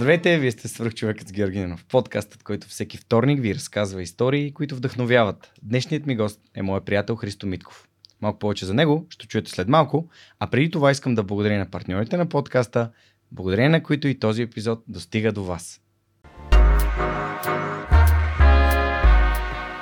Здравейте, вие сте свръхчовекът с Георгинов, подкастът, който всеки вторник ви разказва истории, които вдъхновяват. Днешният ми гост е моят приятел Христо Митков. Малко повече за него ще чуете след малко, а преди това искам да благодаря на партньорите на подкаста, благодарение на които и този епизод достига до вас.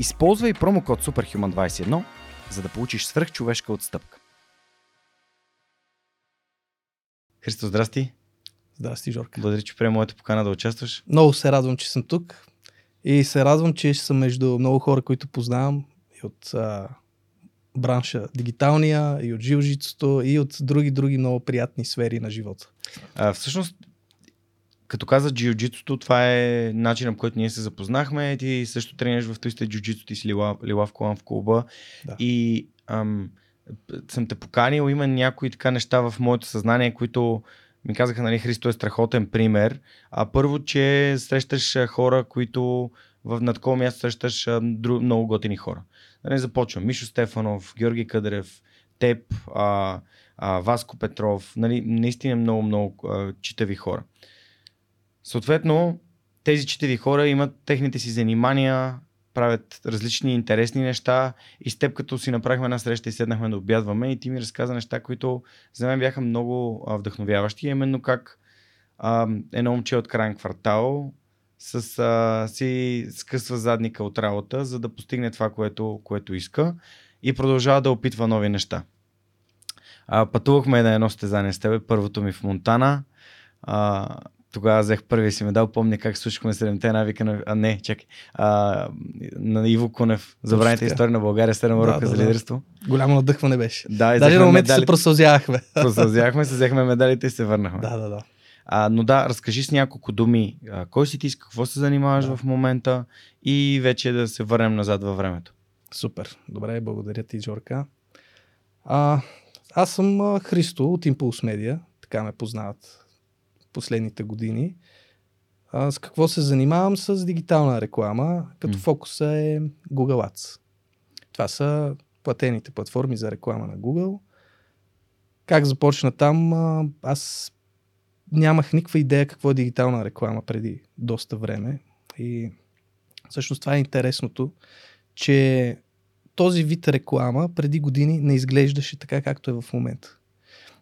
Използвай промокод SUPERHUMAN21, за да получиш свръхчовешка отстъпка. Христо, здрасти! Здрасти, Жорка. Благодаря, че приема моята покана да участваш. Много се радвам, че съм тук и се радвам, че съм между много хора, които познавам и от а, бранша дигиталния, и от жилжицото, и от други, други много приятни сфери на живота. А, всъщност, като каза джиу-джитото, това е начинът, по който ние се запознахме. Ти също тренираш в Туисте джиу-джитото, ти си лила, лила в колан в клуба. Да. И ам, съм те поканил, има някои така неща в моето съзнание, които ми казаха, нали, Христо е страхотен пример. А първо, че срещаш хора, които в над такова място срещаш дру, много готини хора. Нали, започвам. Мишо Стефанов, Георги Къдрев, Теб, а, а, Васко Петров. Нали, наистина много, много а, читави хора. Съответно, тези читави хора имат техните си занимания, правят различни интересни неща и с теб като си направихме една среща и седнахме да обядваме и ти ми разказа неща, които за мен бяха много вдъхновяващи, именно как а, едно момче от крайен квартал с, а, си скъсва задника от работа, за да постигне това, което, което иска и продължава да опитва нови неща. А, пътувахме на едно стезание с тебе, първото ми в Монтана. А, тогава взех първия си медал. Помня как слушахме седемте навика на... А, не, чакай. А, на Иво Кунев. Забраните история на България, 7 урока да, за да. лидерство. Голямо надъхване беше. Да, и Даже на момента се медалите. просълзявахме. Просълзяхме се, взехме медалите и се върнахме. да, да, да. А, но да, разкажи с няколко думи. А, кой си ти, с какво се занимаваш Да. в момента и вече да се върнем назад във времето. Супер. Добре, благодаря ти, Жорка. А, аз съм Христо от Impulse Media. Така ме познават последните години. А, с какво се занимавам? С дигитална реклама, като М. фокуса е Google Ads. Това са платените платформи за реклама на Google. Как започна там? Аз нямах никаква идея какво е дигитална реклама преди доста време. И всъщност това е интересното, че този вид реклама преди години не изглеждаше така, както е в момента.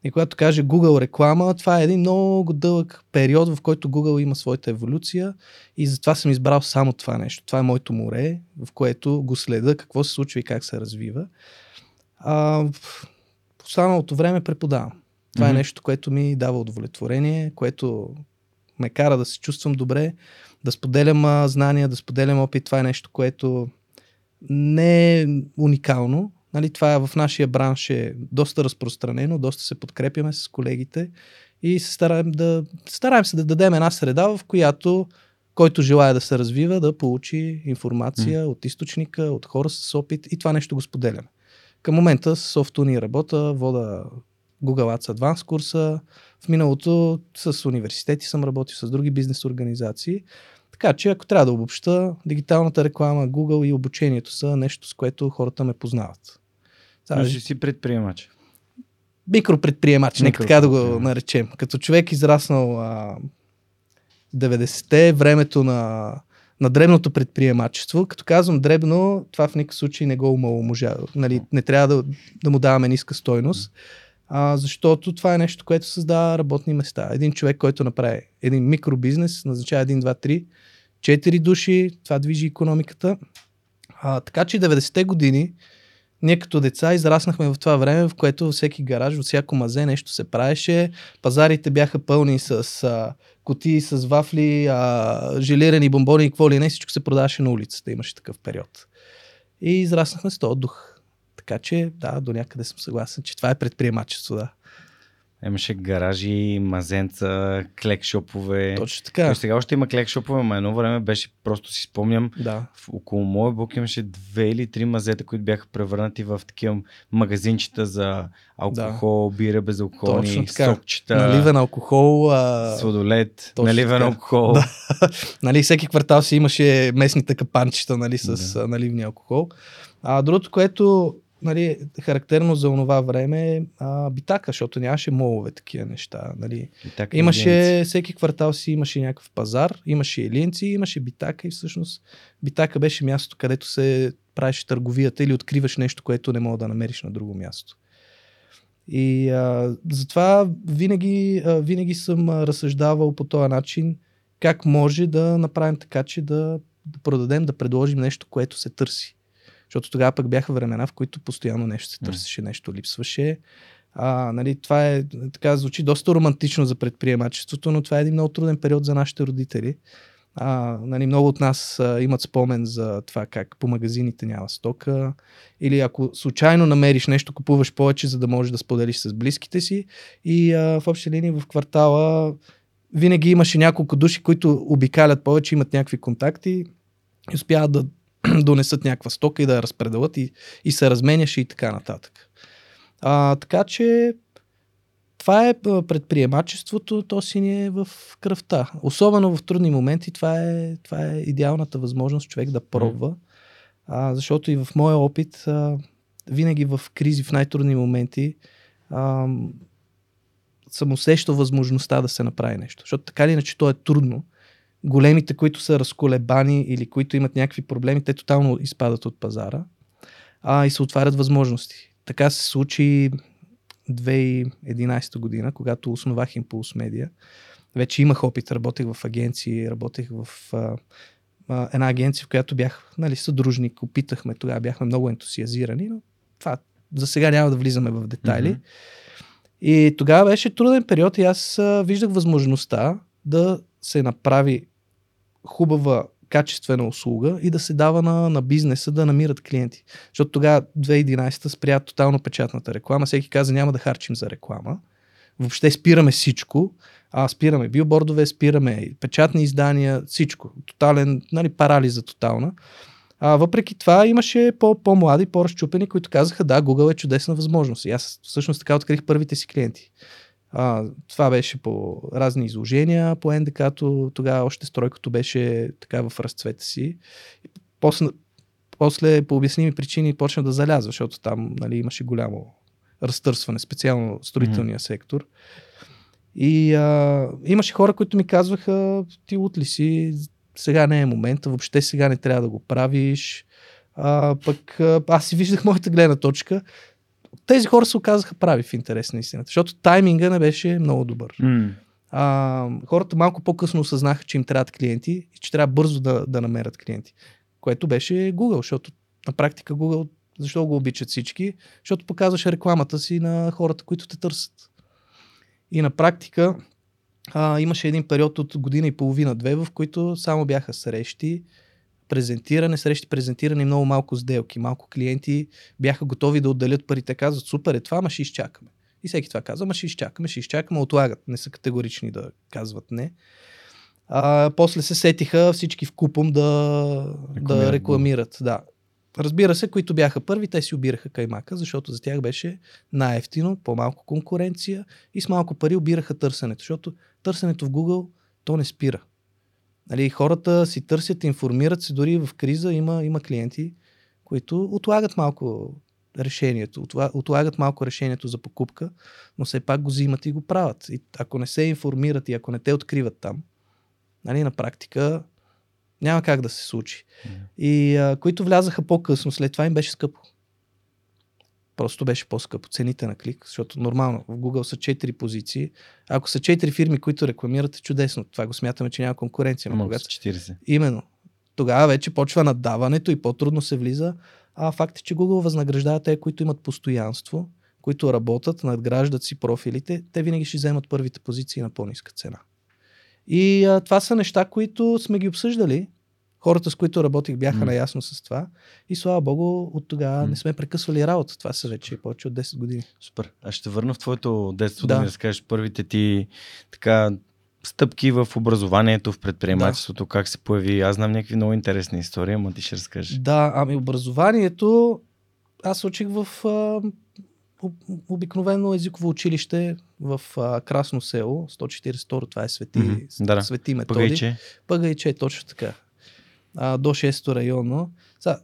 И когато каже Google реклама, това е един много дълъг период, в който Google има своята еволюция и затова съм избрал само това нещо. Това е моето море, в което го следа, какво се случва и как се развива. А, в останалото време преподавам. Това Мгм. е нещо, което ми дава удовлетворение, което ме кара да се чувствам добре, да споделям а, знания, да споделям опит. Това е нещо, което не е уникално. Нали, това е в нашия бранш е доста разпространено, доста се подкрепяме с колегите и се стараем, да, стараем се да дадем една среда, в която който желая да се развива, да получи информация от източника, от хора с опит и това нещо го споделяме. Към момента с Softuni работа, вода Google Ads Advanced курса. В миналото с университети съм работил, с други бизнес организации. Така че, ако трябва да обобща, дигиталната реклама, Google и обучението са нещо, с което хората ме познават. Сега, Значи си предприемач. микропредприемач, нека така да го наречем. Като човек израснал а, 90-те, времето на, на дребното предприемачество, като казвам дребно, това в никакъв случай не го омаломожа. Нали, не трябва да, да му даваме ниска стойност, а, защото това е нещо, което създава работни места. Един човек, който направи един микробизнес, назначава 1, 2, 3, 4 души, това движи економиката. А, така че 90-те години ние като деца израснахме в това време, в което всеки гараж, във всяко мазе нещо се правеше. Пазарите бяха пълни с а, с вафли, а, желирани бомбони и какво ли не. Всичко се продаваше на улицата. Имаше такъв период. И израснахме с този дух. Така че, да, до някъде съм съгласен, че това е предприемачество, да. Имаше гаражи, мазенца, клекшопове. Точно така. Той сега още има клекшопове, но едно време беше, просто си спомням, Да. в, около моя блок имаше две или три мазета, които бяха превърнати в такива магазинчета за алкохол, бира безалкохолни, Точно така. сокчета, Наливен алкохол. А, сладолет, Точно наливен така. алкохол. Да. нали, всеки квартал си имаше местните капанчета нали, с Да. да. наливния алкохол. А другото, което нали, характерно за онова време е а, битака, защото нямаше молове такива неща. Нали. И така, Имаше, индианци. всеки квартал си имаше някакъв пазар, имаше елинци, имаше битака и всъщност битака беше мястото, където се правеше търговията или откриваш нещо, което не мога да намериш на друго място. И а, затова винаги, а, винаги съм разсъждавал по този начин как може да направим така, че да, да продадем, да предложим нещо, което се търси. Защото тогава пък бяха времена, в които постоянно нещо се търсеше, нещо липсваше. А, нали, това е, така звучи доста романтично за предприемачеството, но това е един много труден период за нашите родители. А, нали, много от нас а, имат спомен за това как по магазините няма стока. Или ако случайно намериш нещо, купуваш повече, за да можеш да споделиш с близките си. И а, в общи линии в квартала винаги имаше няколко души, които обикалят повече, имат някакви контакти и успяват да донесат някаква стока и да я разпределят и, и се разменяше и така нататък. А, така че това е предприемачеството, то си ни е в кръвта. Особено в трудни моменти, това е, това е идеалната възможност човек да пробва. А, защото и в моя опит, а, винаги в кризи, в най-трудни моменти, а, съм усещал възможността да се направи нещо. Защото така или иначе то е трудно. Големите, които са разколебани или които имат някакви проблеми, те тотално изпадат от пазара а, и се отварят възможности. Така се случи 2011 година, когато основах Impulse Media. Вече имах опит, работех в агенции, работех в а, а, една агенция, в която бях нали, съдружник, опитахме, тогава бяхме много ентусиазирани, но това за сега няма да влизаме в детайли. Мгм. И тогава беше труден период и аз а, виждах възможността да се направи хубава, качествена услуга и да се дава на, на бизнеса да намират клиенти. Защото тогава 2011 спря тотално печатната реклама. Всеки каза няма да харчим за реклама. Въобще спираме всичко. А, спираме билбордове, спираме печатни издания, всичко. Тотален, нали, парализа тотална. А, въпреки това имаше по- по-млади, по-разчупени, които казаха да, Google е чудесна възможност. И аз всъщност така открих първите си клиенти. А, това беше по разни изложения по НДК-то, тогава още стройкото беше така в разцвета си. И после, после по обясними причини почна да залязва, защото там нали, имаше голямо разтърсване, специално строителния сектор. И а, имаше хора, които ми казваха, ти лут ли си, сега не е момента, въобще сега не трябва да го правиш. А, пък аз си виждах моята гледна точка. Тези хора се оказаха прави в интерес на истината, защото тайминга не беше много добър. М. А, хората малко по-късно осъзнаха, че им трябват клиенти и че трябва бързо да, да намерят клиенти. Което беше Google, защото на практика Google, защо го обичат всички? Защото показваш рекламата си на хората, които те търсят. И на практика а, имаше един период от година и половина-две, в които само бяха срещи, презентиране, срещи, презентиране и много малко сделки. Малко клиенти бяха готови да отделят пари. Те казват, супер е това, ама ще изчакаме. И всеки това казва, ама ще изчакаме, ще изчакаме, отлагат. Не са категорични да казват не. А, после се сетиха всички в купом да Рекламират. да рекламират. Да. Разбира се, които бяха първи, те си обираха каймака, защото за тях беше най-ефтино, по-малко конкуренция и с малко пари обираха търсенето, защото търсенето в Google то не спира. Нали, хората си търсят, информират се, дори в криза има, има клиенти, които отлагат малко решението, отла- отлагат малко решението за покупка, но все пак го взимат и го правят. И ако не се информират и ако не те откриват там, нали, на практика няма как да се случи. И а, които влязаха по-късно, след това им беше скъпо. Просто беше по-скъпо. Цените на клик, защото нормално в Google са 4 позиции. Ако са 4 фирми, които рекламират, е чудесно. Това го смятаме, че няма конкуренция. Но когато с 40. Именно. Тогава вече почва надаването и по-трудно се влиза. А факт е, че Google възнаграждава те, които имат постоянство, които работят, надграждат си профилите, те винаги ще вземат първите позиции на по-ниска цена. И а, това са неща, които сме ги обсъждали Хората, с които работих, бяха М. наясно с това. И слава богу, от тогава М. не сме прекъсвали работа. Това са вече повече от 10 години. Супер. Аз ще върна в твоето детство да, Да. ми разкажеш първите ти така стъпки в образованието, в предприемачеството, как се появи. Аз знам някакви много интересни истории, ама ти ще разкажеш. Да, ами образованието, аз учих в а, об- обикновено езиково училище в а, Красно село, 142, това е Свети, да, да. Свети Методи. Пъгайче. Пъгайче е точно така. А, до 6-то районно. Сега,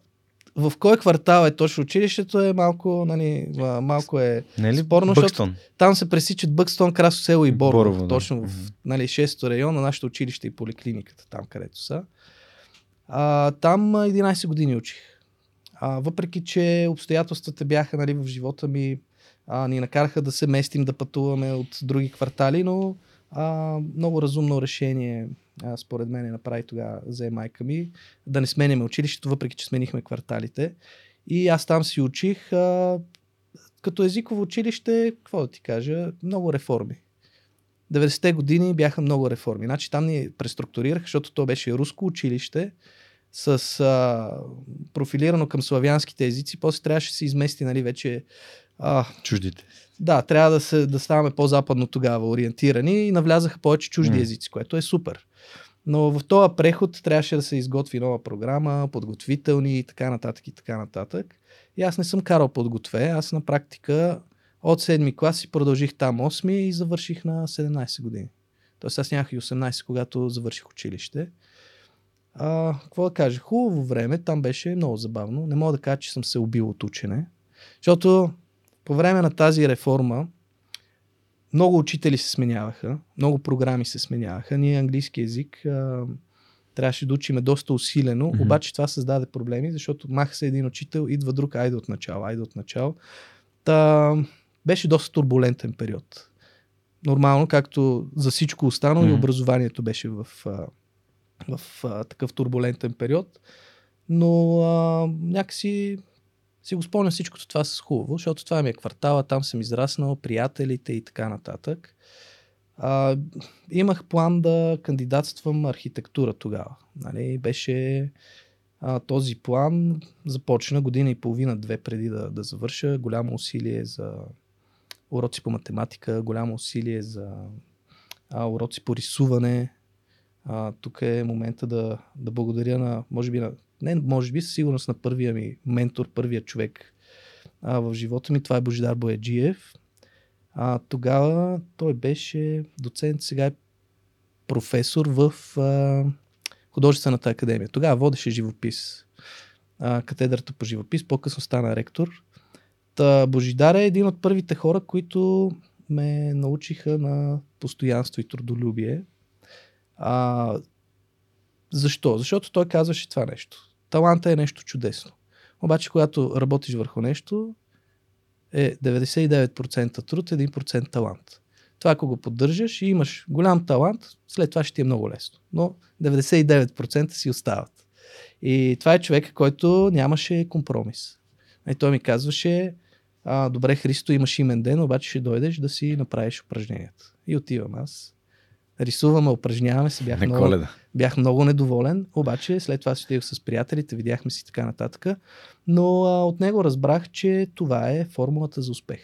в кой квартал е точно училището е малко, нали, малко е Не е ли Спорно, защото- Бъкстон? Там се пресичат Бъкстон, Красо село и Борово. Борово, да. точно в нали, 6-то район на нашето училище и поликлиниката, там където са. А, там а, 11 години учих. А, въпреки, че обстоятелствата бяха нали, в живота ми, а, ни накараха да се местим, да пътуваме от други квартали, но а, много разумно решение, а, според мен, направи тогава, взе майка ми, да не сменяме училището, въпреки, че сменихме кварталите. И аз там си учих. А, като езиково училище, какво да ти кажа, много реформи. 90-те години бяха много реформи. Значи там ни преструктурираха, защото то беше руско училище с а, профилирано към славянските езици. После трябваше да се измести, нали, вече а, Чуждите. да, трябва да, се, да ставаме по-западно тогава ориентирани и навлязаха повече чужди М. езици, което е супер. Но в този преход трябваше да се изготви нова програма, подготвителни и така нататък и така нататък. И аз не съм карал подготве, аз на практика от 7 клас и продължих там 8 и завърших на 17 години. Тоест аз нямах и 18, когато завърших училище. А, какво да кажа? Хубаво време, там беше много забавно. Не мога да кажа, че съм се убил от учене. Защото по време на тази реформа много учители се сменяваха, много програми се сменяваха. Ние английски язик а, трябваше да учиме доста усилено, Мгм. обаче това създаде проблеми, защото маха се един учител, идва друг, айде от начало, айде от начало. Та, беше доста турбулентен период. Нормално, както за всичко останало и Мгм. образованието беше в, а, в а, такъв турбулентен период. Но а, някакси си го спомням всичкото това с хубаво, защото това ми е квартала, там съм израснал, приятелите и така нататък. А, имах план да кандидатствам архитектура тогава. Нали? Беше а, този план започна година и половина, две преди да, да завърша. Голямо усилие за уроци по математика, голямо усилие за а, уроци по рисуване. А, тук е момента да, да благодаря на, може би, на, не може би, със сигурност на първия ми ментор, първия човек а, в живота ми. Това е Божидар Бояджиев. А, тогава той беше доцент, сега е професор в а, художествената академия. Тогава водеше живопис. А, катедрата по живопис, по-късно стана ректор. Та Божидар е един от първите хора, които ме научиха на постоянство и трудолюбие. А, защо? Защото той казваше това нещо. Таланта е нещо чудесно. Обаче, когато работиш върху нещо, е 99% труд, 1% талант. Това, ако го поддържаш и имаш голям талант, след това ще ти е много лесно. Но 99% си остават. И това е човек, който нямаше компромис. И той ми казваше, а, добре, Христо, имаш имен ден, обаче ще дойдеш да си направиш упражненията. И отивам аз. Рисуваме, упражняваме се, бях На много, коледа. Бях много недоволен, обаче след това си отидох с приятелите, видяхме си така нататък. Но а, от него разбрах, че това е формулата за успех.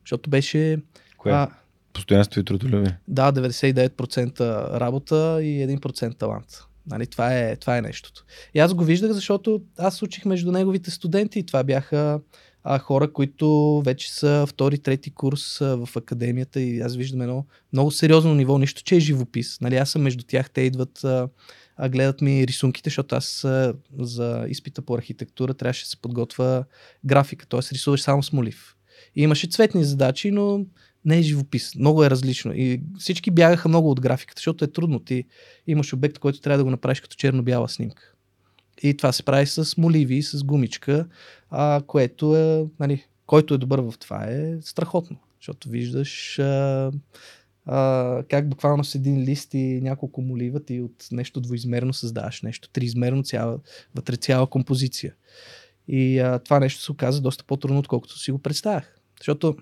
Защото беше Кое? а, Постоянство и трудолюбие. да, 99% работа и 1% талант. Нали, това, е, това е нещото. И аз го виждах, защото аз учих между неговите студенти и това бяха а, хора, които вече са втори, трети курс в академията и аз виждам едно много сериозно ниво, нищо, че е живопис. Нали, аз съм между тях, те идват, а, гледат ми рисунките, защото аз за изпита по архитектура трябваше да се подготвя графика, т.е. рисуваш само с молив. И имаше цветни задачи, но не е живопис. Много е различно. И всички бягаха много от графиката, защото е трудно. Ти имаш обект, който трябва да го направиш като черно-бяла снимка. И това се прави с моливи, с гумичка, а, което е, нали, който е добър в това е страхотно. Защото виждаш а, а, как буквално с един лист и няколко молива ти от нещо двоизмерно създаваш нещо триизмерно, цяла, вътре цяла композиция. И а, това нещо се оказа доста по-трудно, отколкото си го представях. Защото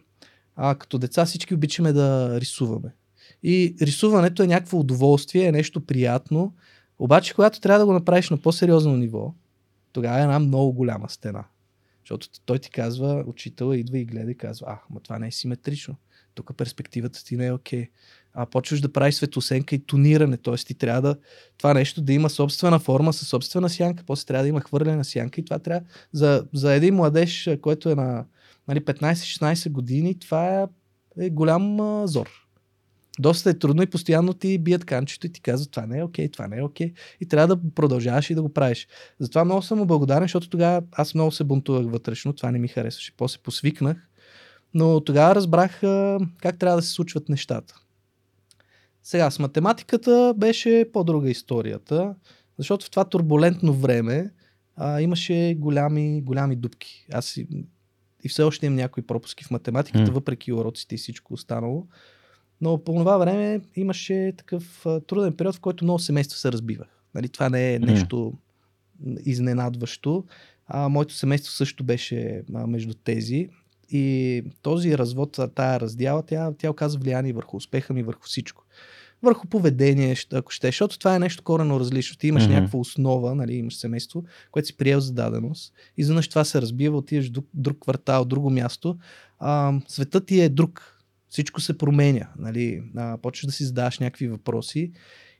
а, като деца всички обичаме да рисуваме. И рисуването е някакво удоволствие, е нещо приятно, Обаче, когато трябва да го направиш на по-сериозно ниво, тогава е една много голяма стена. Защото той ти казва, учител идва и гледа и казва, а, ма това не е симетрично. Тук перспективата ти не е окей. Okay. А почваш да правиш светосенка и тониране, т.е. ти трябва да това нещо да има собствена форма със собствена сянка, после трябва да има хвърлена сянка и това трябва за, за един младеж, който е на нали, 15-16 години, това е, е голям а, зор. Доста е трудно и постоянно ти бият канчето и ти казват това не е окей, okay, това не е окей. Okay. И трябва да продължаваш и да го правиш. Затова много съм благодарен, защото тогава аз много се бунтувах вътрешно, това не ми харесваше. После посвикнах, но тогава разбрах а, как трябва да се случват нещата. Сега, с математиката беше по-друга историята, защото в това турбулентно време а, имаше голями, голями дупки. Аз и, и все още имам някои пропуски в математиката, mm. въпреки уроците и всичко останало. Но по това време имаше такъв труден период, в който много семейства се разбивах. Нали, това не е нещо изненадващо. А, моето семейство също беше а, между тези. И този развод, тая раздяла, тя, тя оказа влияние върху успеха ми, върху всичко. Върху поведение, ако ще, защото това е нещо корено различно. Ти имаш mm-hmm. някаква основа, нали, имаш семейство, което си приел за даденост. Изведнъж това се разбива, отиваш в друг, друг квартал, друго място. А, светът ти е друг всичко се променя. Нали? А, почваш да си задаваш някакви въпроси.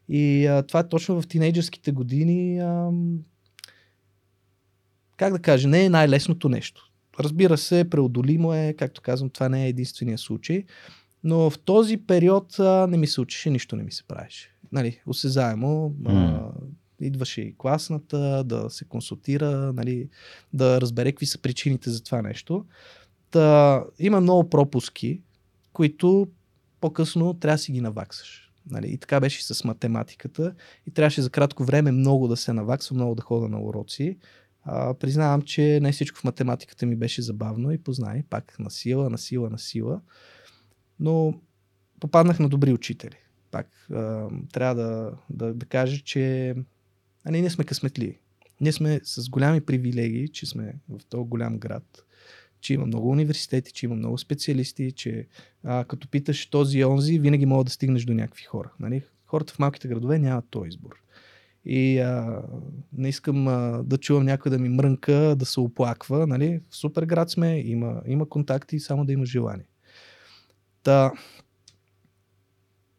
И а, това е точно в тинейджерските години. А, как да кажа, не е най-лесното нещо. Разбира се, преодолимо е, както казвам, това не е единствения случай. Но в този период а, не ми се учеше, нищо не ми се правеше. Нали, осезаемо. Mm. А, идваше и класната, да се консултира, нали, да разбере какви са причините за това нещо. Та, има много пропуски, които по-късно трябва да си ги наваксаш. Нали? И така беше и с математиката. И трябваше за кратко време много да се наваксва, много да хода на уроци. А, признавам, че не всичко в математиката ми беше забавно и познай, пак на сила, на сила, на сила. Но попаднах на добри учители. Пак а, трябва да, да, да кажа, че а, ние сме късметли. Ние сме с голями привилегии, че сме в този голям град че има много университети, че има много специалисти, че а, като питаш този и онзи, винаги мога да стигнеш до някакви хора. Нали? Хората в малките градове нямат този избор. И а, не искам а, да чувам някой да ми мрънка, да се оплаква. Нали? В супер град сме, има, има контакти, само да има желание. Та,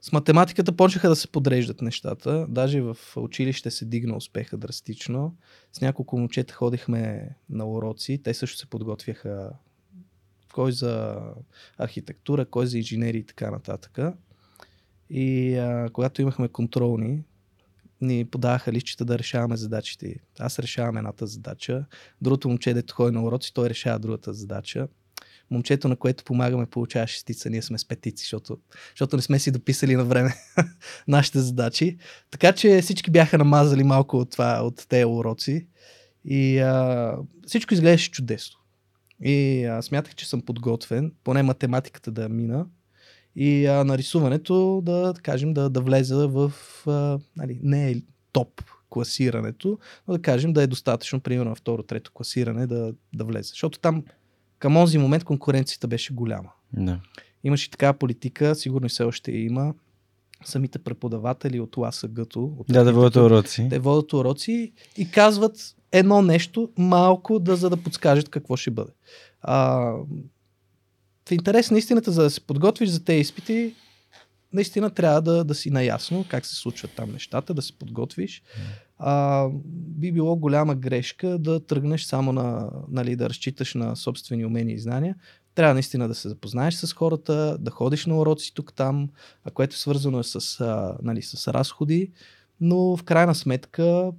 с математиката почнаха да се подреждат нещата. Даже в училище се дигна успеха драстично. С няколко момчета ходихме на уроци. Те също се подготвяха кой за архитектура, кой за инженери и така нататък. И а, когато имахме контролни, ни подаваха листчета да решаваме задачите. Аз решавам едната задача, другото момче, дето ходи на уроци, той решава другата задача момчето, на което помагаме, получава шестица. Ние сме с петици, защото, защото не сме си дописали на време нашите задачи. Така че всички бяха намазали малко от, това, от тези уроци. И а, всичко изглеждаше чудесно. И а, смятах, че съм подготвен, поне математиката да мина. И а, на да, да кажем, да, да влеза в, а, нали, не е топ класирането, но да кажем да е достатъчно, примерно, второ, трето класиране да, да влезе. Защото там към този момент конкуренцията беше голяма. Да. Имаше такава политика, сигурно и все още има. Самите преподаватели от ЛАСАГ-то. От да, да водят уроци. Те водят уроци и казват едно нещо малко, да, за да подскажат какво ще бъде. А, в интерес на истината, за да се подготвиш за тези изпити, наистина трябва да, да си наясно как се случват там нещата, да се подготвиш а, би било голяма грешка да тръгнеш само на, нали, да разчиташ на собствени умения и знания. Трябва наистина да се запознаеш с хората, да ходиш на уроци тук-там, което е свързано с, а, нали, с разходи, но в крайна сметка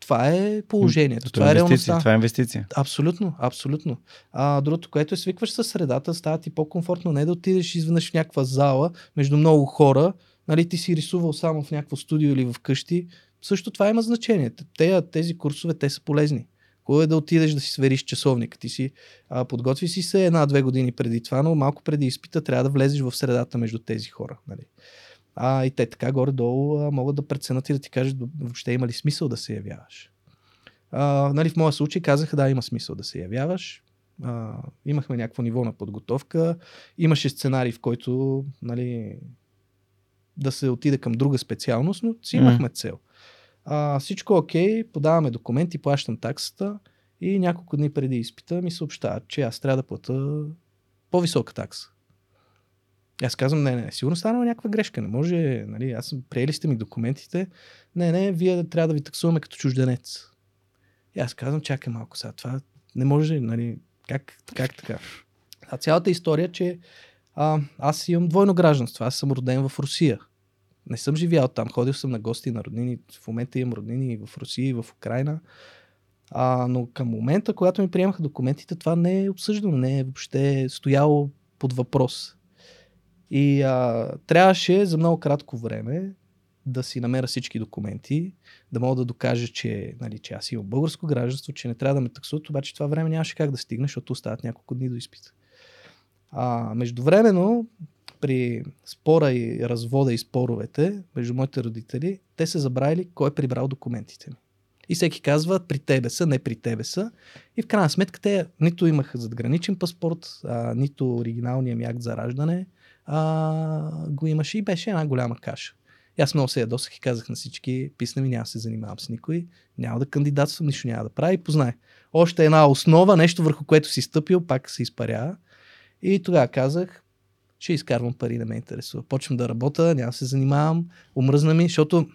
това е положението. Това, това е реалността. Това е инвестиция. Абсолютно, абсолютно. А другото, което е свикваш с средата, става ти по-комфортно не да отидеш изведнъж в някаква зала между много хора, нали, ти си рисувал само в някакво студио или в къщи, също това има значение. Те, тези курсове, те са полезни. Хубаво е да отидеш да си свериш часовника. Ти си а, подготви си се една-две години преди това, но малко преди изпита трябва да влезеш в средата между тези хора. Нали? А, и те така горе-долу а, могат да преценят и да ти кажат въобще има ли смисъл да се явяваш. А, нали, в моя случай казаха да, има смисъл да се явяваш. А, имахме някакво ниво на подготовка. Имаше сценарий, в който нали, да се отиде към друга специалност, но си имахме цел. А, всичко окей, подаваме документи, плащам таксата и няколко дни преди изпита ми съобщават, че аз трябва да плата по-висока такса. Аз казвам, не, не, сигурно станала някаква грешка. Не може, нали, аз съм, приели сте ми документите. Не, не, вие трябва да ви таксуваме като чужденец. И аз казвам, чакай малко сега, това не може, нали, как, как така? А цялата история, че а, аз имам двойно гражданство. Аз съм роден в Русия. Не съм живял там. Ходил съм на гости на роднини. В момента имам роднини в Русия, и в Украина. А, но към момента, когато ми приемаха документите, това не е обсъждано, не е въобще стояло под въпрос. И а, трябваше за много кратко време да си намеря всички документи, да мога да докажа, че, нали, че аз имам българско гражданство, че не трябва да ме таксуват, обаче това време нямаше как да стигне, защото остават няколко дни до изпита. А, междувременно, при спора и развода и споровете между моите родители, те са забравили кой е прибрал документите ми. И всеки казва, при тебе са, не при тебе са. И в крайна сметка те нито имаха задграничен паспорт, а, нито оригиналния ми акт за раждане а, го имаше и беше една голяма каша. И аз много се ядосах и казах на всички, писна ми, няма да се занимавам с никой, няма да кандидатствам, нищо няма да правя и познай. Още една основа, нещо върху което си стъпил, пак се изпарява. И тогава казах, ще изкарвам пари, не ме интересува. Почвам да работя, няма да се занимавам, омръзна ми, защото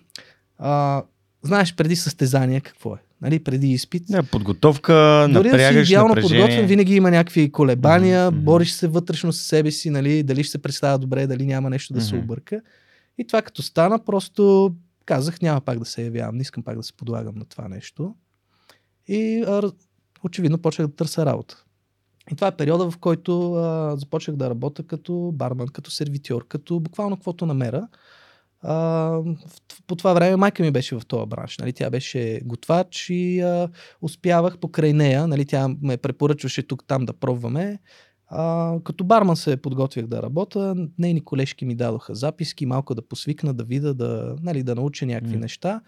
а, знаеш преди състезание какво е. Нали, преди изпит. Да, подготовка, Дори да си идеално напрежение. подготвен, винаги има някакви колебания, мгм. бориш се вътрешно с себе си, нали, дали ще се представя добре, дали няма нещо да се Мгм. обърка. И това като стана, просто казах, няма пак да се явявам, не искам пак да се подлагам на това нещо. И а, очевидно почнах да търся работа. И това е периода, в който а, започнах да работя като барман, като сервитьор, като буквално каквото намеря. А, по това време майка ми беше в този бранш. Нали? Тя беше готвач и а, успявах покрай нея. Нали? Тя ме препоръчваше тук-там да пробваме. А, като барман се подготвях да работя. Нейни колежки ми дадоха записки, малко да посвикна, да видя, да, нали, да науча някакви М. неща.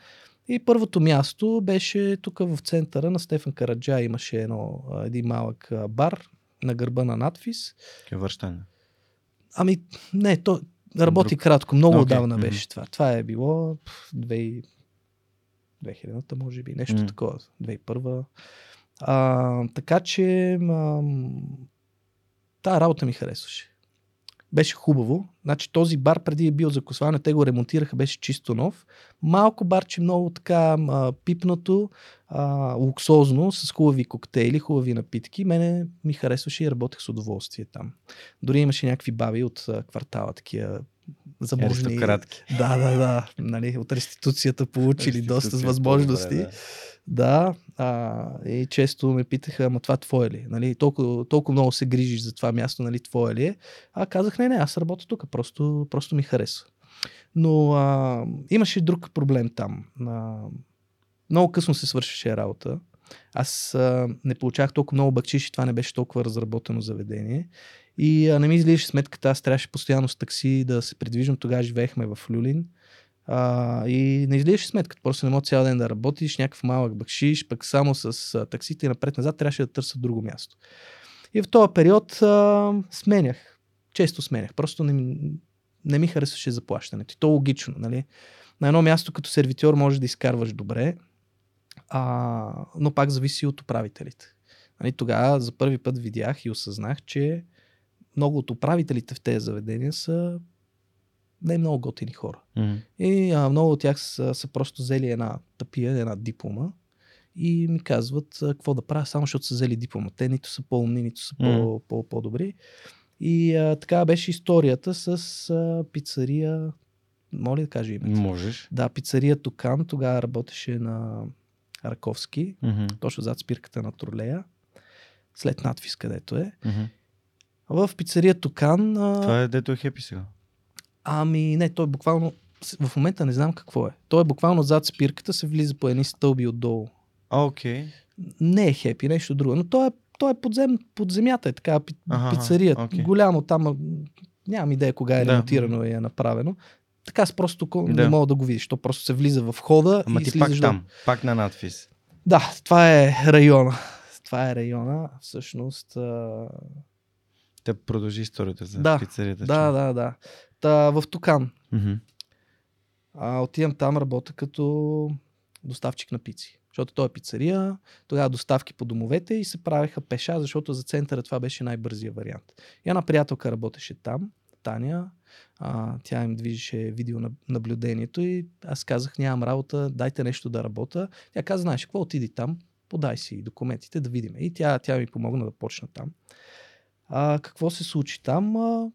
И първото място беше тук в центъра на Стефан Караджа. Имаше едно, а, един малък а, бар на гърба на надфис. Е връщане. Ами, не, то работи Друг. кратко. Много Окей, отдавна беше това. Това е било пф, 2000 2000-та, може би, нещо М. такова. 2001 а, Така че ам, тази работа ми харесваше. Беше хубаво. Значи този бар преди е бил за косване, те го ремонтираха, беше чисто нов. Малко барче, много така а, пипнато, а, луксозно, с хубави коктейли, хубави напитки. Мене ми харесваше и работех с удоволствие там. Дори имаше някакви баби от а, квартала, такива заможни. Аристократки. Да, да, да. Нали, от реституцията получили доста възможности. по-добре, Да, а, и често ме питаха, ама това твое ли? Нали, толкова, толкова много се грижиш за това място, нали, твое ли е? А казах, не, не, аз работя тук, просто, просто ми харесва. Но а, имаше друг проблем там. А, много късно се свършеше работа. Аз а, не получавах толкова много бакчиш и това не беше толкова разработено заведение. И а, не ми излизаше сметката, аз трябваше постоянно с такси да се придвижвам. Тогава живеехме в Люлин. А, и не излизаше сметката. Просто не мога цял ден да работиш, някакъв малък бакшиш, пък само с а, таксите напред-назад трябваше да търся друго място. И в този период а, сменях. Често сменях. Просто не, не ми харесваше заплащането. И то логично, нали? На едно място като сервитьор можеш да изкарваш добре, а, но пак зависи от управителите. Нали, тогава за първи път видях и осъзнах, че много от управителите в тези заведения са не много готини хора. Мгм. И а, много от тях са, са просто взели една тъпия, една диплома и ми казват а, какво да правя, само защото са взели диплома. Те нито са по-умни, нито са по, по-добри. И а, така беше историята с а, пицария. Моля да кажа името. Можеш. Да, пицария Токан. Тогава работеше на Раковски, Мгм. точно зад спирката на тролея. След надфис, където е. Мгм. В пицария Токан. А, Това е дето е хепи сега. Ами не, той е буквално... В момента не знам какво е. Той е буквално зад спирката, се влиза по едни стълби отдолу. Окей. Не е хепи, нещо друго. Но той е, той е подзем, под земята, е така пи, Аха, пицария. окей. Голямо там, нямам идея кога е Да. ремонтирано и е направено. Така с просто око не Да. мога да го видиш. То просто се влиза в хода Ама и ти пак там. Пак на надфис. Да, това е района. Това е района. Всъщност, а, Те продължи историята за Да, пицарията. да, да, да. Та, в Токан. А, отивам там, работя като доставчик на пици. Защото той е пицария, тогава доставки по домовете и се правеха пеша, защото за центъра това беше най-бързия вариант. И една приятелка работеше там, Таня, а, тя им движеше видеонаблюдението и аз казах, нямам работа, дайте нещо да работя. Тя каза, знаеш какво, отиди там, подай си документите да видим. И тя, тя ми помогна да почна там. А, какво се случи там? А,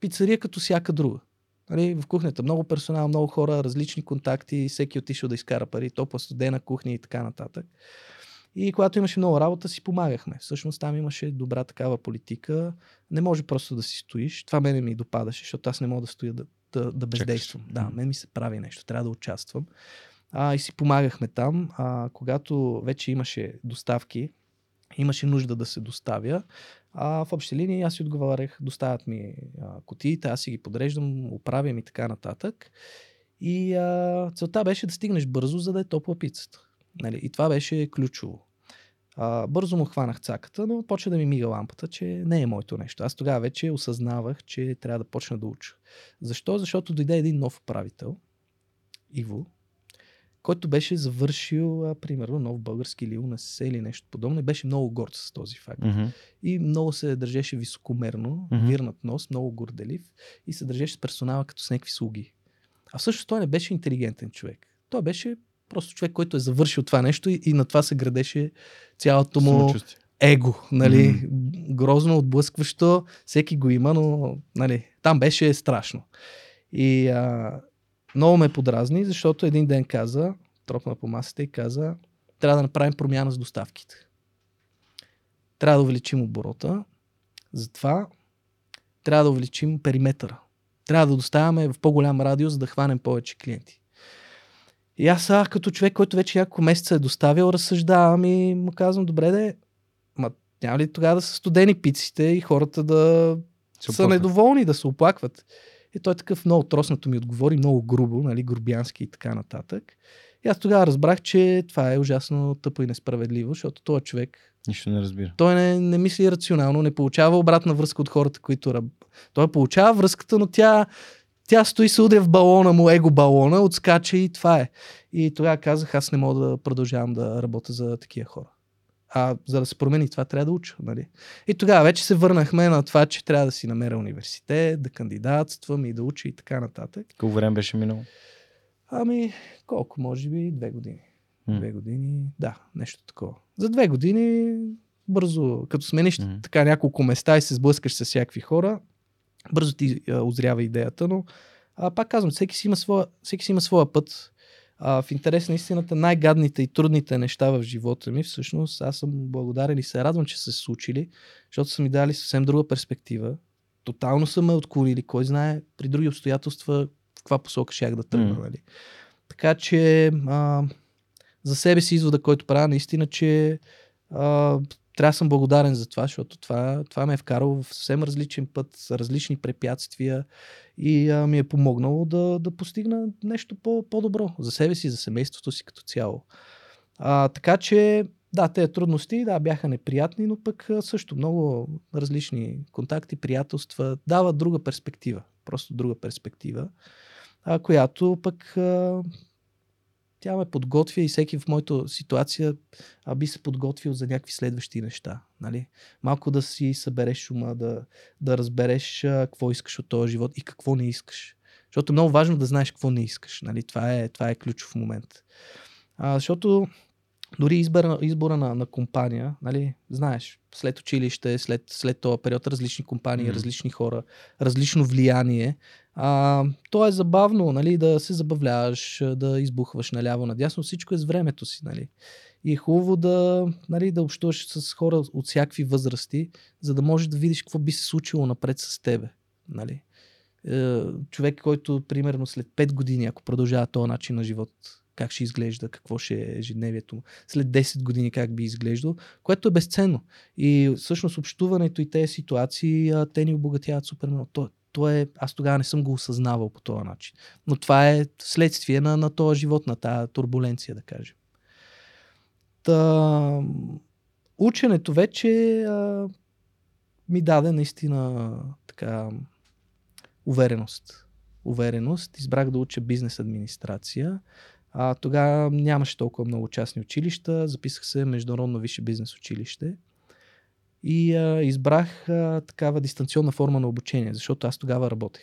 пицария като всяка друга. Нали, в кухнята много персонал, много хора, различни контакти, всеки отишъл да изкара пари, топла студена кухня и така нататък. И когато имаше много работа, си помагахме. Всъщност там имаше добра такава политика. Не може просто да си стоиш. Това мене ми допадаше, защото аз не мога да стоя да, да, да бездействам. Чакаш. Да, мен ми се прави нещо. Трябва да участвам. А, и си помагахме там. А, когато вече имаше доставки, имаше нужда да се доставя. А в общи линии аз си отговарях, доставят ми а, аз си ги подреждам, оправям и така нататък. И а, целта беше да стигнеш бързо, за да е топла пицата. Нали? И това беше ключово. А, бързо му хванах цаката, но почва да ми мига лампата, че не е моето нещо. Аз тогава вече осъзнавах, че трябва да почна да уча. Защо? Защото дойде един нов управител, Иво, който беше завършил, а, примерно, нов български или УНСС или нещо подобно и беше много горд с този факт. Mm-hmm. И много се държеше високомерно, mm-hmm. вирнат нос, много горделив и се държеше с персонала като с някакви слуги. А всъщност той не беше интелигентен човек. Той беше просто човек, който е завършил това нещо и, и на това се градеше цялото му его. Нали? Mm-hmm. Грозно, отблъскващо, всеки го има, но нали, там беше страшно. И а, много ме подразни, защото един ден каза, тропна по масата и каза, трябва да направим промяна с доставките. Трябва да увеличим оборота, затова трябва да увеличим периметъра. Трябва да доставяме в по-голям радиус, за да хванем повече клиенти. И аз сега, като човек, който вече няколко месеца е доставил, разсъждавам и му казвам, добре де, ма няма ли тогава да са студени пиците и хората да са недоволни, да се оплакват? И той такъв много троснато ми отговори, много грубо, нали, грубянски и така нататък. И аз тогава разбрах, че това е ужасно тъпо и несправедливо, защото този човек. Нищо не разбира. Той не, не мисли рационално, не получава обратна връзка от хората, които. Раб... Той получава връзката, но тя, тя стои се удря в балона му, его балона, отскача и това е. И тогава казах, аз не мога да продължавам да работя за такива хора. А за да се промени това, трябва да уча. Нали? И тогава вече се върнахме на това, че трябва да си намеря университет, да кандидатствам и да уча и така нататък. Колко време беше минало? Ами, колко? Може би две години. Mm. Две години, да, нещо такова. За две години бързо, като смениш mm. така няколко места и се сблъскаш с всякакви хора, бързо ти а, озрява идеята, но а, пак казвам, всеки си има своя, всеки си има своя път. А, в интерес на истината, най-гадните и трудните неща в живота ми, всъщност, аз съм благодарен и се радвам, че са се случили, защото са ми дали съвсем друга перспектива. Тотално са ме отклонили, кой знае, при други обстоятелства в каква посока щях да тръгна. Mm. Нали? Така че а, за себе си извода, който правя, наистина, че а, трябва да съм благодарен за това, защото това, това ме е вкарало в съвсем различен път, с различни препятствия и а, ми е помогнало да, да постигна нещо по, по-добро за себе си, за семейството си като цяло. А, така че, да, тези трудности, да, бяха неприятни, но пък също много различни контакти, приятелства, дават друга перспектива, просто друга перспектива, а, която пък а, тя ме подготвя и всеки в моята ситуация а, би се подготвил за някакви следващи неща. Нали? Малко да си събереш ума, да, да разбереш а, какво искаш от този живот и какво не искаш. Защото е много важно да знаеш какво не искаш. Нали? Това, е, това е ключов момент. А, защото дори избора, избора на, на компания, нали, знаеш, след училище, след, след този период, различни компании, mm. различни хора, различно влияние. А, то е забавно, нали, да се забавляваш, да избухваш наляво, надясно, всичко е с времето си, нали. И е хубаво да, нали, да общуваш с хора от всякакви възрасти, за да можеш да видиш какво би се случило напред с тебе, нали. Е, човек, който примерно след 5 години, ако продължава този начин на живот, как ще изглежда, какво ще е ежедневието му, след 10 години как би изглеждал, което е безценно. И всъщност общуването и тези ситуации, те ни обогатяват супер много. То е, аз тогава не съм го осъзнавал по този начин. Но това е следствие на, на този живот, на тази турбуленция, да кажем. Та, ученето вече а, ми даде наистина така увереност. Увереност. Избрах да уча бизнес администрация А, тогава нямаше толкова много частни училища, записах се в Международно висше бизнес училище и а, избрах а, такава дистанционна форма на обучение, защото аз тогава работех.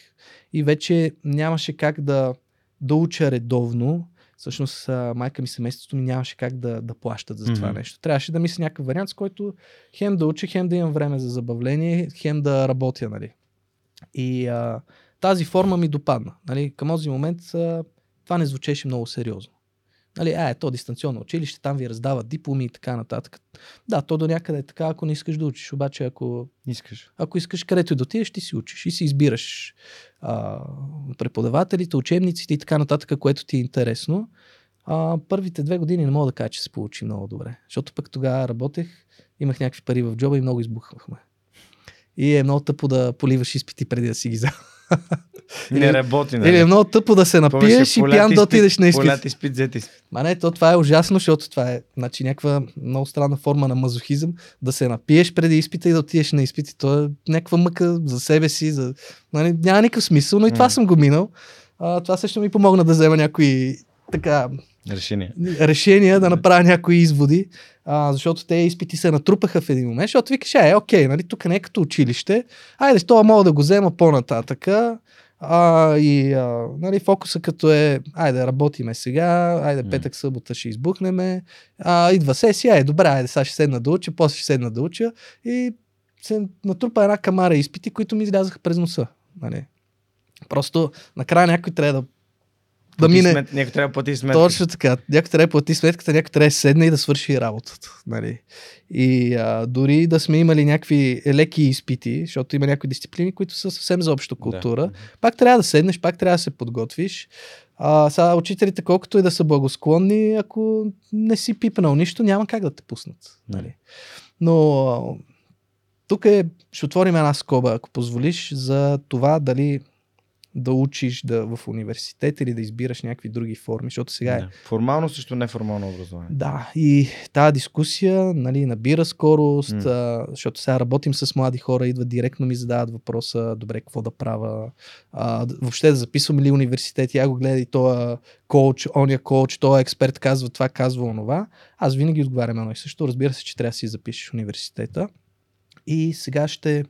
И вече нямаше как да, да уча редовно. Всъщност а, майка ми семейството ми нямаше как да, да плащат за това Мгм. нещо. Трябваше да мисля някакъв вариант, с който хем да уча, хем да имам време за забавление, хем да работя, нали. И а, тази форма ми допадна. Нали. Към този момент а, това не звучеше много сериозно. Нали, а, е, то дистанционно училище, там ви раздават дипломи и така нататък. Да, то до някъде е така, ако не искаш да учиш. Обаче, ако, Искаш. ако искаш където и да отидеш, ти си учиш и си избираш а, преподавателите, учебниците и така нататък, което ти е интересно. А, първите две години не мога да кажа, че се получи много добре. Защото пък тогава работех, имах някакви пари в джоба и много избухвахме. И е много тъпо да поливаш изпити преди да си ги взел. Не работи, нали? Или е много тъпо да се напиеш и пиян да отидеш на изпит. Полят изпит, взет изпит. Ма не, то това е ужасно, защото това е значи, някаква много странна форма на мазохизъм. Да се напиеш преди изпита и да отидеш на изпити. То е някаква мъка за себе си. За... Нали, няма никакъв смисъл, но и това М. съм го минал. А, това също ми помогна да взема някои така Решение. решения, да направя някои изводи, а, защото те изпити се натрупаха в един момент, защото викаш, е, окей, нали, тук не е като училище, айде, с това мога да го взема по-нататъка, а, и а, нали, фокуса като е, айде, работиме сега, айде, петък, събота ще избухнеме, а, идва сесия, е, добре, айде, сега ще седна да уча, после ще седна да уча и се натрупа една камара изпити, които ми излязаха през носа. Нали. Просто накрая някой трябва да да мине. Смет, някой трябва да плати сметка. Точно така. Някой трябва да плати сметката, някой трябва да седне и да свърши работата. Нали? И а, дори да сме имали някакви леки изпити, защото има някои дисциплини, които са съвсем за обща култура, Да. пак трябва да седнеш, пак трябва да се подготвиш. А, сега учителите, колкото и да са благосклонни, ако не си пипнал нищо, няма как да те пуснат. Нали? Но тук е, ще отворим една скоба, ако позволиш, за това дали да учиш да, в университет или да избираш някакви други форми, защото сега е Да. Формално също неформално образование. да, и тази дискусия нали, набира скорост, М. а, защото сега работим с млади хора, идват директно ми задават въпроса, добре, какво да правя, а, въобще да записвам ли университет, я го гледай, тоя коуч, ония коуч, тоя експерт казва това, казва онова. Аз винаги отговарям едно и също. Разбира се, че трябва да си запишеш университета. И сега ще,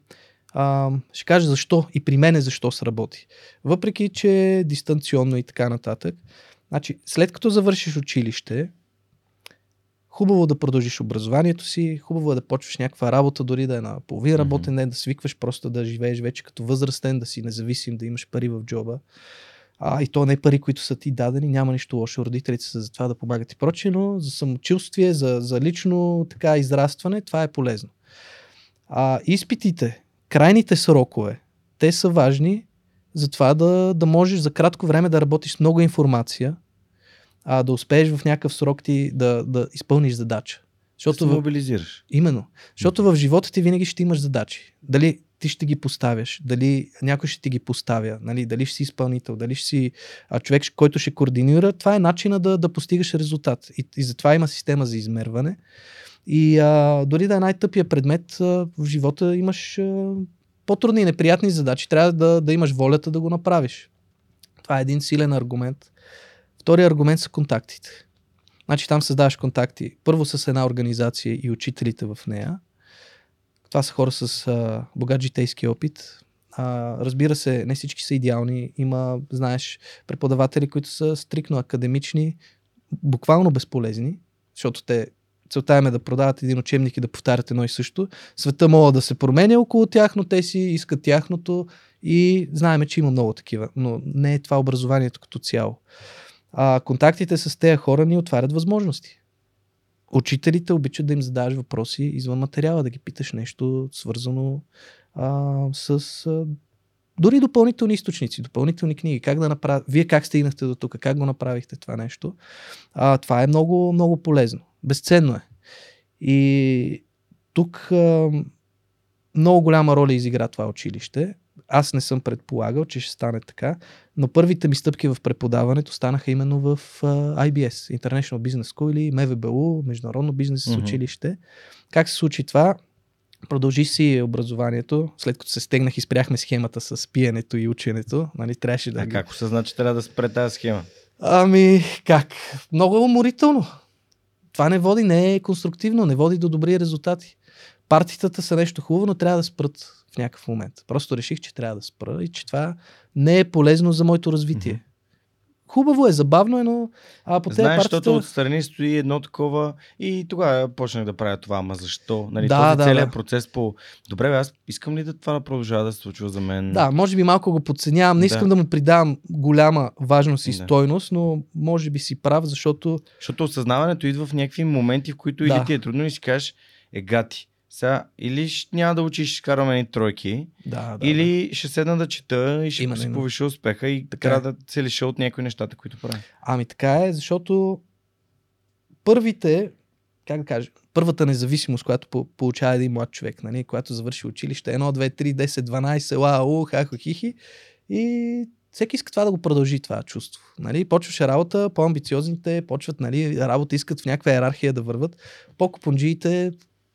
а, ще кажа защо и при мене защо сработи. Въпреки, че е дистанционно и така нататък. Значи, след като завършиш училище, хубаво да продължиш образованието си, хубаво е да почваш някаква работа, дори да е на половин работен ден, да свикваш просто да живееш вече като възрастен, да си независим, да имаш пари в джоба. А, и то не пари, които са ти дадени, няма нищо лошо, родителите са за това да помагат и прочее, но за самочувствие, за, за лично така израстване, това е полезно. А, изпитите, крайните срокове, те са важни за това да, да можеш за кратко време да работиш с много информация, а да успееш в някакъв срок ти да, да изпълниш задача. Защото Защото се мобилизираш. Именно. Защото в живота ти винаги ще имаш задачи. Дали ти ще ги поставяш, дали някой ще ти ги поставя, нали, дали ще си изпълнител, дали ще си а, човек, който ще координира. Това е начина да, да постигаш резултат. И, и затова има система за измерване. И а, дори да е най-тъпия предмет, а, в живота имаш а, по-трудни и неприятни задачи. Трябва да, да имаш волята да го направиш. Това е един силен аргумент. Втория аргумент са контактите. Значи там създаваш контакти първо с една организация и учителите в нея. Това са хора с а, богат житейски опит. А, разбира се, не всички са идеални. Има, знаеш, преподаватели, които са стрикно академични, буквално безполезни, защото те целта им е да продават един учебник и да повтарят едно и също. Света мога да се променя около тях, но те си искат тяхното и знаеме, че има много такива, но не е това образованието като цяло. А, контактите с тези хора ни отварят възможности. Учителите обичат да им задаваш въпроси извън материала, да ги питаш нещо свързано а, с а, дори допълнителни източници, допълнителни книги. Как да направя... Вие как стигнахте до тук? Как го направихте това нещо? А, това е много, много полезно. Безценно е. И тук а, много голяма роля изигра това училище. Аз не съм предполагал, че ще стане така, но първите ми стъпки в преподаването станаха именно в а, IBS, International Business School или МВБУ, Международно бизнес Мгм. училище. Как се случи това? Продължи си образованието, след като се стегнах и спряхме схемата с пиенето и ученето. Нали, трябваше да... А как осъзна, че трябва да спре тази схема? Ами, как? Много е уморително. Това не води, не е конструктивно, не води до добри резултати. Партитата са нещо хубаво, но трябва да спрат в някакъв момент. Просто реших, че трябва да спра и че това не е полезно за моето развитие. Хубаво е, забавно е, но а, по Знаеш, партията... защото отстрани стои едно такова и тогава почнах да правя това, ама защо? Нали, Да, този да, целият да. процес по... Добре, бе, аз искам ли да това да продължава да се случва за мен? Да, може би малко го подценявам. Не искам да, Да. му придавам голяма важност и Да. стойност, но може би си прав, защото Защото осъзнаването идва в някакви моменти, в които Да. или ти е трудно и си кажеш, е гати. Сега, или ще няма да учиш, ще караме едни тройки, да, да, или ще седна да чета и ще Именно, си повиша успеха и Така трябва е. да се лиша от някои нещата, които правя. Ами така е, защото първите, как да кажа, първата независимост, която по- получава един млад човек, нали, когато завърши училище, 1, 2, 3, 10, 12, лау, хахо, хихи, и всеки иска това да го продължи това чувство. Нали? Почваше работа, по-амбициозните почват нали, работа, искат в някаква иерархия да върват, по-купонджиите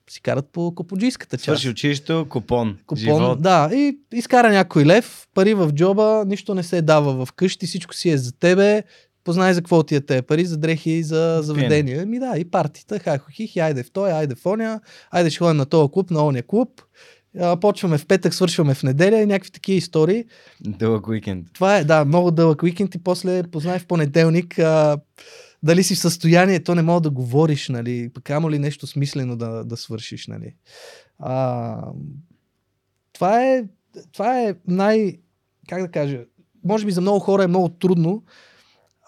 си карат по купонджийската част. Свърши училището, купон. Купон, живот. да, и изкара някой лев, пари в джоба, нищо не се дава в къщи, всичко си е за тебе, познай за какво ти е те пари, за дрехи и за заведения. Ми да, и партията, хайхо хихи, айде в той, айде в оня, айде ще ходим на този клуб, на оня клуб. Почваме в петък, свършваме в неделя и някакви такива истории. Дълъг уикенд. Това е, да, много дълъг уикенд и после познай в понеделник а, дали си в състояние, то не мога да говориш, нали, пък ама ли нещо смислено да, да свършиш, нали. А, това е, това е най, как да кажа, може би за много хора е много трудно,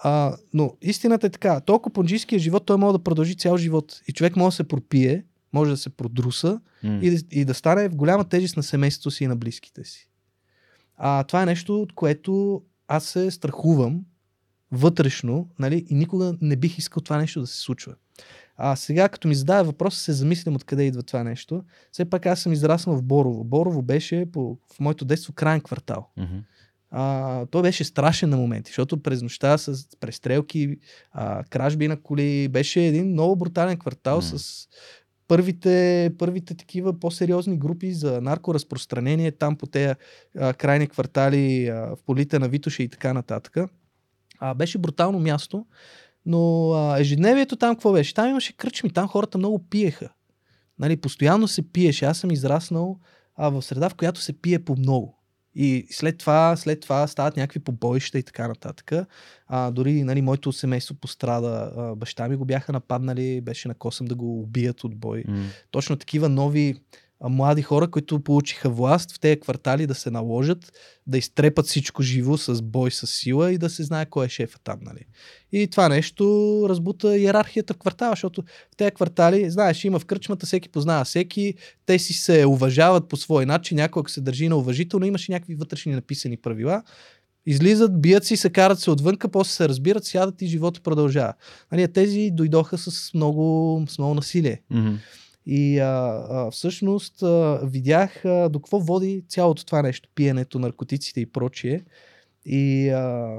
а, но истината е така, толкова понджийския живот, той може да продължи цял живот и човек може да се пропие, може да се продруса М. и да, и да стане в голяма тежест на семейството си и на близките си. А, това е нещо, от което аз се страхувам вътрешно, нали, и никога не бих искал това нещо да се случва. А сега, като ми задава въпрос, се замислям откъде идва това нещо. Все пак аз съм израснал в Борово. Борово беше по, в моето детство крайен квартал. Мгм. А, той беше страшен на моменти, защото през нощта с престрелки, а, кражби на коли, беше един много брутален квартал М. с първите, първите такива по-сериозни групи за наркоразпространение там по тези крайни квартали а, в полите на Витоша и така нататък. А, беше брутално място, но а, ежедневието там какво беше? Там имаше кръчми, там хората много пиеха. Нали, постоянно се пиеше. Аз съм израснал а, в среда, в която се пие по много. И след това, след това стават някакви побоища и така нататък. А, дори нали, моето семейство пострада. А, баща ми го бяха нападнали, беше на косъм да го убият от бой. М. Точно такива нови млади хора, които получиха власт в тези квартали да се наложат, да изтрепат всичко живо с бой, с сила и да се знае кой е шефа там. Нали. И това нещо разбута иерархията в квартала, защото в тези квартали, знаеш, има в кръчмата, всеки познава всеки, те си се уважават по свой начин, някой се държи на уважително, имаше някакви вътрешни написани правила. Излизат, бият си, се карат се отвънка, после се разбират, сядат и живота продължава. Нали, тези дойдоха с много, с много насилие. Мгм. И а, а, всъщност а, видях а, до какво води цялото това нещо, пиенето, наркотиците и прочие. И а,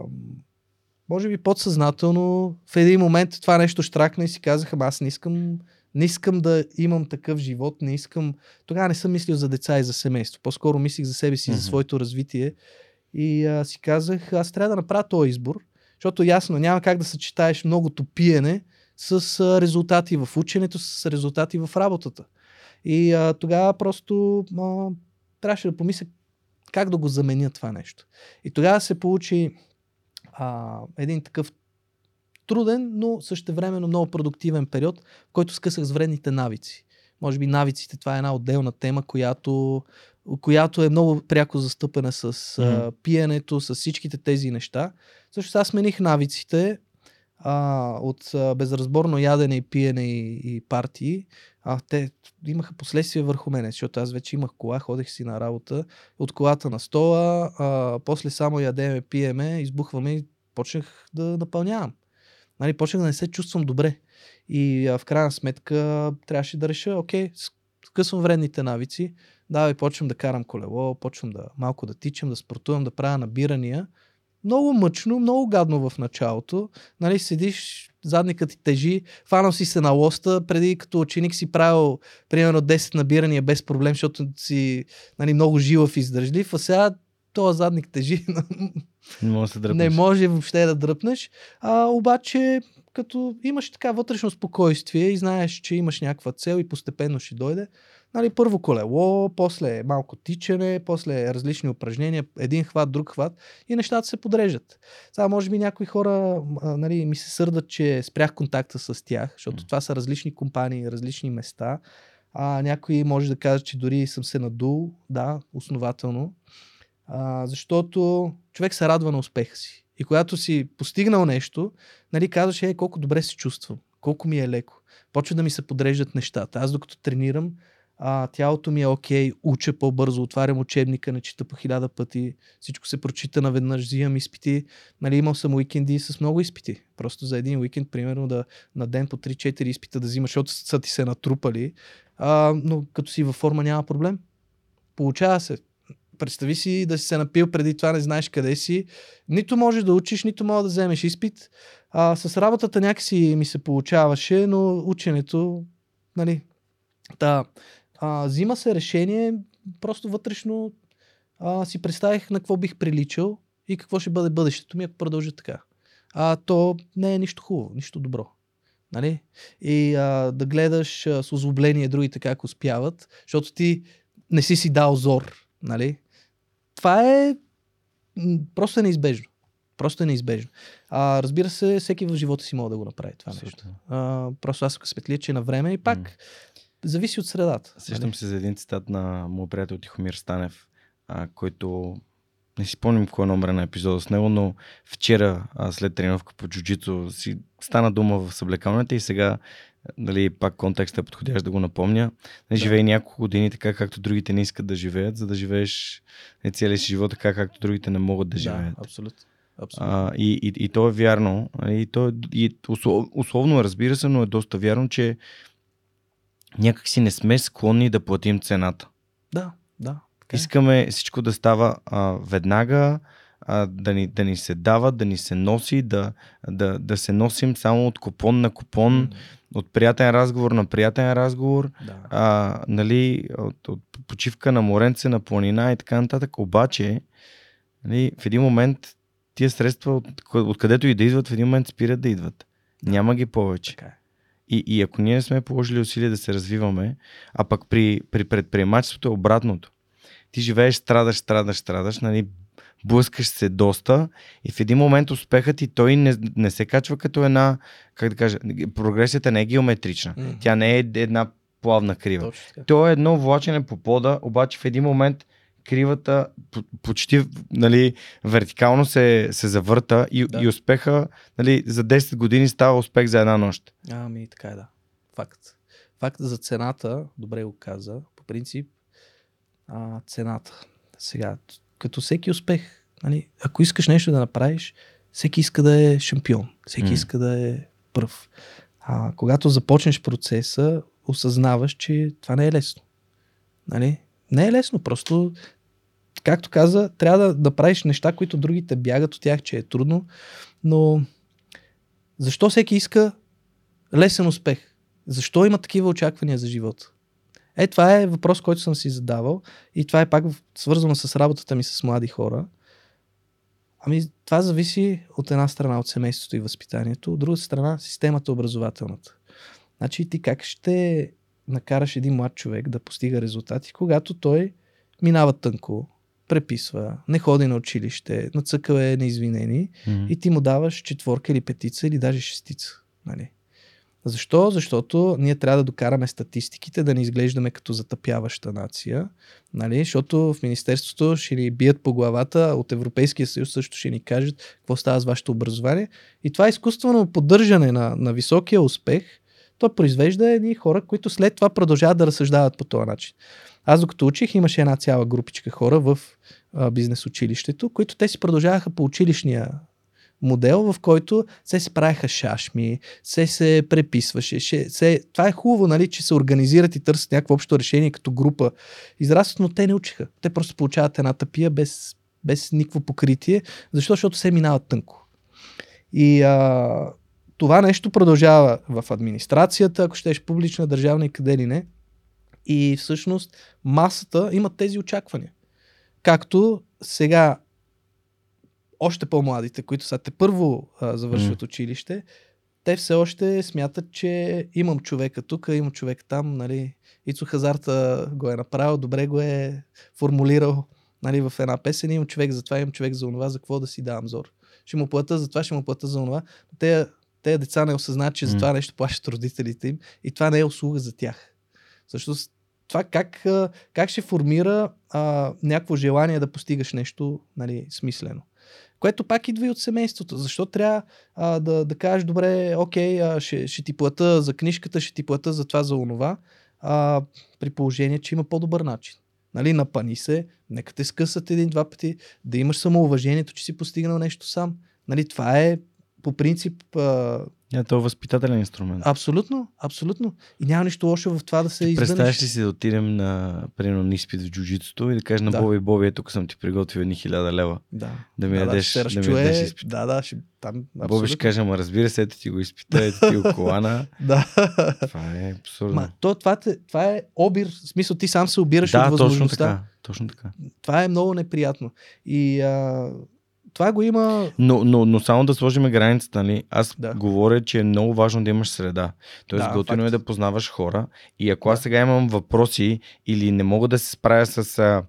може би подсъзнателно в един момент това нещо штракна и си казах, ама аз не искам, не искам да имам такъв живот, не искам... Тогава не съм мислил за деца и за семейство. По-скоро мислих за себе си, Мгм. за своето развитие. И а, си казах, аз трябва да направя този избор, защото ясно, няма как да съчетаеш многото пиене с резултати в ученето, с резултати в работата. И а, тогава просто а, трябваше да помисля как да го заменя това нещо. И тогава се получи а, един такъв труден, но същевременно много продуктивен период, в който скъсах с вредните навици. Може би навиците, това е една отделна тема, която, която е много пряко застъпена с Мгм. пиенето, с всичките тези неща. Също аз смених навиците а, от а, безразборно ядене и пиене и, и партии. А, те имаха последствия върху мене, защото аз вече имах кола, ходех си на работа, от колата на стола, а, после само ядеме, пиеме, избухваме и почнах да напълнявам. Нали, почнах да не се чувствам добре. И а, в крайна сметка трябваше да реша, окей, скъсвам вредните навици, давай, почвам да карам колело, почвам да малко да тичам, да спортувам, да правя набирания. Много мъчно, много гадно в началото. Нали, седиш, задникът ти тежи, фанал си се на лоста, преди като ученик си правил примерно 10 набирания без проблем, защото си нали, много жилав и издържлив, а сега този задник тежи, Не може да не може въобще да дръпнеш. А, обаче, като имаш така вътрешно спокойствие и знаеш, че имаш някаква цел и постепенно ще дойде, нали, първо колело, после малко тичане, после различни упражнения, един хват, друг хват и нещата се подреждат. Сега, може би някои хора нали, ми се сърдат, че спрях контакта с тях, защото това са различни компании, различни места. А, някои може да кажат, че дори съм се надул, да, основателно. А, защото човек се радва на успеха си. И когато си постигнал нещо, нали, казваш, е, колко добре се чувствам, колко ми е леко. Почва да ми се подреждат нещата. Аз докато тренирам, а, тялото ми е окей, уча по-бързо, отварям учебника, не чита по хиляда пъти, всичко се прочита наведнъж, взимам изпити. Нали, имал съм уикенди с много изпити. Просто за един уикенд, примерно, да, на ден по 3-4 изпита да взимаш, защото са ти се натрупали. А, но като си във форма няма проблем. Получава се. Представи си да си се напил преди това, не знаеш къде си. Нито можеш да учиш, нито може да вземеш изпит. А, с работата някакси ми се получаваше, но ученето, нали, да, а, взима се решение, просто вътрешно а, си представих на какво бих приличал и какво ще бъде бъдещето ми, ако продължа така. А то не е нищо хубаво, нищо добро. Нали? И а, да гледаш а, с озлобление другите как успяват, защото ти не си си дал зор. Нали? Това е просто е неизбежно. Просто е неизбежно. А, разбира се, всеки в живота си може да го направи това нещо. А, просто аз светлия, че е на време и пак М. зависи от средата. Сещам нали? се за един цитат на моят приятел Тихомир Станев, а, който не си спомням кой е номер на епизода с него, но вчера а, след тренировка по джуджито си стана дума в съблекалната и сега нали, пак контекстът е подходящ да го напомня. Не Да. живее няколко години така, както другите не искат да живеят, за да живееш не целия си живот така, както другите не могат да живеят. Да, абсолютно. абсолютно. А, и, и, и то е вярно. нали, И то е, и услов, условно разбира се, но е доста вярно, че някак си не сме склонни да платим цената. да, да. Така е. Искаме всичко да става а, веднага, а, да, ни, да ни се дава, да ни се носи, да, да, да се носим само от купон на купон, М, от приятен разговор на приятен разговор, Да. а, нали, от, от почивка на моренце, на планина и така нататък. Обаче, нали, в един момент тия средства, от, откъдето и да идват, в един момент спират да идват. Няма ги повече. Така е. И, и ако ние не сме положили усилия да се развиваме, а пък при, при предприемачеството е обратното. Ти живееш, страдаш, страдаш, страдаш, нали, блъскаш се доста и в един момент успехът ти той не, не се качва като една, как да кажа, прогресията не е геометрична. Мгм. Тя не е една плавна крива. То е едно влачене по пода, обаче в един момент кривата по- почти нали, вертикално се, се завърта и, Да. и успеха нали, за 10 години става успех за една нощ. Ами, така е, да. Факт. Факт за цената, добре го каза, по принцип, а, цената. Сега, като всеки успех, нали, ако искаш нещо да направиш, всеки иска да е шампион, всеки М. иска да е пръв. А, когато започнеш процеса, осъзнаваш, че това не е лесно. Нали? Не е лесно, просто, както каза, трябва да, да правиш неща, които другите бягат от тях, че е трудно, но защо всеки иска лесен успех? Защо има такива очаквания за живота? Е, това е въпрос, който съм си задавал и това е пак свързано с работата ми с млади хора. Ами, това зависи от една страна от семейството и възпитанието, от друга страна системата образователната. Значи ти как ще накараш един млад човек да постига резултати, когато той минава тънко, преписва, не ходи на училище, нацъкал е неизвинени и ти му даваш четворка или петица или даже шестица. Нали? Защо? Защото ние трябва да докараме статистиките, да не изглеждаме като затъпяваща нация, нали? защото в Министерството ще ни бият по главата, от Европейския съюз също ще ни кажат какво става с вашето образование. И това изкуствено поддържане на, на високия успех, то произвежда едни хора, които след това продължават да разсъждават по този начин. Аз докато учих, имаше една цяла групичка хора в бизнес училището, които те си продължаваха по училищния модел, в който се се правеха шашми, се се преписваше. Ще, се... Това е хубаво, нали, че се организират и търсят някакво общо решение като група. Израстват, но те не учиха. Те просто получават една тъпия без, без никакво покритие. Защо? Защото се минават тънко. И а, това нещо продължава в администрацията, ако щеш публична, държавна и къде ли не. И всъщност масата имат тези очаквания. Както сега още по-младите, които са те първо а, завършват училище, те все още смятат, че имам човека тук, имам човек там, нали. Ицо Хазарта го е направил, добре го е формулирал нали, в една песен, имам човек за това, имам човек за това, за какво да си давам зор. Ще му плата за това, ще му плата за това. Те, те деца не осъзнат, че за това нещо плащат родителите им и това не е услуга за тях. Защото това как, как ще формира а, някакво желание да постигаш нещо нали, смислено. Което пак идва и от семейството. Защо трябва а, да, да кажеш, добре, окей, а, ще, ще ти плата за книжката, ще ти плата за това, за онова, а, при положение, че има по-добър начин. Нали, напани се, нека те скъсат един-два пъти, да имаш самоуважението, че си постигнал нещо сам. Нали, това е по принцип а, Yeah, то е възпитателен инструмент. Абсолютно, абсолютно. И няма нищо лошо в това да се издънеш. Представяш ли си да отидем на, примерно, на изпит в джуджитото и да кажеш на да. Боби, Боби, тук съм ти приготвил едни хиляда лева. Да. Да ми да, ядеш, да, да, да ми ядеш изпит. Да, да, ще, там абсолютно. Боби ще каже, ама разбира се, ето ти го изпита, ето ти го колана. да. Това е абсурдно. Ма, то, това, това е обир, в смисъл ти сам се обираш да, от възможността. Точно така, точно така. Това е много неприятно. И а, това го има. Но, но, но само да сложим границата, нали? Аз Да. говоря, че е много важно да имаш среда. Тоест, Да, готино факт. е да познаваш хора. И ако аз сега имам въпроси или не мога да се справя с а,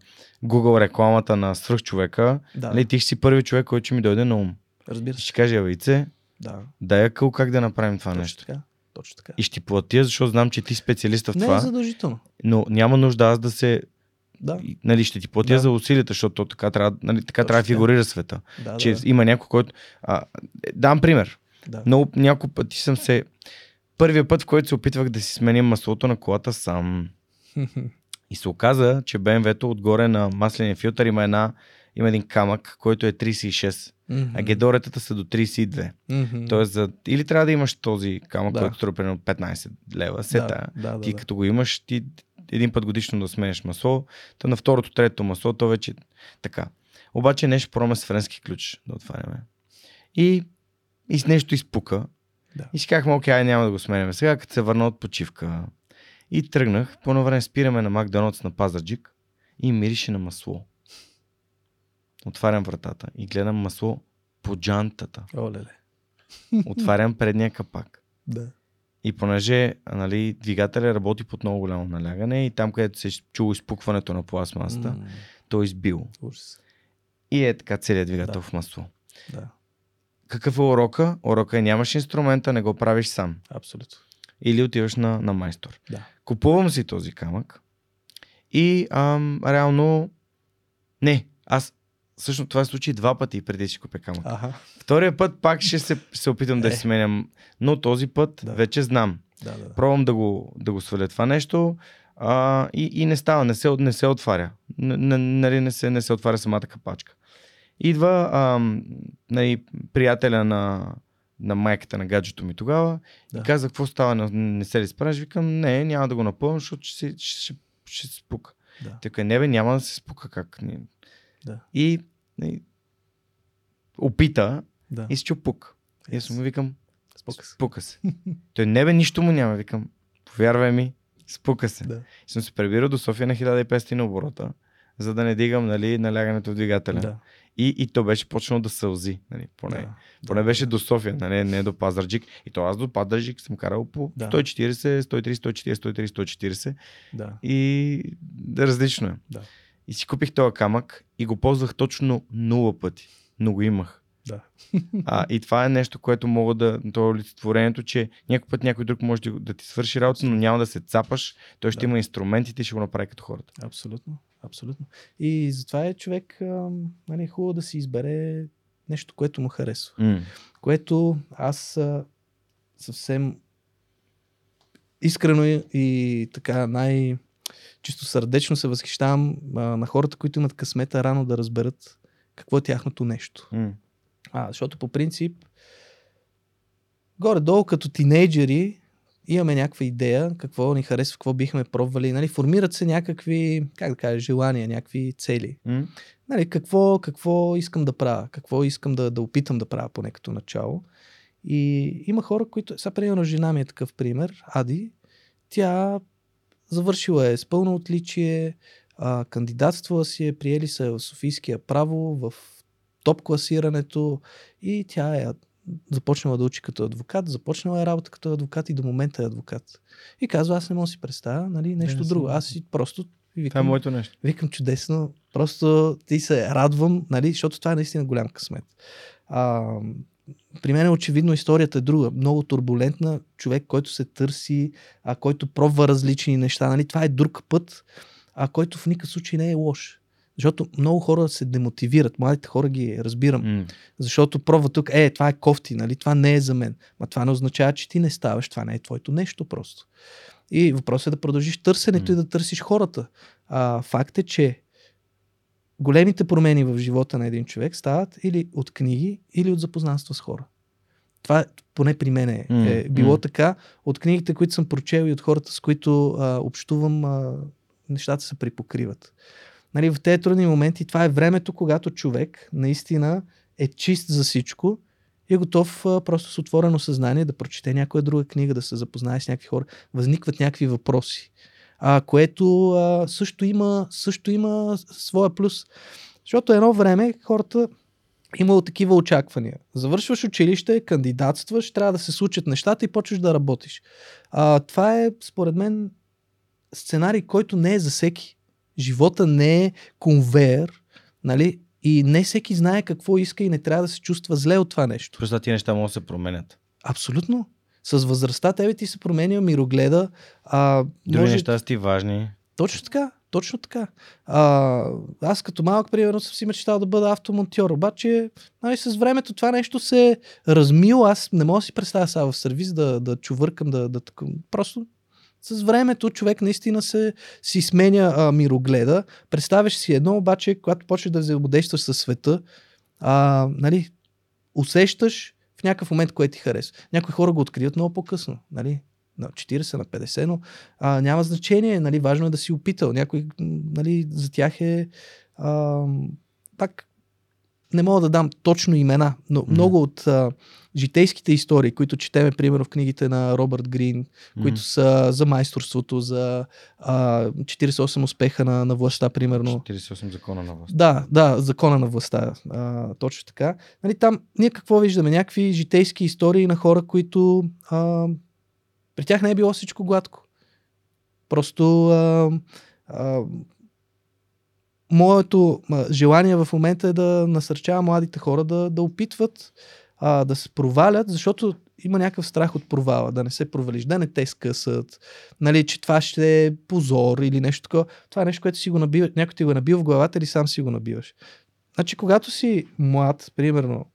Google рекламата на свръхчовека, Да, нали, ти си първи човек, който ще ми дойде на ум. разбира се. ще каже, Авице, Да, дай акъл как да направим това точно нещо. така. Точно така. И ще ти платя, защото знам, че ти специалист в Не това, е задължително. но няма нужда аз да се... Да, и, Нали, ще ти платя Да. за усилията, защото то така трябва, нали, така Точно трябва да фигурира света. да, че да, има някой, който... А, е, дам пример. да. Много няколко пъти съм се... Първият път, в който се опитвах да си сменя маслото на колата сам. И се оказа, че BMW-то отгоре на масления филтър има една има един камък, който е 36, Мгм. а гедоретата са до 32. Мгм. Тоест, за... или трябва да имаш този камък, Да. който струва примерно 15 лева, сета. Да, да, да, ти да. като го имаш, ти един път годишно да сменяш масло, та на второто, трето масло, то вече така. Обаче нещо пробваме с френски ключ да отваряме. И, и с нещо изпука. Да. И си казахме, окей, ай, няма да го сменяме. Сега, като се върна от почивка и тръгнах, по едно време спираме на Макдоналдс на Пазарджик и мирише на масло. Отварям вратата и гледам масло по джантата. Олеле. Отварям предния капак. Да. И понеже нали, двигателя работи под много голямо налягане и там, където се чуло изпукването на пластмасата, М, той избил. Ужас. И е така целият двигател Да. в масло. Да, Какъв е урока? Урока е нямаш инструмента, не го правиш сам. абсолютно. Или отиваш на, на майстор. Да. Купувам си този камък и ам, реално не, аз всъщност това се случи два пъти преди да си купя камък. Аха. Втория път пак ще се, се опитам да Е. си сменям, но този път Да. вече знам. Да, да, да. Пробвам да го, да го сваля това нещо а, и, и не става, не се, не се отваря. Н- Нали, не, се, не се отваря самата капачка. Идва ам, нали, приятеля на, на майката на гаджето ми тогава Да. и каза, какво става, не, не се ли справиш? Викам, не, няма да го напълвам, защото ще, се- ще, ще, ще спука. Да. Така, не бе, няма да се спука как. Да. И нали, опита Да. и се чу пук. И аз му викам, Спука се. спука се. Той не бе, нищо му няма. Викам, повярвай ми, спука се. Да. И съм се прибирал до София на 1500 на оборота, за да не дигам нали, налягането в двигателя. Да. И, и то беше почнало да сълзи. Нали, поне, Да. поне Да. беше до София, нали, не до Пазарджик. И то аз до Пазарджик съм карал по Да. 140, 130, 140, 130, 140 Да. и различно е. Да. И си купих този камък и го ползвах точно нула пъти. Но го имах. Да. А, и това е нещо, което мога да. То е олицетворението, че някой път някой друг може да, да ти свърши работа, но няма да се цапаш. Той ще Да. има инструментите и ще го направи като хората. Абсолютно. Абсолютно. И затова е човек ам, нали, хубаво да си избере нещо, което му харесва. М. Което аз а, съвсем искрено и, и така най- чисто сърдечно се възхищавам а, на хората, които имат късмета рано да разберат какво е тяхното нещо. М. А, защото по принцип, горе-долу като тинейджери, имаме някаква идея, какво ни харесва, какво бихме пробвали. Нали, формират се някакви, как да кажа, желания, някакви цели. М. Нали, какво, какво искам да правя, какво искам да, да опитам да правя поне като начало. И има хора, които, сега примерно жена ми е такъв пример, Ади, тя завършила е с пълно отличие, а, кандидатствала си е, приели се в Софийския право, в топ класирането и тя е започнала да учи като адвокат, започнала е работа като адвокат и до момента е адвокат. И казва, аз не мога да си представя нали, нещо Да, друго. Аз си просто викам, Това е моето нещо. Викам чудесно. Просто ти се радвам, нали, защото това е наистина голям късмет. А, при мен е очевидно историята е друга. Много турбулентна. Човек, който се търси, а, който пробва различни неща. Нали, това е друг път, а, който в никакъв случай не е лош. Защото много хора се демотивират. Младите хора ги разбирам. М. Защото пробва тук, е, това е кофти, нали? Това не е за мен. Ма това не означава, че ти не ставаш. Това не е твоето нещо просто. И въпросът е да продължиш търсенето М. и да търсиш хората. А, факт е, че големите промени в живота на един човек стават или от книги, или от запознанства с хора. Това поне при мен е, е било м. така. От книгите, които съм прочел и от хората, с които а, общувам, а, нещата се припокриват. Нали, в тези трудни моменти това е времето, когато човек наистина е чист за всичко и е готов а, просто с отворено съзнание да прочете някоя друга книга, да се запознае с някакви хора. Възникват някакви въпроси, а, което а, също, има, също има своя плюс. Защото едно време хората имало такива очаквания. Завършваш училище, кандидатстваш, трябва да се случат нещата и почваш да работиш. А, това е, според мен, сценарий, който не е за всеки. Живота не е конвейер, нали? И не всеки знае какво иска и не трябва да се чувства зле от това нещо. Просто тези неща могат да се променят. Абсолютно. С възрастта тебе ти се променя мирогледа. А, Други може... неща са ти важни. Точно така, точно така. А, аз като малък, примерно, съм си мечтал да бъда автомонтьор, обаче нали, с времето това нещо се е размило. Аз не мога да си представя сега в сервиз да, да чувъркам, да, да просто с времето човек наистина се си сменя а, мирогледа. Представяш си едно, обаче, когато почнеш да взаимодействаш със света, а, нали, усещаш някакъв момент, което ти харесва. Някои хора го откриват много по-късно, нали? На 40, на 50, но а, няма значение, нали? Важно е да си опитал. Някой, нали, за тях е а, пак не мога да дам точно имена, но Мгм. много от а, житейските истории, които четеме, примерно в книгите на Робърт Грин, които са за майсторството, за а, 48 успеха на, на властта, примерно. 48 закона на власт. Да, да, закона на властта. А, точно така. Нали, там ние какво виждаме? Някакви житейски истории на хора, които а, при тях не е било всичко гладко. Просто а, а, моето желание в момента е да насърчавам младите хора да, да опитват а, да се провалят, защото има някакъв страх от провала, да не се провалиш, да не те скъсат, нали, че това ще е позор или нещо такова. Това е нещо, което си го набива, някой ти го набива в главата или сам си го набиваш. Значи, когато си млад, примерно,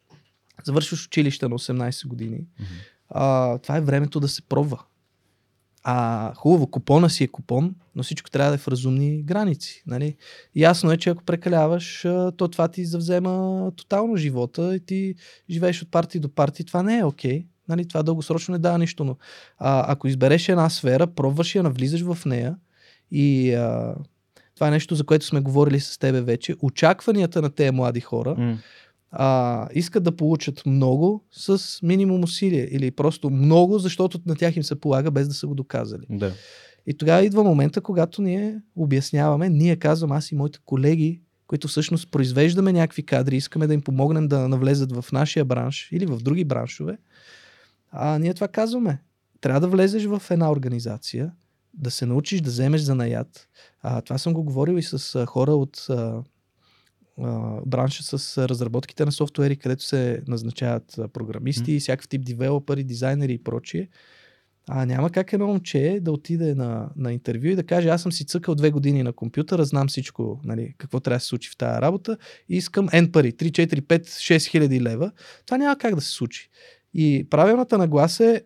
завършваш училище на 18 години, Мгм. а, това е времето да се пробва. А хубаво, купона си е купон, но всичко трябва да е в разумни граници. Нали? Ясно е, че ако прекаляваш, то това ти завзема тотално живота и ти живееш от парти до парти. Това не е окей. Нали? Това дългосрочно не дава нищо, но а, ако избереш една сфера, пробваш я, навлизаш в нея и а, това е нещо, за което сме говорили с тебе вече. Очакванията на тези млади хора М. а, искат да получат много с минимум усилие или просто много, защото на тях им се полага без да са го доказали. Да. И тогава идва момента, когато ние обясняваме, ние казвам, аз и моите колеги, които всъщност произвеждаме някакви кадри, искаме да им помогнем да навлезат в нашия бранш или в други браншове, а ние това казваме. Трябва да влезеш в една организация, да се научиш да вземеш занаят. А, това съм го говорил и с а, хора от а, а, бранша с разработките на софтуери, където се назначават програмисти, М. всякакъв тип девелопери, дизайнери и прочие. А няма как едно момче да отиде на, на интервю и да каже, аз съм си цъкал две години на компютъра, знам всичко, нали, какво трябва да се случи в тази работа и искам N пари, 3, 4, 5, 6 хиляди лева. Това няма как да се случи. И правилната нагласа е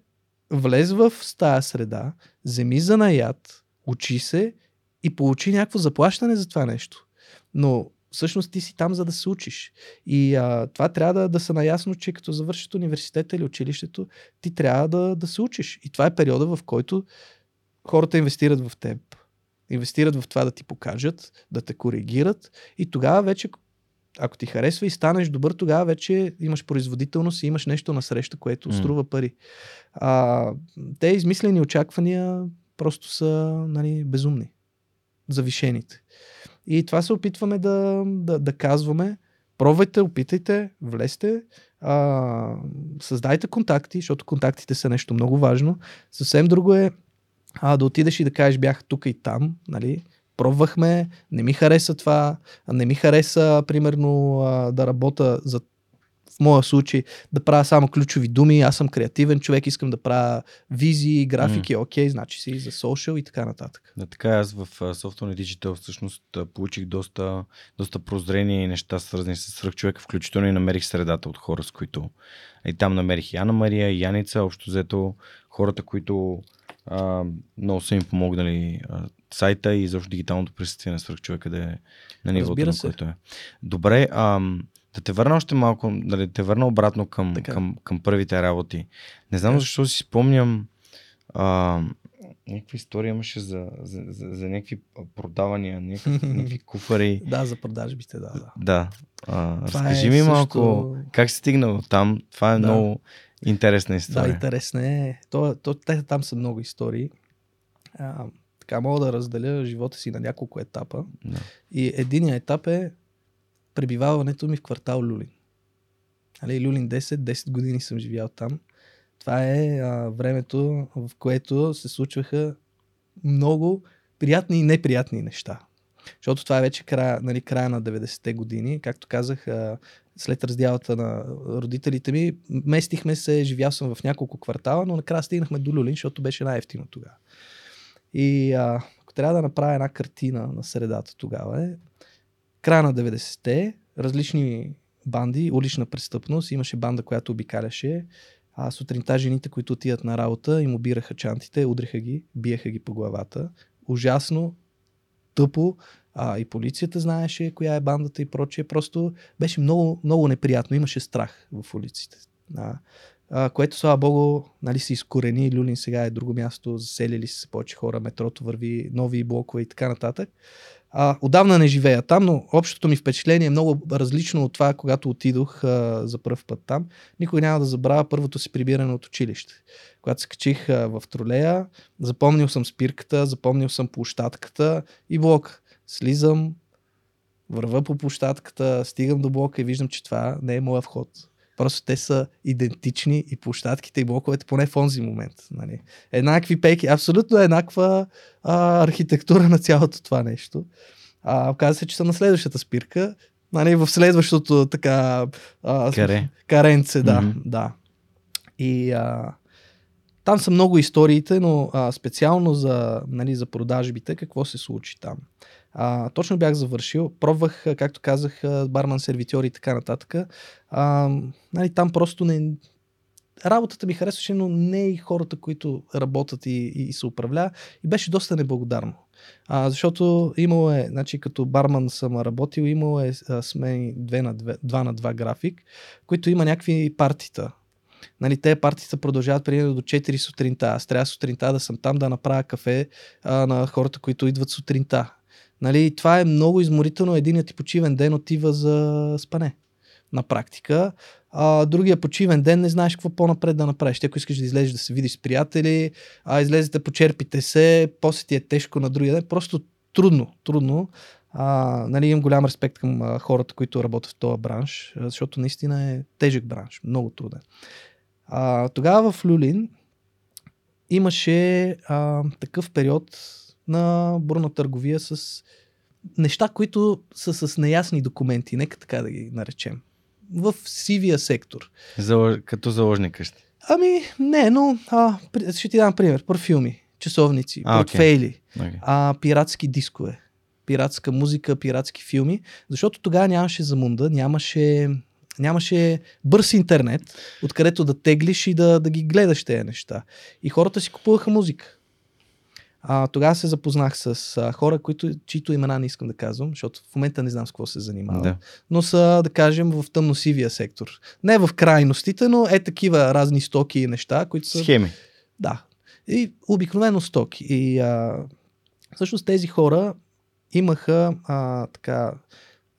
влез в тая среда, вземи занаят, учи се и получи някакво заплащане за това нещо. Но всъщност ти си там, за да се учиш. И а, това трябва да, да са наясно, че като завършиш университета или училището, ти трябва да, да се учиш. И това е периода, в който хората инвестират в теб. Инвестират в това да ти покажат, да те коригират и тогава вече, ако ти харесва и станеш добър, тогава вече имаш производителност и имаш нещо на среща, което М. струва пари. А, те измислени очаквания просто са нали, безумни. Завишените. И това се опитваме да, да, да казваме. Пробвайте, опитайте, влезте, а, създайте контакти, защото контактите са нещо много важно. Съвсем друго е а, да отидеш и да кажеш бях тук и там, нали? Пробвахме, не ми хареса това, не ми хареса, примерно, да работя за моя случай да правя само ключови думи, аз съм креативен човек, искам да правя визии, графики, mm. окей, значи си за social и така нататък. Да, така аз в Software Digital всъщност получих доста, доста прозрени неща, свързани с свръхчовека, включително и намерих средата от хора, с които и там намерих и Ана Мария, и Яница, общо взето хората, които а, много са им помогнали а, сайта и изобщо дигиталното присъствие на свръхчовека да е на нивото, на което е. Добре, а, да те върна още малко, да те върна обратно към, към, към първите работи. Не знам защо си спомням а, някаква история имаше за, за, за, за някакви продавания, някакви, някакви куфари. да, за продажбите, да. Да. да. А, разкажи е ми също... малко как си стигнал там. Това е да. много интересна история. Да, интересна е. То, то, те, там са много истории. А, така мога да разделя живота си на няколко етапа. Да. И единият етап е пребиваването ми в квартал Люлин. Али, Люлин 10, 10 години съм живял там. Това е а, времето, в което се случваха много приятни и неприятни неща. Защото това е вече края, нали, края на 90-те години. Както казах, а, след раздялата на родителите ми, местихме се, живял съм в няколко квартала, но накрая стигнахме до Люлин, защото беше най-ефтино тогава. И а, ако трябва да направя една картина на средата тогава е, края на 90-те, различни банди, улична престъпност, имаше банда, която обикаляше, а сутринта жените, които отидат на работа, им обираха чантите, удриха ги, биеха ги по главата. Ужасно, тъпо, а, и полицията знаеше коя е бандата и прочее. Просто беше много, много неприятно. Имаше страх в улиците. А, а, което, слава богу, нали, се изкорени. Люлин сега е друго място, заселили се повече хора, метрото върви, нови блокове и така нататък. А, отдавна не живея там, но общото ми впечатление е много различно от това, когато отидох а, за първ път там. Никой няма да забравя първото си прибиране от училище. Когато се качих а, в тролея, запомнил съм спирката, запомнил съм площадката и блок. Слизам, върва по площадката, стигам до блока и виждам, че това не е моя вход. Просто те са идентични и площадките и блоковете, поне в онзи момент. Нали. Еднакви пейки, абсолютно еднаква а, архитектура на цялото това нещо. А, оказва се, че съм на следващата спирка, нали, в следващото така а, Каре. каренце, да, mm-hmm. да. И а, там са много историите, но а, специално за, нали, за продажбите, какво се случи там. А, точно бях завършил, пробвах, както казах, барман, сервитьори и така нататък. А, нали, там просто не... Работата ми харесваше, но не и хората, които работят и, и се управля. И беше доста неблагодарно. А, защото имало е, значи като барман съм работил, имало е смени 2 на 2, 2 на 2 график, които има някакви партита. Нали, те партита продължават примерно до 4 сутринта. Аз трябва сутринта да съм там да направя кафе а, на хората, които идват сутринта. Нали, това е много изморително. Единият ти почивен ден отива за спане на практика. А, другия почивен ден не знаеш какво по-напред да направиш. Ти ако искаш да излезеш да се видиш с приятели, а излезете, почерпите се, после ти е тежко на другия ден. Просто трудно, трудно. А, нали, имам голям респект към а, хората, които работят в този бранш, защото наистина е тежък бранш, много труден. А, тогава в Люлин имаше а, такъв период, на бурна търговия с неща, които са с неясни документи, нека така да ги наречем. В сивия сектор. Залож... Като заложник къщи. Ами, не, но а, ще ти дам пример. Парфюми, часовници, а, портфейли, okay. Okay. А, пиратски дискове, пиратска музика, пиратски филми, защото тогава нямаше замунда, нямаше, нямаше бърз интернет, откъдето да теглиш и да, да ги гледаш тези неща. И хората си купуваха музика. А, тогава се запознах с а, хора, които, чието имена не искам да казвам, защото в момента не знам с какво се занимавам. Да. Но са, да кажем, в тъмносивия сектор. Не в крайностите, но е такива разни стоки и неща, които са... Схеми. Да. И обикновено стоки. И а, всъщност тези хора имаха а, така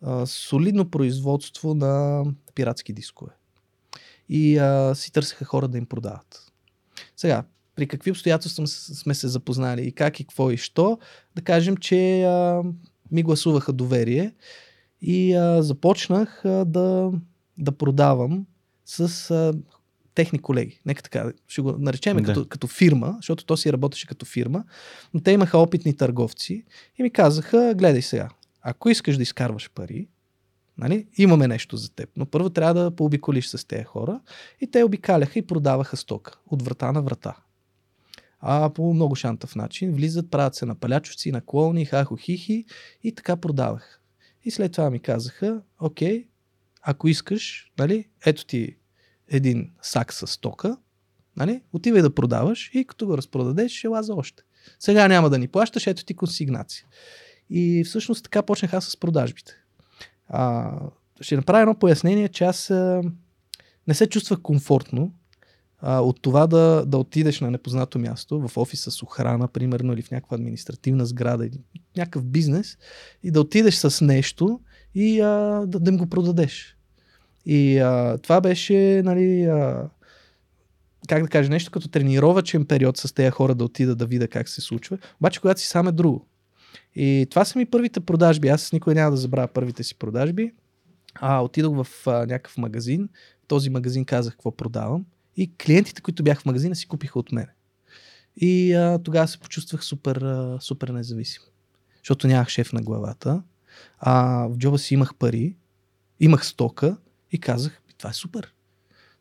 а, солидно производство на пиратски дискове. И а, си търсеха хора да им продават. Сега, при какви обстоятелства сме се запознали и как и какво и що, да кажем, че а, ми гласуваха доверие и а, започнах а, да, да продавам с а, техни колеги. Нека така, ще го наречем Да. като, като фирма, защото то си работеше като фирма, но те имаха опитни търговци и ми казаха, гледай сега, ако искаш да изкарваш пари, нали, имаме нещо за теб, но първо трябва да пообиколиш с тези хора и те обикаляха и продаваха стока от врата на врата. А по много шантав начин влизат, правят се на палячовци, на клоуни, хахо-хихи и така продавах. И след това ми казаха, окей, ако искаш, нали, ето ти един сак с стока, нали, отивай да продаваш и като го разпродадеш, ще лаза още. Сега няма да ни плащаш, ето ти консигнация. И всъщност така почнах аз с продажбите. А, ще направя едно пояснение, че аз а, не се чувствах комфортно а, от това да, да отидеш на непознато място, в офис с охрана, примерно, или в някаква административна сграда, или някакъв бизнес, и да отидеш с нещо и а, да, да им го продадеш. И а, това беше, нали, а, как да кажа, нещо като тренировачен период с тези хора да отида да видя как се случва. Обаче, когато си сам е друго. И това са ми първите продажби. Аз никой няма да забравя първите си продажби. А, отидох в а, някакъв магазин. В този магазин казах какво продавам. И клиентите, които бяха в магазина, си купиха от мен. И а, тогава се почувствах супер, а, супер независим. Защото нямах шеф на главата. А в джоба си имах пари, имах стока и казах, това е супер.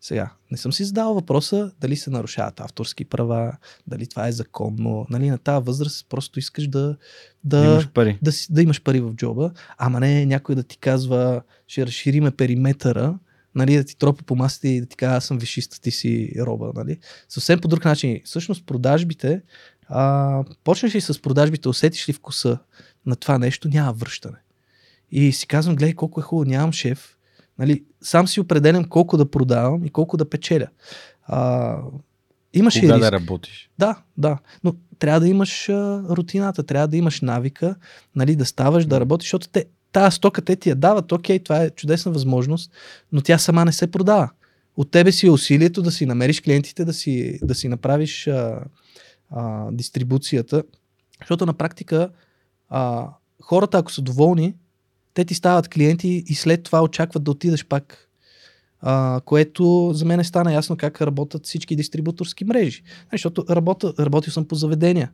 Сега, не съм си задал въпроса дали се нарушават авторски права, дали това е законно. Нали, на тази възраст просто искаш да, да, Да имаш пари. да, да имаш пари в джоба, ама не някой да ти казва, ще разшириме периметъра, нали, да ти тропа по масите и да ти казва, аз съм вишиста, ти си роба. Нали. Съвсем по друг начин. Всъщност продажбите, а, почнеш ли с продажбите, усетиш ли вкуса на това нещо, няма връщане. И си казвам, гледай колко е хубаво, нямам шеф. Нали, сам си определям колко да продавам и колко да печеля. А, имаш и Кога риск. да работиш? Да, да. Но трябва да имаш а, рутината, трябва да имаш навика, нали, да ставаш, да работиш, защото те, тази стока те ти я дават, окей, това е чудесна възможност, но тя сама не се продава. От тебе си е усилието да си намериш клиентите, да си, да си направиш а, а, дистрибуцията, защото на практика а, хората, ако са доволни, те ти стават клиенти и след това очакват да отидеш пак. А, което за мен е стана ясно как работят всички дистрибуторски мрежи. Защото работа, работил съм по заведения.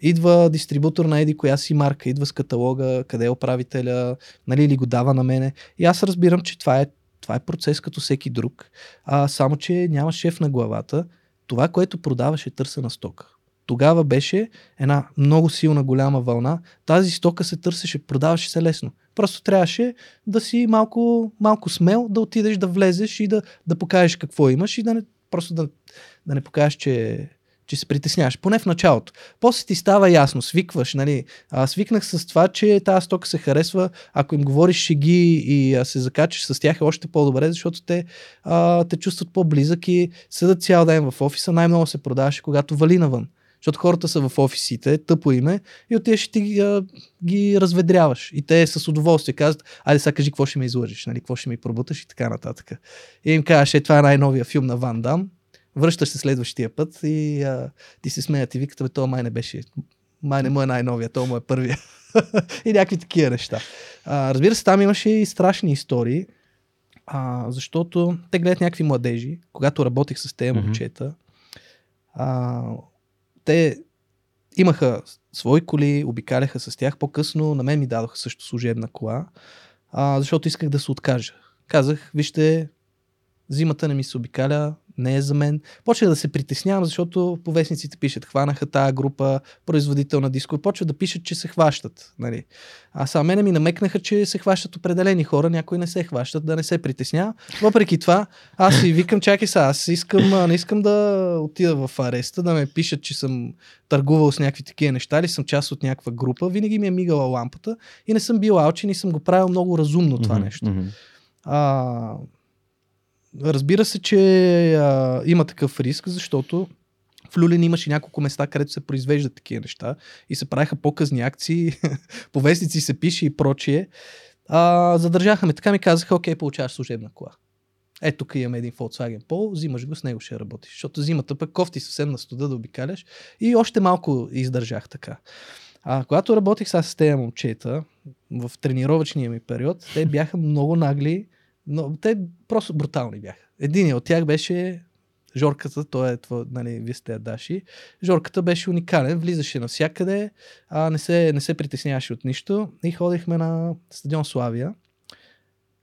Идва дистрибутор на еди коя си марка, идва с каталога, къде е управителя, нали, или го дава на мене. И аз разбирам, че това е, това е процес като всеки друг. А, само, че няма шеф на главата. Това, което продаваш е търсена стока. Тогава беше една много силна голяма вълна. Тази стока се търсеше, продаваше се лесно. Просто трябваше да си малко, малко смел, да отидеш, да влезеш и да, да покажеш какво имаш и да не, просто да, да не покажеш, че, че се притесняваш. Поне в началото. После ти става ясно, свикваш. Нали? А, свикнах с това, че тази стока се харесва. Ако им говориш шеги и а, се закачаш с тях е още по-добре, защото те а, те чувстват по-близък и седат цял ден в офиса. Най-много се продаваше, когато вали навън. Защото хората са в офисите, тъпо име, и отиваш и ти а, ги разведряваш. И те с удоволствие казват, айде сега кажи какво ще ме излъжеш, нали, какво ще ми пробуташ и така нататък. И им кажеш, е, това е най-новия филм на Ван Дам, връщаш се следващия път и а, ти се смеят и викат, бе, то май не беше, май не му е най-новия, то му е първия. и някакви такива неща. А, разбира се, там имаше и страшни истории, а, защото те гледат някакви младежи, когато работех с тези момчета, а, те имаха свои коли, обикаляха с тях. По-късно на мен ми дадоха също служебна кола, а, защото исках да се откажа. Казах, вижте, зимата не ми се обикаля, не е за мен. Почнах да се притеснявам, защото по вестниците пишат, хванаха тая група, производител на диско, почват да пишат, че се хващат. Нали. А само мене ми намекнаха, че се хващат определени хора, някои не се хващат, да не се притеснява. Въпреки това, аз си викам, чакай сега, аз искам, не искам да отида в ареста, да ме пишат, че съм търгувал с някакви такива неща или съм част от някаква група. Винаги ми е мигала лампата и не съм бил алчен и съм го правил много разумно това нещо. А, разбира се, че а, има такъв риск, защото в Люлин имаше няколко места, където се произвеждат такива неща и се правиха по-късни акции, по вестници се пише и прочие. А, задържаха ме, така ми казаха, окей, получаваш служебна кола. Ето тук имаме един Volkswagen Polo, взимаш го, с него ще работиш. Защото зимата пък кофти съвсем на студа да обикаляш и още малко издържах така. А когато работих с тези момчета, в тренировъчния ми период, те бяха много нагли, но те просто брутални бяха. Един от тях беше Жорката, той е това, нали, вие сте Даши. Жорката беше уникален, влизаше навсякъде, а не се, не се притесняваше от нищо и ходихме на стадион Славия.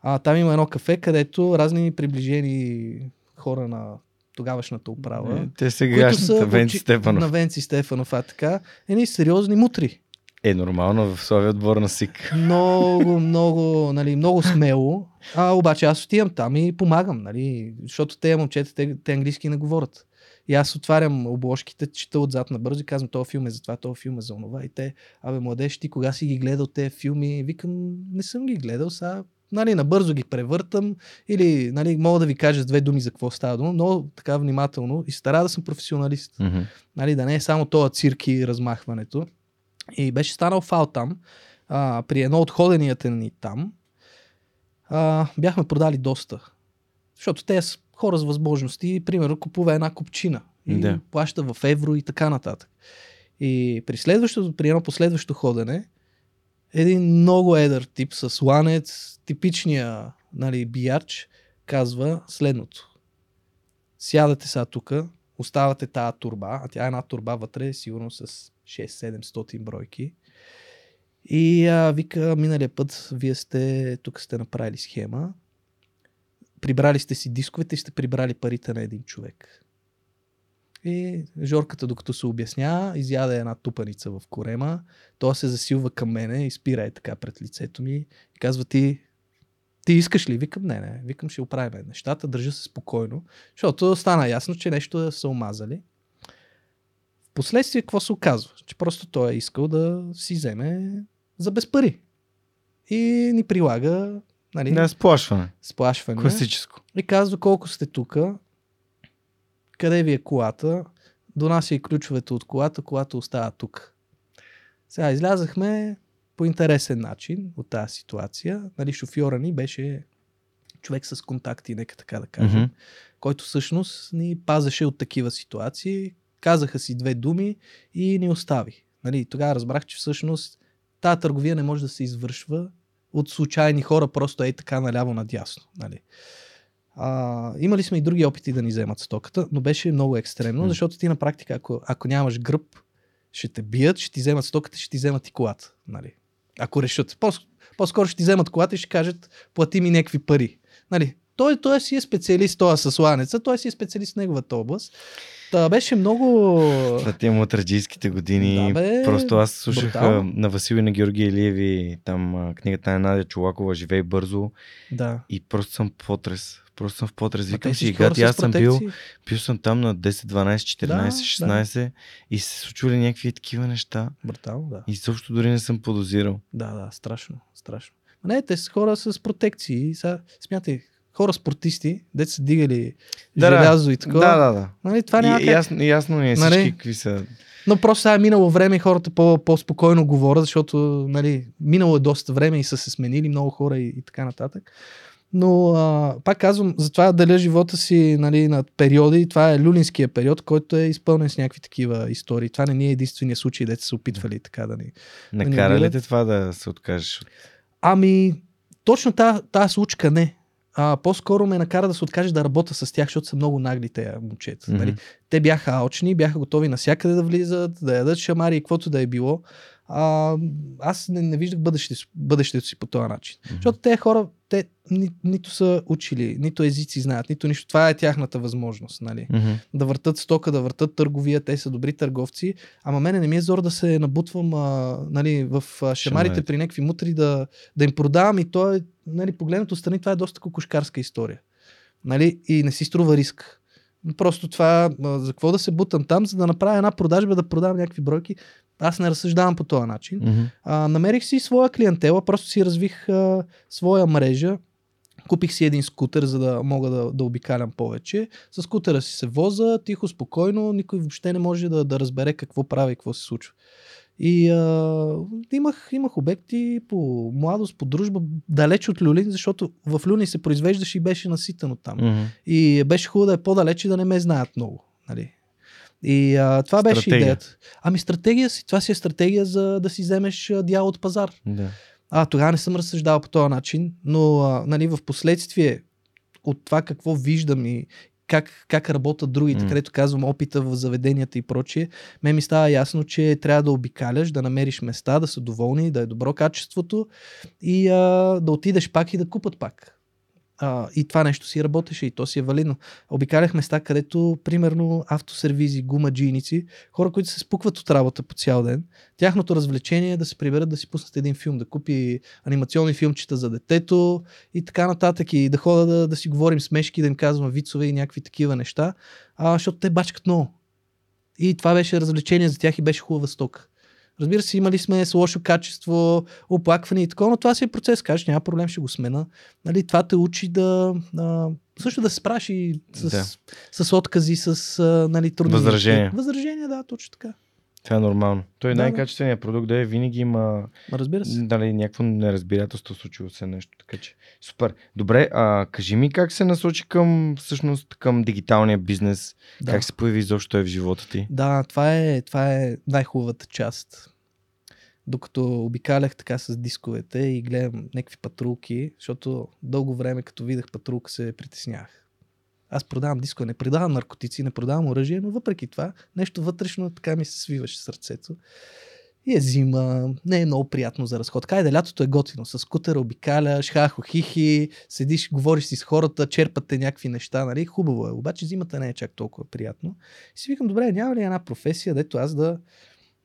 А, там има едно кафе, където разни приближени хора на тогавашната управа. Е, те сега са Венци Стефанов. На Венци Стефанов, а така. Едни сериозни мутри. Е, нормално в Славия отбор на СИК. Много, много, нали, много смело. А, обаче аз отивам там и помагам, нали, защото те момчета, те, те английски не говорят. И аз отварям обложките, чета отзад на бързо и казвам, този филм е за това, този филм е за онова. И те, абе, младеж, ти кога си ги гледал тези филми? Викам, не съм ги гледал, сега нали, набързо ги превъртам или нали, мога да ви кажа с две думи за какво става дума, но така внимателно и стара да съм професионалист. Mm-hmm. Нали, да не е само това цирк и размахването. И беше станал фал там, а, при едно от ходенията ни там, а, бяхме продали доста. Защото те са хора с възможности, примерно купува една купчина и Да. плаща в евро и така нататък. И при следващото, при едно последващо ходене, един много едър тип с ланец, типичния нали, биярч, казва следното. Сядате сега тук, оставате тази турба, а тя е една турба вътре, сигурно с 6-700 бройки. И а, вика, миналия път вие сте, тук сте направили схема, прибрали сте си дисковете и сте прибрали парите на един човек. И Жорката, докато се обясня, изяде една тупаница в корема. Той се засилва към мене и спира е така пред лицето ми. И казва ти, ти искаш ли? Викам, не, не. Викам, ще оправим нещата, държа се спокойно. Защото стана ясно, че нещо са омазали. Впоследствие какво се оказва? Че просто той е искал да си вземе за без пари. И ни прилага нали, Не, сплашване. сплашване. Класическо. И казва колко сте тук, къде ви е колата, донася и ключовете от колата, колата остава тук. Сега излязахме по интересен начин от тази ситуация. Нали, шофьора ни беше човек с контакти, нека така да кажем, Мгм. който всъщност ни пазеше от такива ситуации. Казаха си две думи и ни остави. Нали, тогава разбрах, че всъщност тази търговия не може да се извършва от случайни хора, просто ей така наляво надясно. Нали. А, имали сме и други опити да ни вземат стоката, но беше много екстремно, защото ти на практика, ако, ако нямаш гръб, ще те бият, ще ти вземат стоката, ще ти вземат и колата. Нали. Ако решат. По- по-скоро ще ти вземат колата и ще кажат, плати ми някакви пари. Нали. Той, той си е специалист, той е със сланеца, той си е специалист в неговата област. Та беше много... Да, тия мутраджийските години. Да, бе, просто аз слушах брутално. на Васил и на Георги Илиеви, там книгата на Надя Чулакова Живей бързо Да. и просто съм потрес. Просто съм в потрес. Викам си, гати, аз съм бил, бил съм там на 10, 12, 14, Да, 16 и се случвали някакви такива неща. Брутално, да. И също дори не съм подозирал. Да, да, страшно, страшно. Не, те са хора с протекции. Сега, смятай, хора спортисти, деца са дигали Да, да. желязо и такова. Да, да, да. Нали, това няма И, как. ясно, ясно ни е Нали? всички какви са. Но просто сега е минало време и хората по- по-спокойно говорят, защото нали, минало е доста време и са се сменили много хора и, и така нататък. Но а, пак казвам, затова деля живота си нали, на периоди. Това е люлинския период, който е изпълнен с някакви такива истории. Това не ни е единствения случай, дете са се опитвали така да ни Накара ли те това да се откажеш? от- Ами, точно тази, тази случка не. А, по-скоро ме накара да се откаже да работя с тях, защото са много нагли тези момчета. Мгм. Нали? Те бяха алчни, бяха готови навсякъде да влизат, да ядат шамари и каквото да е било. А, аз не, не виждах бъдещето, бъдещето си по този начин. Мгм. Защото те хора, те ни, нито са учили, нито езици знаят, нито нищо. Това е тяхната възможност. Нали? Мгм. да въртат стока, да въртат търговия, те са добри търговци, ама мене не ми е зор да се набутвам а, нали, в а, шамарите Шамарите. при някакви мутри да, да им продавам и то е, нали, погледнато страни, това е доста кукушкарска история. Нали? И не си струва риск. Просто това, за какво да се бутам там, за да направя една продажба, да продавам някакви бройки. Аз не разсъждавам по този начин. Мгм. А, намерих си своя клиентела, просто си развих а, своя мрежа. Купих си един скутер, за да мога да, да обикалям повече. С скутера си се воза, тихо, спокойно, никой въобще не може да, да разбере какво прави и какво се случва. И а, имах, имах обекти по младост, по дружба, далеч от Люлин, защото в Люлин се произвеждаше и беше наситено там. Мгм. И беше хубаво да е по-далеч и да не ме знаят много. Нали? И а, това беше Стратегия. идеята. Ами стратегия си, това си е стратегия за да си вземеш дял от пазар. Да. А, тогава не съм разсъждавал по този начин, но а, нали, в последствие от това какво виждам и как, как работят другите, mm. където казвам опита в заведенията и прочие, ме ми става ясно, че трябва да обикаляш, да намериш места, да са доволни, да е добро качеството и а, да отидеш пак и да купат пак. А, и това нещо си работеше и то си е валидно. Обикалях места, където, примерно, автосервизи, гумаджийници, хора, които се спукват от работа по цял ден. Тяхното развлечение е да се приберат да си пуснат един филм, да купи анимационни филмчета за детето и така нататък. И да хода да, да си говорим смешки, да им казвам вицове и някакви такива неща, а, защото те бачкат много. И това беше развлечение за тях и беше хубава стока. Разбира се, имали сме с лошо качество, оплакване и такова, но това си е процес. Кажеш, няма проблем, ще го смена. Нали, това те учи да. А, също да се справиш и с, Да. с откази, с а, нали, трудни. Възражения. Възражения, да, точно така. Това е нормално. Той е Да, да. най-качественият продукт да е винаги има Ма разбира се. дали, някакво неразбирателство случило се нещо. Така че, супер. Добре, а, кажи ми как се насочи към, всъщност, към дигиталния бизнес? Да. Как се появи изобщо той в живота ти? Да, това е, това е най-хубавата част. Докато обикалях така с дисковете и гледам някакви патрулки, защото дълго време като видях патрулка се притеснявах. Аз продавам дискове, не продавам наркотици, не продавам оръжие, но въпреки това нещо вътрешно така ми се свиваше сърцето. И е зима, не е много приятно за разход. Кайде, лятото е готино. С скутера обикаляш, хахо, хихи, седиш, говориш си с хората, черпате някакви неща, нали? Хубаво е. Обаче зимата не е чак толкова приятно. И си викам, добре, няма ли една професия, дето аз да,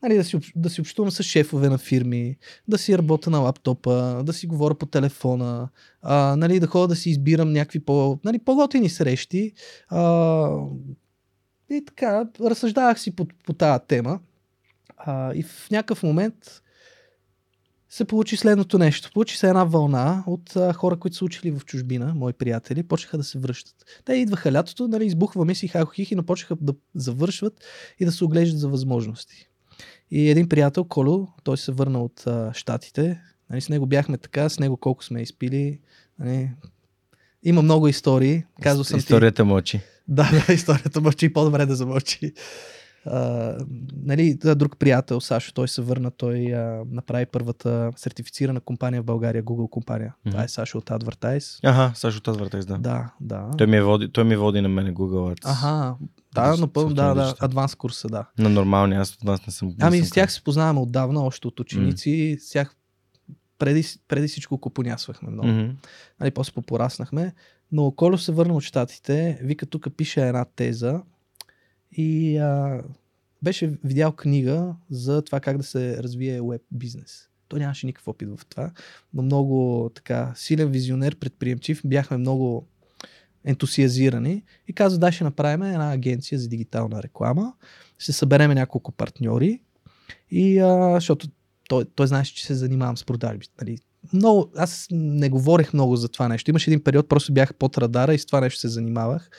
нали, да, си, да си общувам с шефове на фирми, да си работя на лаптопа, да си говоря по телефона, а, нали, да ходя да си избирам някакви по, нали, по-готини срещи. А, и така, разсъждавах си по, по тази тема. А, и в някакъв момент се получи следното нещо. Получи се една вълна от а, хора, които са учили в чужбина, мои приятели, почнаха да се връщат. Те идваха лятото, нали, избухваме си хахохихи, но почнаха да завършват и да се оглеждат за възможности. И един приятел, Коло, той се върна от а, Штатите. Нали, с него бяхме така, с него колко сме изпили. Нали, има много истории. Казвал съм ти. Историята мълчи. Да, да, историята мълчи, по-добре да замълчи. А, нали, да, друг приятел, Сашо, той се върна, той а, направи първата сертифицирана компания в България, Google компания. Mm-hmm. Това е Сашо от Advertise. Ага, Сашо от Advertise, да. Да, да. Той, ми е води, той ми води на мене Google Ads. Аха, да, напълно, да, да, адванс курса, да. На нормални, аз от вас не съм. не Ами съм с тях се познаваме отдавна, още от ученици, с тях преди, преди всичко купонясвахме много. Мгм. нали, после попораснахме. Но Колю се върна от щатите, вика тук пише една теза и а, беше видял книга за това как да се развие веб бизнес. Той нямаше никакъв опит в това, но много така силен визионер, предприемчив, бяхме много ентусиазирани и каза, да, ще направим една агенция за дигитална реклама, ще събереме няколко партньори и а, защото той, той знаеше, че се занимавам с продажби. Нали. Много, аз не говорех много за това нещо. Имаше един период, просто бях под радара и с това нещо се занимавах.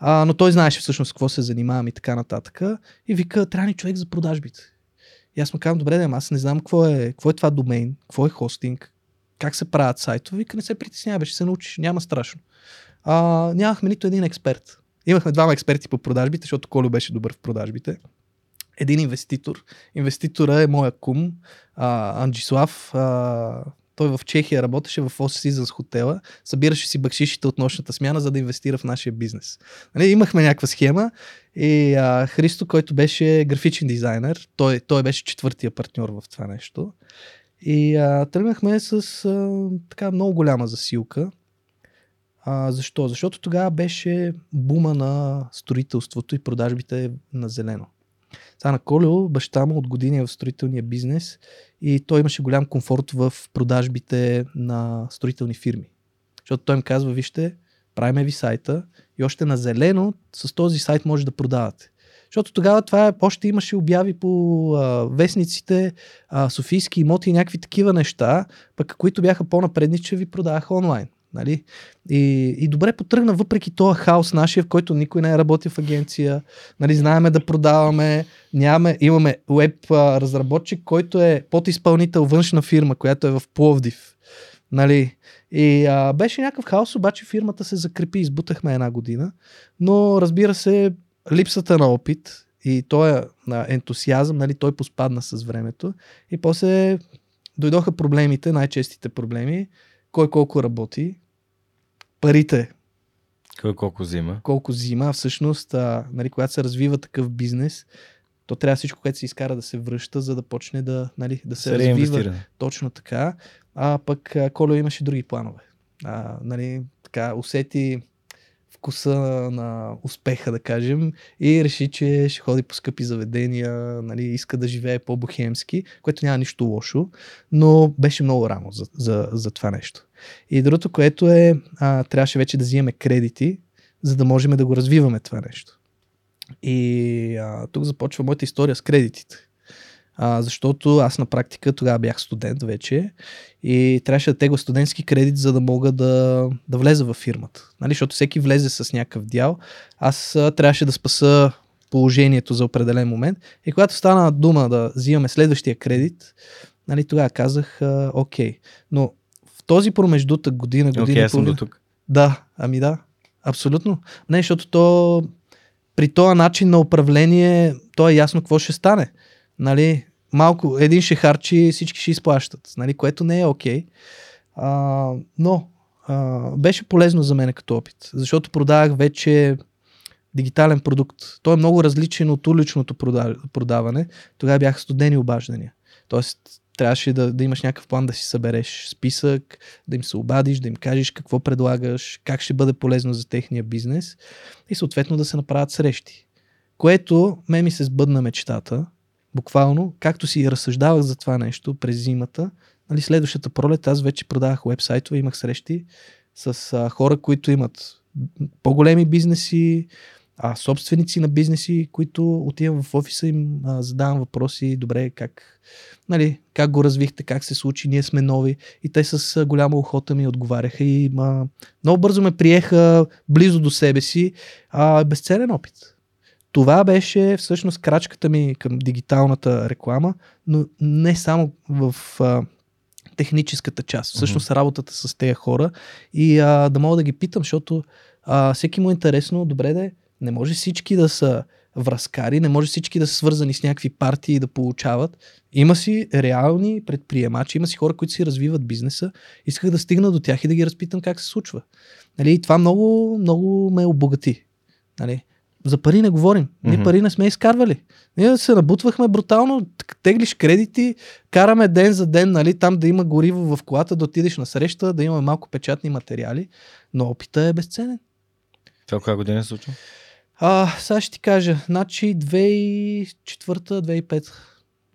А, но той знаеше всъщност какво се занимавам и така нататък. И вика, трябва ни човек за продажбите. И аз му казвам, добре, да, аз не знам какво е, какво е това домейн, какво е хостинг, как се правят сайтове. Вика, не се притеснявай, ще се научиш, няма страшно. А, нямахме нито един експерт. Имахме двама експерти по продажбите, защото Колю беше добър в продажбите. Един инвеститор. Инвеститора е моя кум, а, Анджислав. А, той в Чехия работеше в Four Seasons хотела, събираше си бакшишите от нощната смяна, за да инвестира в нашия бизнес. Нали, имахме някаква схема и а, Христо, който беше графичен дизайнер, той, той беше четвъртия партньор в това нещо. И а, тръгнахме с а, така много голяма засилка. А, защо? Защото тогава беше бума на строителството и продажбите на зелено. Сега на Колео, баща му от години е в строителния бизнес и той имаше голям комфорт в продажбите на строителни фирми. Защото той им казва, вижте, правиме ви сайта и още на зелено с този сайт може да продавате. Защото тогава това е, още имаше обяви по а, вестниците, а, софийски имоти и някакви такива неща, пък които бяха по-напредни, че ви продаваха онлайн. Нали? И, и добре потръгна, въпреки този хаос нашия, в който никой не е работил в агенция. Нали, знаеме да продаваме, нямаме, имаме веб разработчик, който е подизпълнител външна фирма, която е в Пловдив. Нали? И а, беше някакъв хаос, обаче фирмата се закрепи, избутахме една година. Но разбира се, липсата на опит И той ентусиазъм, нали, той поспадна с времето. И после дойдоха проблемите, най-честите проблеми. Кой колко работи, парите. Кой колко взима. Колко взима. Всъщност, а, нали, когато се развива такъв бизнес, то трябва всичко, което се изкара да се връща, за да почне да, нали, да се, се развива. Точно така. А пък Коло имаше други планове. А, нали, така, усети вкуса на успеха, да кажем, и реши, че ще ходи по скъпи заведения, нали, иска да живее по-бухемски, което няма нищо лошо, но беше много рано за, за, за това нещо. И другото, което е, а, трябваше вече да взимаме кредити, за да можем да го развиваме това нещо. И а, тук започва моята история с кредитите. А, защото аз на практика тогава бях студент вече и трябваше да тегла студентски кредит, за да мога да, да влеза във фирмата. Нали? Защото всеки влезе с някакъв дял. Аз а, трябваше да спаса положението за определен момент. И когато стана дума да взимаме следващия кредит, нали, тогава казах, а, окей. Но в този промеждутък година, година... Окей, okay, съм до тук. Да, ами да, абсолютно. Не, защото то при този начин на управление, то е ясно какво ще стане. Нали, малко, един ще харчи, всички ще изплащат, нали, което не е окей. Okay. но а, беше полезно за мен като опит, защото продавах вече дигитален продукт. Той е много различен от уличното продаване. Тогава бяха студени обаждания. Тоест, трябваше да, да имаш някакъв план да си събереш списък, да им се обадиш, да им кажеш какво предлагаш, как ще бъде полезно за техния бизнес и съответно да се направят срещи. Което ме ми се сбъдна мечтата, буквално, както си разсъждавах за това нещо през зимата, нали, следващата пролет аз вече продавах вебсайтове, имах срещи с а, хора, които имат по-големи бизнеси, а, собственици на бизнеси, които отивам в офиса им, а, задавам въпроси, добре, как, нали, как го развихте, как се случи, ние сме нови. И те с а, голяма охота ми отговаряха и а, много бързо ме приеха близо до себе си. А, безцелен опит. Това беше всъщност крачката ми към дигиталната реклама, но не само в а, техническата част. Всъщност работата с тези хора и а, да мога да ги питам, защото а, всеки му е интересно, добре да не може всички да са връзкари, не може всички да са свързани с някакви партии и да получават. Има си реални предприемачи, има си хора, които си развиват бизнеса. Исках да стигна до тях и да ги разпитам как се случва. Нали, и това много, много ме обогати. Нали. За пари не говорим. Ние mm-hmm. пари не сме изкарвали. Ние се набутвахме брутално, теглиш кредити, караме ден за ден, нали, там да има гориво в колата, да отидеш на среща, да има малко печатни материали, но опита е безценен. Това коя година се случва? А, сега ще ти кажа, значи 2004-2005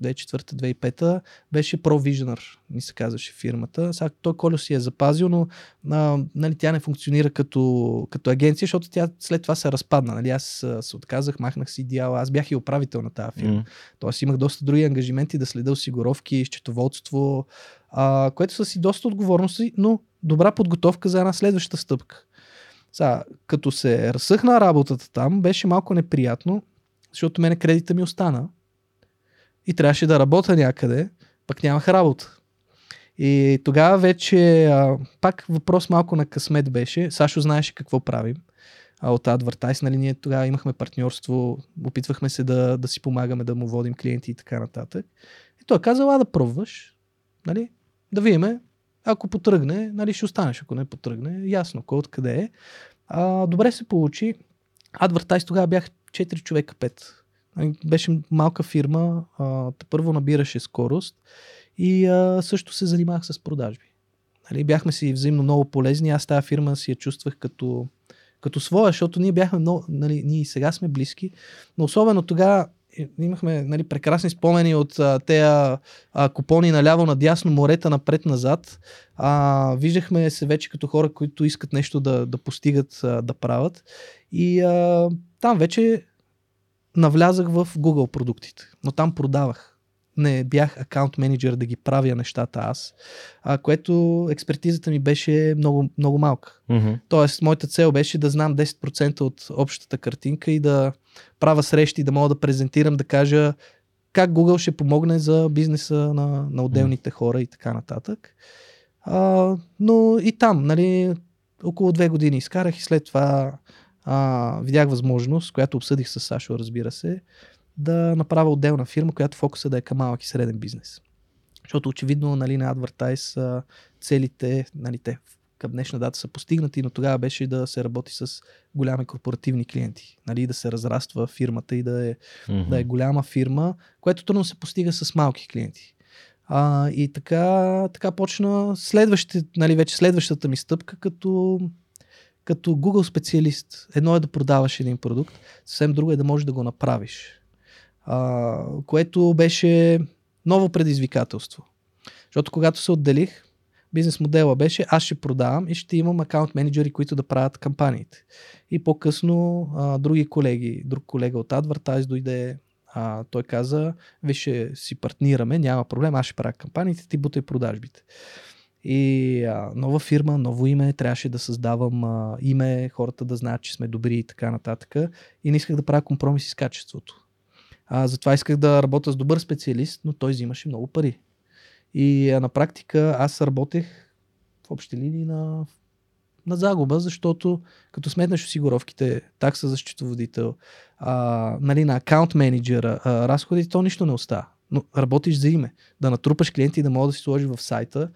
2004-2005 беше ProVisioner, ми се казваше фирмата. Сега той Колю си е запазил, но а, нали, тя не функционира като, като агенция, защото тя след това се разпадна. Нали, аз се отказах, махнах си дяла. Аз бях и управител на тази фирма. Mm. Тоест имах доста други ангажименти да следя осигуровки, счетоводство, а, което са си доста отговорности, но добра подготовка за една следваща стъпка. Сега, като се разсъхна работата там, беше малко неприятно, защото мене кредита ми остана и трябваше да работя някъде, пък нямах работа. И тогава вече, а, пак въпрос малко на късмет беше, Сашо знаеше какво правим а, от Advertise, нали, ние тогава имахме партньорство, опитвахме се да, да си помагаме, да му водим клиенти и така нататък. И той каза, а да пробваш, нали, да видиме, ако потръгне, нали, ще останеш, ако не потръгне, ясно, кой откъде е. А, добре се получи. Advertise тогава бях 4 човека, 5. Беше малка фирма, а, първо набираше скорост и а, също се занимавах с продажби. Нали, бяхме си взаимно много полезни. Аз тази фирма си я чувствах като, като своя, защото ние бяхме много, нали, ние и сега сме близки, но особено тогава имахме нали, прекрасни спомени от тези купони наляво надясно, морета напред-назад. А, виждахме се вече като хора, които искат нещо да, да постигат, а, да правят. И а, там вече навлязах в Google продуктите, но там продавах не бях акаунт менеджер да ги правя нещата аз, а, което експертизата ми беше много, много малка. Mm-hmm. Тоест, моята цел беше да знам 10% от общата картинка и да правя срещи, да мога да презентирам, да кажа как Google ще помогне за бизнеса на, на отделните mm-hmm. хора и така нататък. А, но и там, нали, около две години изкарах и след това а, видях възможност, която обсъдих с Сашо, разбира се, да направя отделна фирма, която фокуса да е към малък и среден бизнес. Защото очевидно нали, на Advertise целите, нали, те към днешна дата са постигнати, но тогава беше да се работи с голями корпоративни клиенти. Нали, да се разраства фирмата и да е, mm-hmm. да е голяма фирма, което трудно се постига с малки клиенти. А, и така, така почна следващите, нали, вече следващата ми стъпка като, като Google специалист. Едно е да продаваш един продукт, съвсем друго е да можеш да го направиш. А, което беше ново предизвикателство. Защото когато се отделих, бизнес модела беше аз ще продавам и ще имам акаунт менеджери, които да правят кампаниите. И по-късно а, други колеги, друг колега от Advertise дойде, а, той каза, виж, си партнираме, няма проблем, аз ще правя кампаниите, ти бутай продажбите. И а, нова фирма, ново име, трябваше да създавам а, име, хората да знаят, че сме добри и така нататък. И не исках да правя компромиси с качеството. А, затова исках да работя с добър специалист, но той взимаше много пари. И а, на практика аз работех в общи линии на, на загуба, защото като сметнеш осигуровките, такса за счетоводител, нали, на акаунт менеджера, разходите, то нищо не остава. Но работиш за име. Да натрупаш клиенти и да мога да си сложиш в сайта,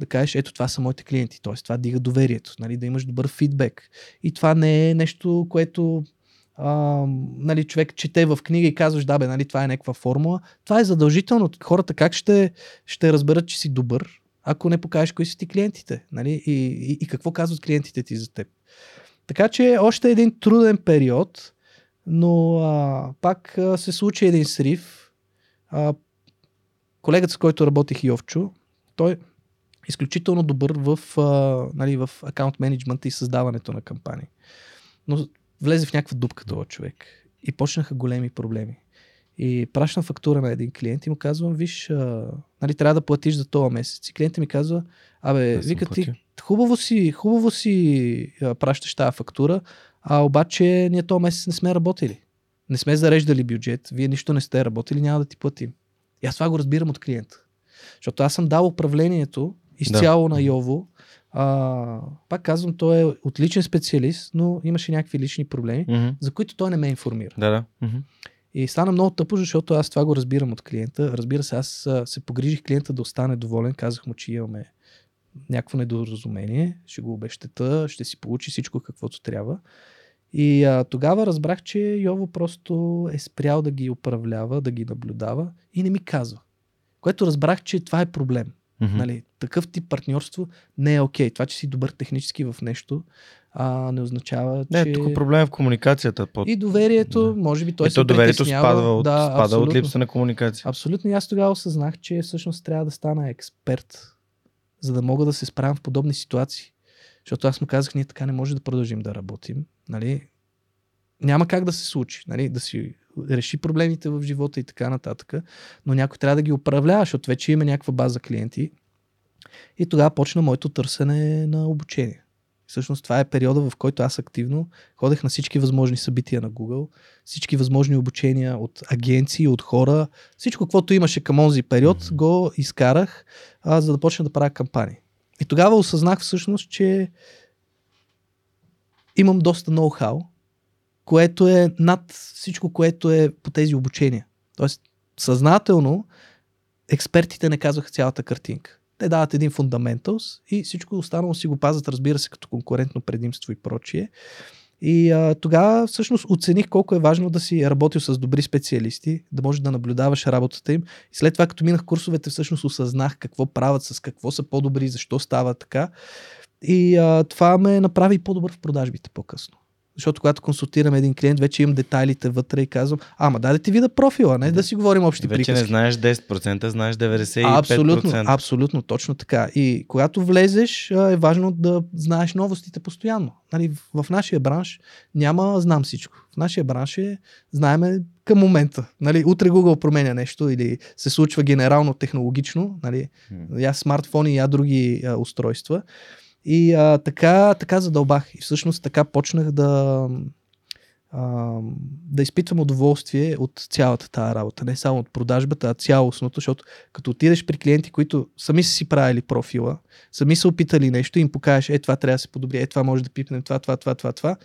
да кажеш, ето това са моите клиенти. Тоест, това дига доверието, нали, да имаш добър фидбек. И това не е нещо, което а, нали, човек чете в книга и казваш, да бе, нали, това е някаква формула. Това е задължително. Хората как ще, ще разберат, че си добър, ако не покажеш кои са ти клиентите нали? и, и, и какво казват клиентите ти за теб. Така че още един труден период, но а, пак а, се случи един срив. А, колегата, с който работих Йовчо, той е изключително добър в, а, нали, в акаунт менеджмента и създаването на кампании. Но влезе в някаква дупка този човек и почнаха големи проблеми. И пращам фактура на един клиент и му казвам, виж, а, нали, трябва да платиш за този месец. И клиентът ми казва, абе, да вика ти, хубаво си, хубаво си а, пращаш тази фактура, а обаче ние този месец не сме работили. Не сме зареждали бюджет, вие нищо не сте работили, няма да ти платим. И аз това го разбирам от клиента. Защото аз съм дал управлението изцяло да. на Йово а, пак казвам, той е отличен специалист, но имаше някакви лични проблеми, mm-hmm. за които той не ме информира. Да, да. Mm-hmm. И стана много тъпо, защото аз това го разбирам от клиента. Разбира се, аз се погрижих клиента да остане доволен. Казах му, че имаме някакво недоразумение, ще го обещета, ще си получи всичко каквото трябва. И а, тогава разбрах, че Йово просто е спрял да ги управлява, да ги наблюдава и не ми казва. Което разбрах, че това е проблем. Mm-hmm. Нали, такъв тип партньорство не е окей. Okay. Това, че си добър технически в нещо, а, не означава, че... Не, тук проблем е в комуникацията. Под... И доверието, да. може би той Ето, се доверието спада, от, да, спада абсолютно. от липса на комуникация. Абсолютно. И аз тогава осъзнах, че всъщност трябва да стана експерт, за да мога да се справям в подобни ситуации. Защото аз му казах, ние така не може да продължим да работим. Нали? Няма как да се случи. Нали? Да си реши проблемите в живота и така нататък, но някой трябва да ги управлява, защото вече има някаква база клиенти. И тогава почна моето търсене на обучение. Всъщност това е периода, в който аз активно ходех на всички възможни събития на Google, всички възможни обучения от агенции, от хора, всичко, каквото имаше към онзи период, mm-hmm. го изкарах, а, за да почна да правя кампании. И тогава осъзнах всъщност, че имам доста ноу-хау, което е над всичко, което е по тези обучения. Тоест, съзнателно експертите не казваха цялата картинка. Те дават един фундаменталс и всичко останало си го пазят, разбира се, като конкурентно предимство и прочие. И а, тогава всъщност оцених колко е важно да си работил с добри специалисти, да можеш да наблюдаваш работата им. И след това, като минах курсовете, всъщност осъзнах какво правят, с какво са по-добри, защо става така. И а, това ме направи по-добър в продажбите по-късно. Защото когато консултирам един клиент, вече имам детайлите вътре и казвам, ама дай да ти вида профила, не да си говорим общи вече приказки. Вече не знаеш 10%, знаеш 95%. Абсолютно, абсолютно, точно така. И когато влезеш, е важно да знаеш новостите постоянно. Нали, в нашия бранш няма знам всичко. В нашия бранш е знаеме към момента. Нали, утре Google променя нещо или се случва генерално технологично. Нали, я смартфони, я други а, устройства. И а, така, така задълбах. И всъщност така почнах да, а, да изпитвам удоволствие от цялата тази работа. Не само от продажбата, а цялостното, защото като отидеш при клиенти, които сами са си правили профила, сами са опитали нещо и им покажеш, е това трябва да се подобри, е това може да пипнем, това, това, това, това, това.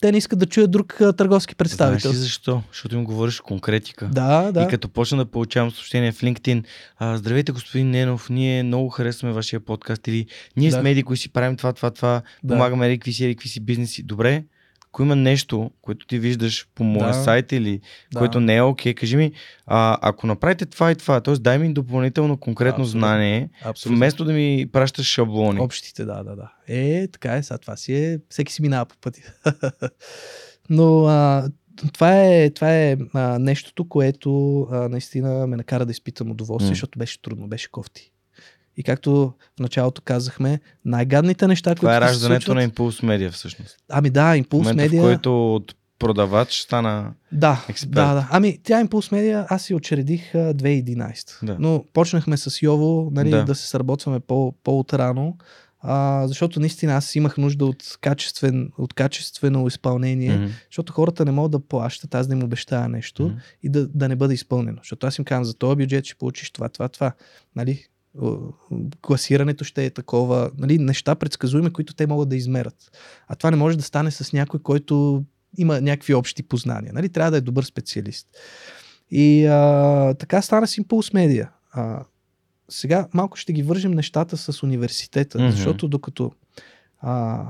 Те не искат да чуят друг а, търговски Знаеш представител. ли защо? Защото им говориш конкретика. Да, да. И като почна да получавам съобщения в LinkedIn, а, здравейте господин Ненов, ние много харесваме вашия подкаст или ние Да. сме еди, кои си правим това, това, това, Да. помагаме еди, какви си, еди, какви си бизнеси. Добре, ако има нещо, което ти виждаш по моя Да. сайт или да. което не е окей, кажи ми, а, ако направите това и това, т.е. дай ми допълнително конкретно Абсолютно. знание, Абсолютно. вместо да ми пращаш шаблони. Общите, да, да, да. Е, така е, сега това си е, всеки си минава по пътя. Но а, това е, това е а, нещото, което а, наистина ме накара да изпитам удоволствие, М. защото беше трудно, беше кофти. И както в началото казахме, най-гадните неща, Това е които раждането случват... на импулс медиа всъщност. Ами да, импулс момента, медиа. в който от продавач стана... Да, експерт. да, да. Ами тя импулс медиа аз си учредих а, 2011. Да. Но почнахме с Йово нали, Да. да. се сработваме по, по-отрано. А, защото наистина аз имах нужда от, качествен, от качествено изпълнение, Мгм. защото хората не могат да плащат, аз да им обещая нещо Мгм. и да, да не бъде изпълнено. Защото аз им казвам, за този бюджет ще получиш това, това, това. Нали? Класирането ще е такова, нали? неща предсказуеми, които те могат да измерят. А това не може да стане с някой, който има някакви общи познания. Нали? Трябва да е добър специалист. И а, така стана с Impulse Media. А, сега малко ще ги вържим нещата с университета, Мгм. защото докато а,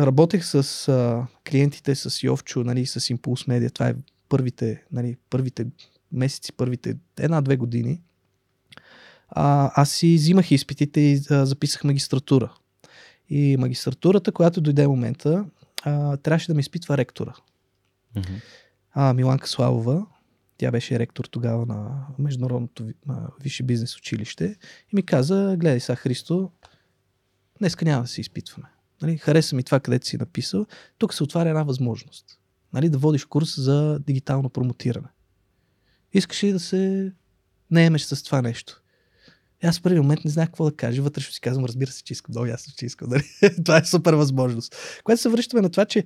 работех с а, клиентите, с Йовчо, нали, с Impulse Media, това е първите, нали, първите месеци, първите една-две години, а, аз си взимах изпитите и а, записах магистратура. И магистратурата, която дойде момента, а, трябваше да ме изпитва ректора. Мгм. А, Миланка Славова, тя беше ректор тогава на Международното а, висше бизнес училище и ми каза, гледай сега Христо, днеска няма да се изпитваме. Нали, хареса ми това, където си написал. Тук се отваря една възможност. Нали, да водиш курс за дигитално промотиране. Искаш ли да се наемеш с това нещо? Аз в първи момент не знаех какво да кажа. Вътрешно си казвам, разбира се, че искам. Много ясно, че искам. Нали? това е супер възможност. Което се връщаме на това, че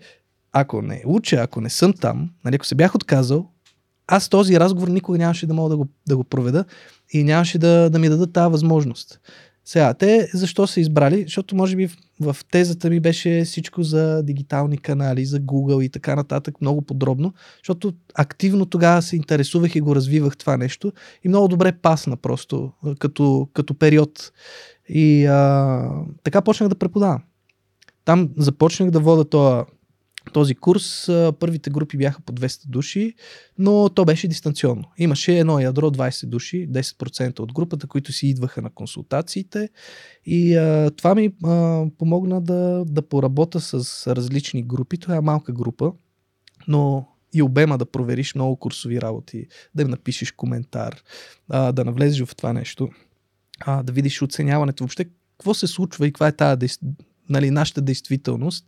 ако не уча, ако не съм там, нали, ако се бях отказал, аз този разговор никога нямаше да мога да го, да го проведа и нямаше да, да ми дадат тази възможност. Сега, те защо са избрали? Защото може би в, в тезата ми беше всичко за дигитални канали, за Google и така нататък, много подробно, защото активно тогава се интересувах и го развивах това нещо и много добре пасна просто като, като период. И а, така почнах да преподавам. Там започнах да вода този този курс. Първите групи бяха по 200 души, но то беше дистанционно. Имаше едно ядро 20 души, 10% от групата, които си идваха на консултациите. И а, това ми а, помогна да, да поработа с различни групи. Това е малка група, но и обема да провериш много курсови работи, да им напишеш коментар, а, да навлезеш в това нещо, а, да видиш оценяването. Въобще, какво се случва и каква е тази, нали, нашата действителност.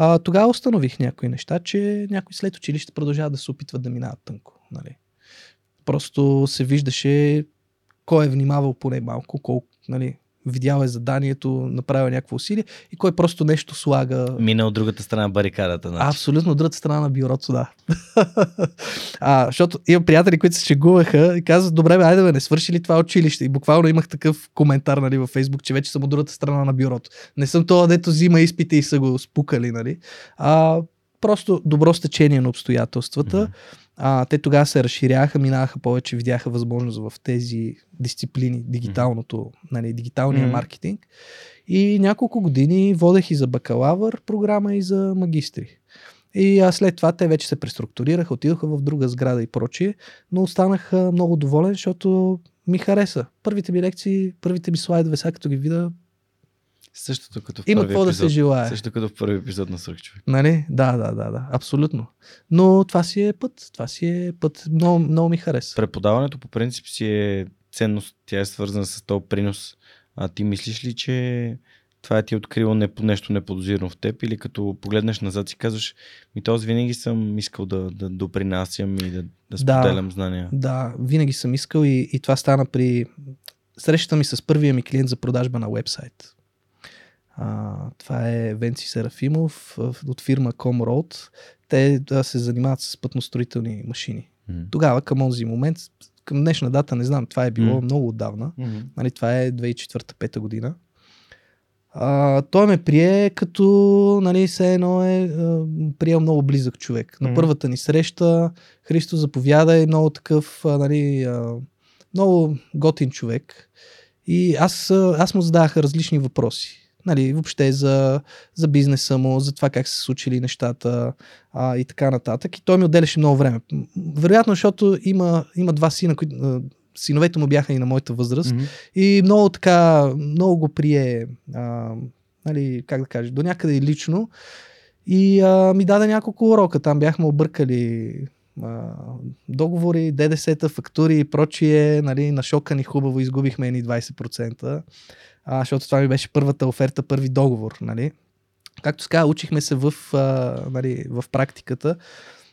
А, тогава установих някои неща, че някои след училище продължават да се опитват да минават тънко. Нали. Просто се виждаше кой е внимавал поне малко, колко, нали, видял е заданието, направил някакво усилие и кой просто нещо слага. Мина от другата страна на барикадата. Значи. Абсолютно от другата страна на бюрото, да. а, защото имам приятели, които се шегуваха и казват, добре, бе, айде бе, не свърши ли това училище? И буквално имах такъв коментар нали, във Фейсбук, че вече съм от другата страна на бюрото. Не съм това, дето взима изпити и са го спукали, нали? А, просто добро стечение на обстоятелствата. Мгм. А, те тогава се разширяха, минаха повече, видяха възможност в тези дисциплини, дигиталното, нали, дигиталния Мгм. маркетинг. И няколко години водех и за бакалавър програма и за магистри. И а след това те вече се преструктурираха, отидоха в друга сграда и прочие, но останах много доволен, защото ми хареса. Първите ми лекции, първите ми слайдове, сега като ги видя, Същото като в има какво да се желая. Също като в първи епизод на Свърх човек. Нали? Да, да, да, да, абсолютно. Но това си е път, това си е път. Много, много ми хареса. Преподаването по принцип си е ценност. Тя е свързана с този принос. А ти мислиш ли, че това е ти открило не, нещо неподозирано в теб или като погледнеш назад си казваш, ми този винаги съм искал да, да допринасям и да, да споделям знания. Да, винаги съм искал и, и това стана при срещата ми с първия ми клиент за продажба на вебсайт. А, това е Венци Серафимов от фирма Comroad. Те да, се занимават с пътностроителни машини. Мгм. Тогава, към този момент, към днешна дата, не знам, това е било Мгм. много отдавна. Мгм. Нали, това е 2004-2005 година. А, той ме прие като, нали, все едно е а, приел много близък човек. На Мгм. първата ни среща Христо заповяда и много такъв, а, нали, а, много готин човек. И аз, аз му задавах различни въпроси. Нали, въобще за, за бизнеса му, за това как се случили нещата а, и така нататък. И той ми отделяше много време. Вероятно, защото има, има два сина, които, синовете му бяха и на моята възраст. Мгм. И много така, много го прие, а, нали, как да кажа, до някъде и лично. И а, ми даде няколко урока. Там бяхме объркали а, договори, ДДС-та, фактури и прочие. Нали, нашокани хубаво изгубихме едни 20%. А, защото това ми беше първата оферта, първи договор. Нали. Както казва, учихме се в, а, нали, в практиката,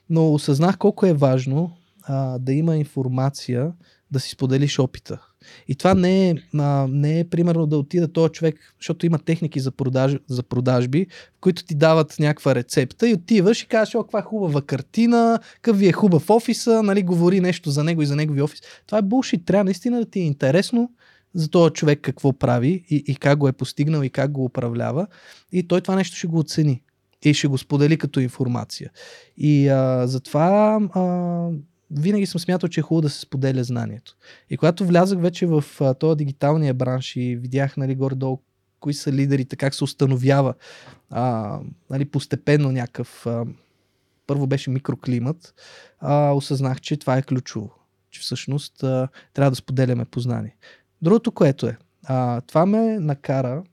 но осъзнах колко е важно а, да има информация, да си споделиш опита. И това не е, а, не е примерно да отида този човек, защото има техники за, продаж, за продажби, в които ти дават някаква рецепта и отиваш и казваш, о, каква хубава картина, какъв ви е хубав офиса, нали, говори нещо за него и за негови офис. Това е булшит. Трябва наистина да ти е интересно за този човек какво прави и, и как го е постигнал и как го управлява. И той това нещо ще го оцени и ще го сподели като информация. И а, затова а, винаги съм смятал, че е хубаво да се споделя знанието. И когато влязах вече в а, този дигиталния бранш и видях нали, горе-долу кои са лидерите, как се установява а, нали, постепенно някакъв. А, първо беше микроклимат, а, осъзнах, че това е ключово. Че всъщност а, трябва да споделяме познание. Другото, което е, а, това ме накара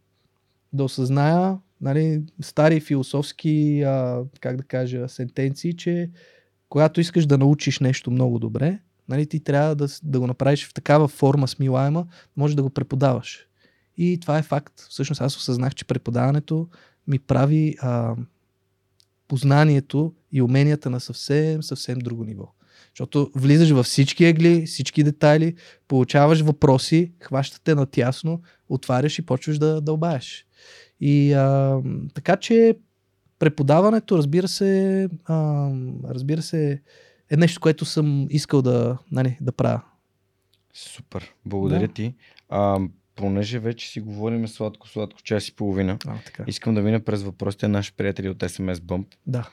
да осъзная нали, стари философски, а, как да кажа, сентенции, че когато искаш да научиш нещо много добре, нали, ти трябва да, да го направиш в такава форма смилаема, може да го преподаваш. И това е факт. Всъщност аз осъзнах, че преподаването ми прави а, познанието и уменията на съвсем, съвсем друго ниво. Защото влизаш във всички егли, всички детайли, получаваш въпроси, хващате на тясно, отваряш и почваш да дълбаеш. И а, така че преподаването, разбира се, а, разбира се, е нещо, което съм искал да, нали, да правя. Супер. Благодаря Да. ти. А, понеже вече си говорим сладко-сладко час и половина, А, така. искам да мина през въпросите на наши приятели от SMS Bump, Да.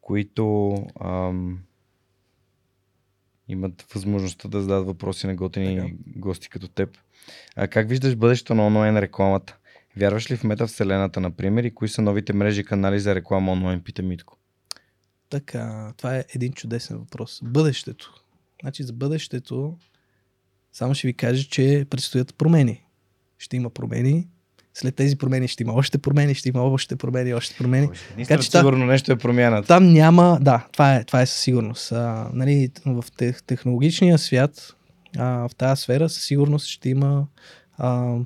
които ам, имат възможността да зададат въпроси на готини Така. гости като теб. А, как виждаш бъдещето на онлайн рекламата? Вярваш ли в метавселената, например, и кои са новите мрежи и канали за реклама онлайн, пита Митко. Така, това е един чудесен въпрос. Бъдещето. Значи за бъдещето само ще ви кажа, че предстоят промени. Ще има промени. След тези промени ще има още промени, ще има още промени, още промени. Така, че сигурно нещо е промяната. Там няма, да, това е, това е със сигурност. А, нали, в тех, технологичния свят, а, в тази сфера, със сигурност ще има. А,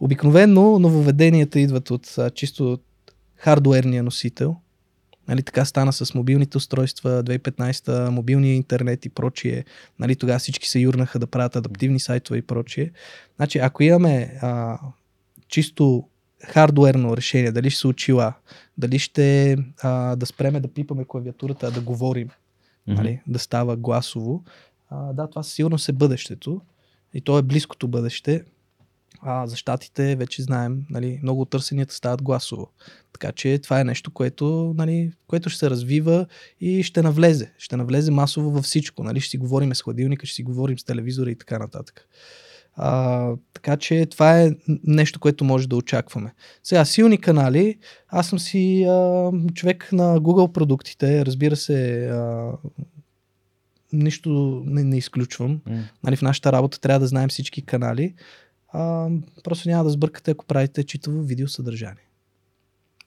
обикновено нововведенията идват от а, чисто от хардуерния носител. Нали, така стана с мобилните устройства, 2015 мобилния интернет и прочие. Нали, тогава всички се юрнаха да правят адаптивни сайтове и прочие. Значи, ако имаме а, чисто хардуерно решение, дали ще се очила, дали ще а, да спреме да пипаме клавиатурата, да говорим, Мгм. нали, да става гласово. А, да, това със сигурност е бъдещето. И то е близкото бъдеще. А за щатите вече знаем, нали, много търсенията стават гласово. Така че това е нещо, което, нали, което ще се развива и ще навлезе. Ще навлезе масово във всичко. Нали. Ще си говорим с хладилника, ще си говорим с телевизора и така нататък. А, така че това е нещо, което може да очакваме. Сега, силни канали. Аз съм си а, човек на Google продуктите. Разбира се, а, нищо не, не изключвам. М. Нали, в нашата работа трябва да знаем всички канали. А, просто няма да сбъркате, ако правите читаво видеосъдържание.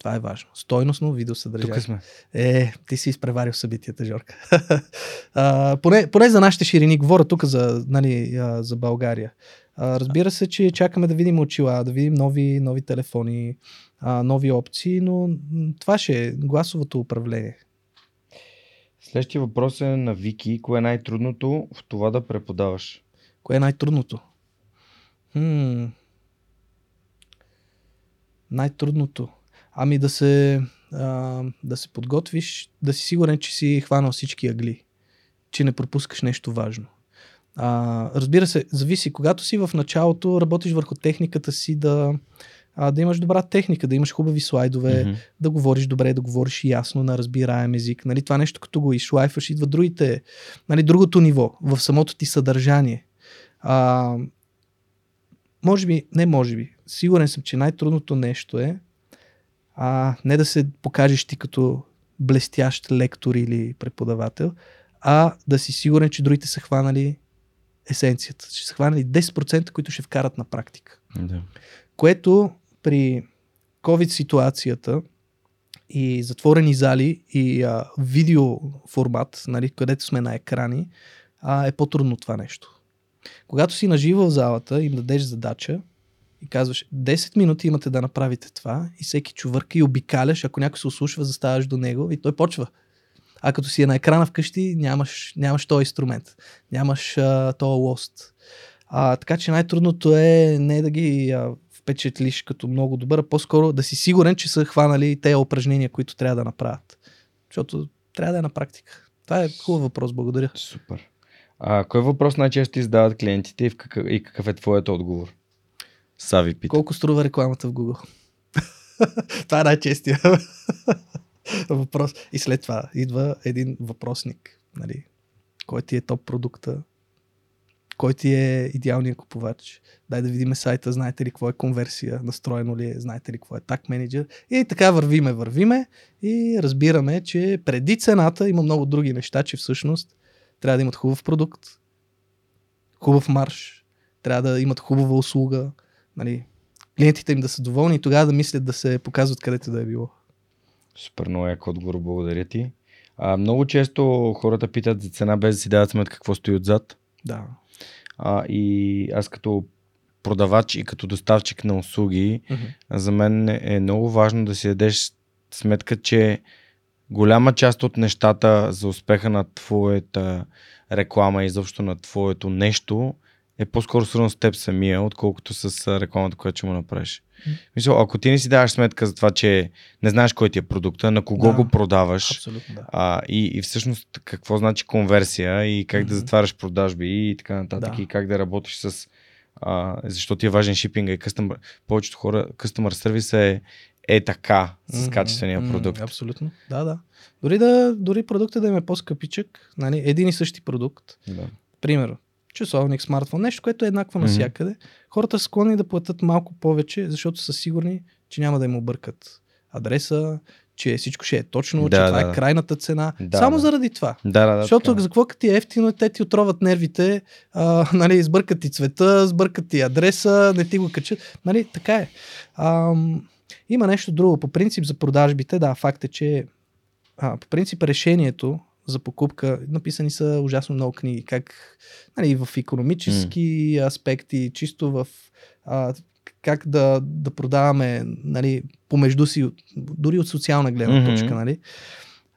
Това е важно. Стойностно видеосъдържание. Тук сме. Е, ти си изпреварил събитията, Жорка. а, поне, поне за нашите ширини, говоря тук за, нали, а, за България. А, разбира се, че чакаме да видим очила, да видим нови, нови телефони, а, нови опции, но това ще е гласовото управление. Следващия въпрос е на Вики. Кое е най-трудното в това да преподаваш? Кое е най-трудното? Хм. Най-трудното. Ами да се, а, да се подготвиш, да си сигурен, че си хванал всички агли, че не пропускаш нещо важно. А, разбира се, зависи. Когато си в началото, работиш върху техниката си да, а, да имаш добра техника, да имаш хубави слайдове, Мгм. да говориш добре, да говориш ясно на разбираем език. Нали, това нещо, като го изшлайфаш, идва другите, нали, другото ниво, в самото ти съдържание. А, може би, не може би, сигурен съм, че най-трудното нещо е а, не да се покажеш ти като блестящ лектор или преподавател, а да си сигурен, че другите са хванали есенцията, че са хванали 10%, които ще вкарат на практика. Да. Което при COVID ситуацията и затворени зали и а, видео формат, нали, където сме на екрани, а, е по-трудно това нещо. Когато си наживо в залата, им дадеш задача и казваш 10 минути имате да направите това и всеки чувърка и обикаляш, ако някой се ослушва, заставаш до него и той почва. А като си е на екрана вкъщи, нямаш, нямаш този инструмент. Нямаш а, този лост. А, така че най-трудното е не да ги а, впечатлиш като много добър, а по-скоро да си сигурен, че са хванали тези упражнения, които трябва да направят. Защото трябва да е на практика. Това е хубав въпрос, благодаря. Супер. А, кой въпрос най-често ти задават клиентите и, какъв, и какъв е твоят отговор? Сави пита. Колко струва рекламата в Google? това е най-честия въпрос. И след това идва един въпросник. Нали? Кой ти е топ продукта? Кой ти е идеалният купувач? Дай да видим сайта, знаете ли какво е конверсия, настроено ли е, знаете ли какво е так менеджер. И така вървиме, вървиме и разбираме, че преди цената има много други неща, че всъщност трябва да имат хубав продукт, хубав марш, трябва да имат хубава услуга, нали, клиентите им да са доволни и тогава да мислят да се показват където да е било. Супер много як отговор, благодаря ти. А, много често хората питат за цена без да си дават сметка какво стои отзад. Да. А, и аз като продавач и като доставчик на услуги, Мгм. за мен е много важно да си дадеш сметка, че голяма част от нещата за успеха на твоята реклама и изобщо на твоето нещо е по-скоро свързано с теб самия, отколкото с рекламата, която ще му направиш. Мисля, ако ти не си даваш сметка за това, че не знаеш кой ти е продукта, на кого Да. го продаваш, Абсолютно, да. а, и, и всъщност какво значи конверсия и как да Мгм. затваряш продажби и така нататък Да. и как да работиш с а, защо ти е важен шипинга и къстъмър. Повечето хора, customer сервис е, е така с Мгм, качествения мгм, продукт. Абсолютно. Да, да. Дори, да, дори продукта да им е по-скъпичък, нали, един и същи продукт, Да. примерно, часовник, смартфон, нещо, което е еднакво Мгм. навсякъде, хората са склонни да платят малко повече, защото са сигурни, че няма да им объркат адреса, че всичко ще е точно, че Да, това да, е да. крайната цена. Да, Само да. заради това. Да, да, да. Защото така. за какво ти е ефтино, те ти отроват нервите, а, нали, сбъркат ти цвета, сбъркат ти адреса, не ти го качат. Нали, така е. Ам, има нещо друго. По принцип за продажбите, да, факт е, че а, по принцип решението за покупка, написани са ужасно много книги, как нали, в економически аспекти, чисто в а, как да, да продаваме нали, помежду си, дори от социална гледна Мгм. точка. Нали.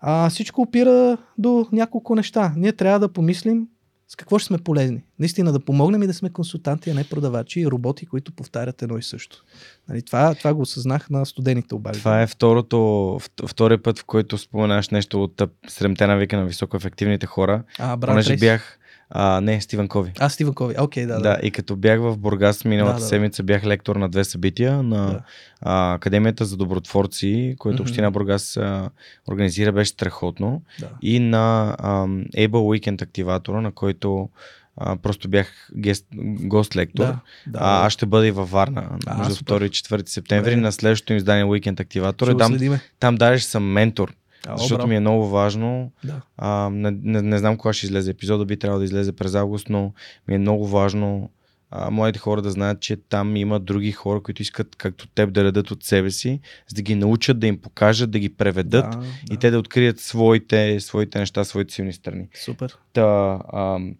А, всичко опира до няколко неща. Ние трябва да помислим с какво ще сме полезни. Наистина да помогнем и да сме консултанти, а не продавачи и роботи, които повтарят едно и също. Нали, това, това го осъзнах на студените обаждания. Това е второто, вт- втория път, в който споменаш нещо от а, седемте навика на високоефективните хора. А, брат, Понеже бях, а, не, Стивен Кови. А, Стивен Кови. Окей, да, Да, да. да, и като бях в Бургас миналата Да, да, седмица, бях лектор на две събития на Да. а, Академията за добротворци, което Мгм. Община Бургас а, организира, беше страхотно. да. И на ам, Able Weekend активатора, на който а, просто бях гест, гост лектор. Да, да, а, аз ще бъда и във Варна А, между супер. 2 и 4 септември Добре. на следващото им издание Weekend активатор. го Там, там дариш съм ментор, А, защото браво. ми е много важно. Да. А, не, не, не знам кога ще излезе епизода, би трябвало да излезе през август, но ми е много важно а, моите хора да знаят, че там има други хора, които искат както теб да дадат от себе си, за да ги научат, да им покажат, да ги преведат Да, и да. те да открият своите, своите неща, своите силни страни. Супер. Та, ам,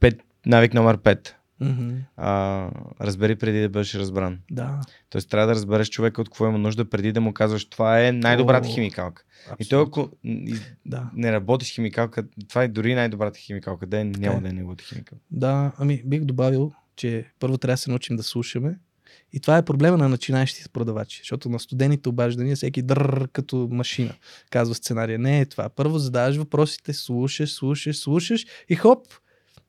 пет, навик номер 5. Мгм. А, разбери преди да бъдеш разбран. Да. Тоест трябва да разбереш човека от какво има нужда преди да му казваш това е най-добрата химикалка. И той Абсолютно. ако Да. не работи с химикалка, това е дори най-добрата химикалка. Да, е, няма е. да е неговата химикалка. Да, ами бих добавил, че първо трябва да се научим да слушаме. И това е проблема на начинаещите продавачи, защото на студените обаждания всеки дър като машина казва сценария. Не е това. Първо задаваш въпросите, слушаш, слушаш, слушаш и хоп,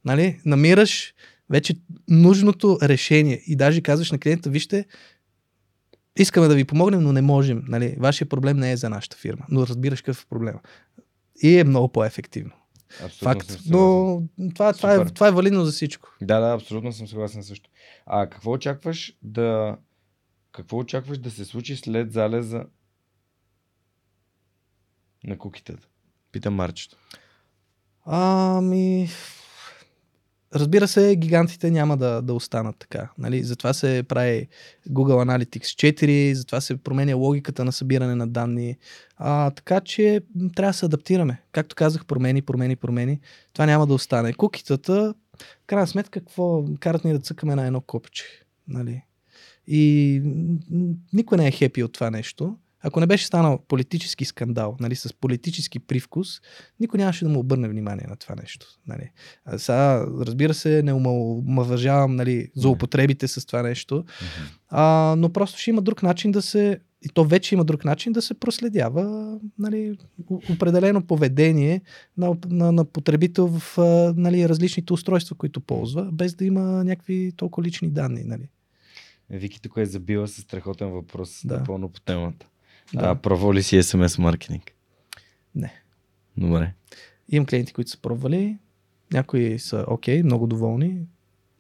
нали, намираш вече нужното решение. И даже казваш на клиента, вижте, искаме да ви помогнем, но не можем. Нали? Вашия проблем не е за нашата фирма, но разбираш какъв е проблема. И е много по-ефективно. Абсолютно Факт. Но това, това, е, това е валидно за всичко. Да, да, абсолютно съм съгласен също. А какво очакваш да... Какво очакваш да се случи след залеза на кукитата? Питам Марчето. Ами, разбира се, гигантите няма да, да останат така. Нали? Затова се прави Google Analytics 4, затова се променя логиката на събиране на данни. А, така че трябва да се адаптираме. Както казах, промени, промени, промени. Това няма да остане. Кукитата, крайна сметка, какво карат ни да цъкаме на едно копче. Нали? И никой не е хепи от това нещо. Ако не беше станал политически скандал, нали, с политически привкус, никой нямаше да му обърне внимание на това нещо. Нали. А сега, разбира се, не омалважавам нали, злоупотребите с това нещо, а, но просто ще има друг начин да се, и то вече има друг начин да се проследява нали, определено поведение на, на, на потребител в нали, различните устройства, които ползва, без да има някакви толкова лични данни. Нали. Вики тук е забила с страхотен въпрос, да. напълно по темата. Да. Да, пробвал ли си SMS маркетинг? Не. Добре. Имам клиенти, които са пробвали, някои са окей, много доволни.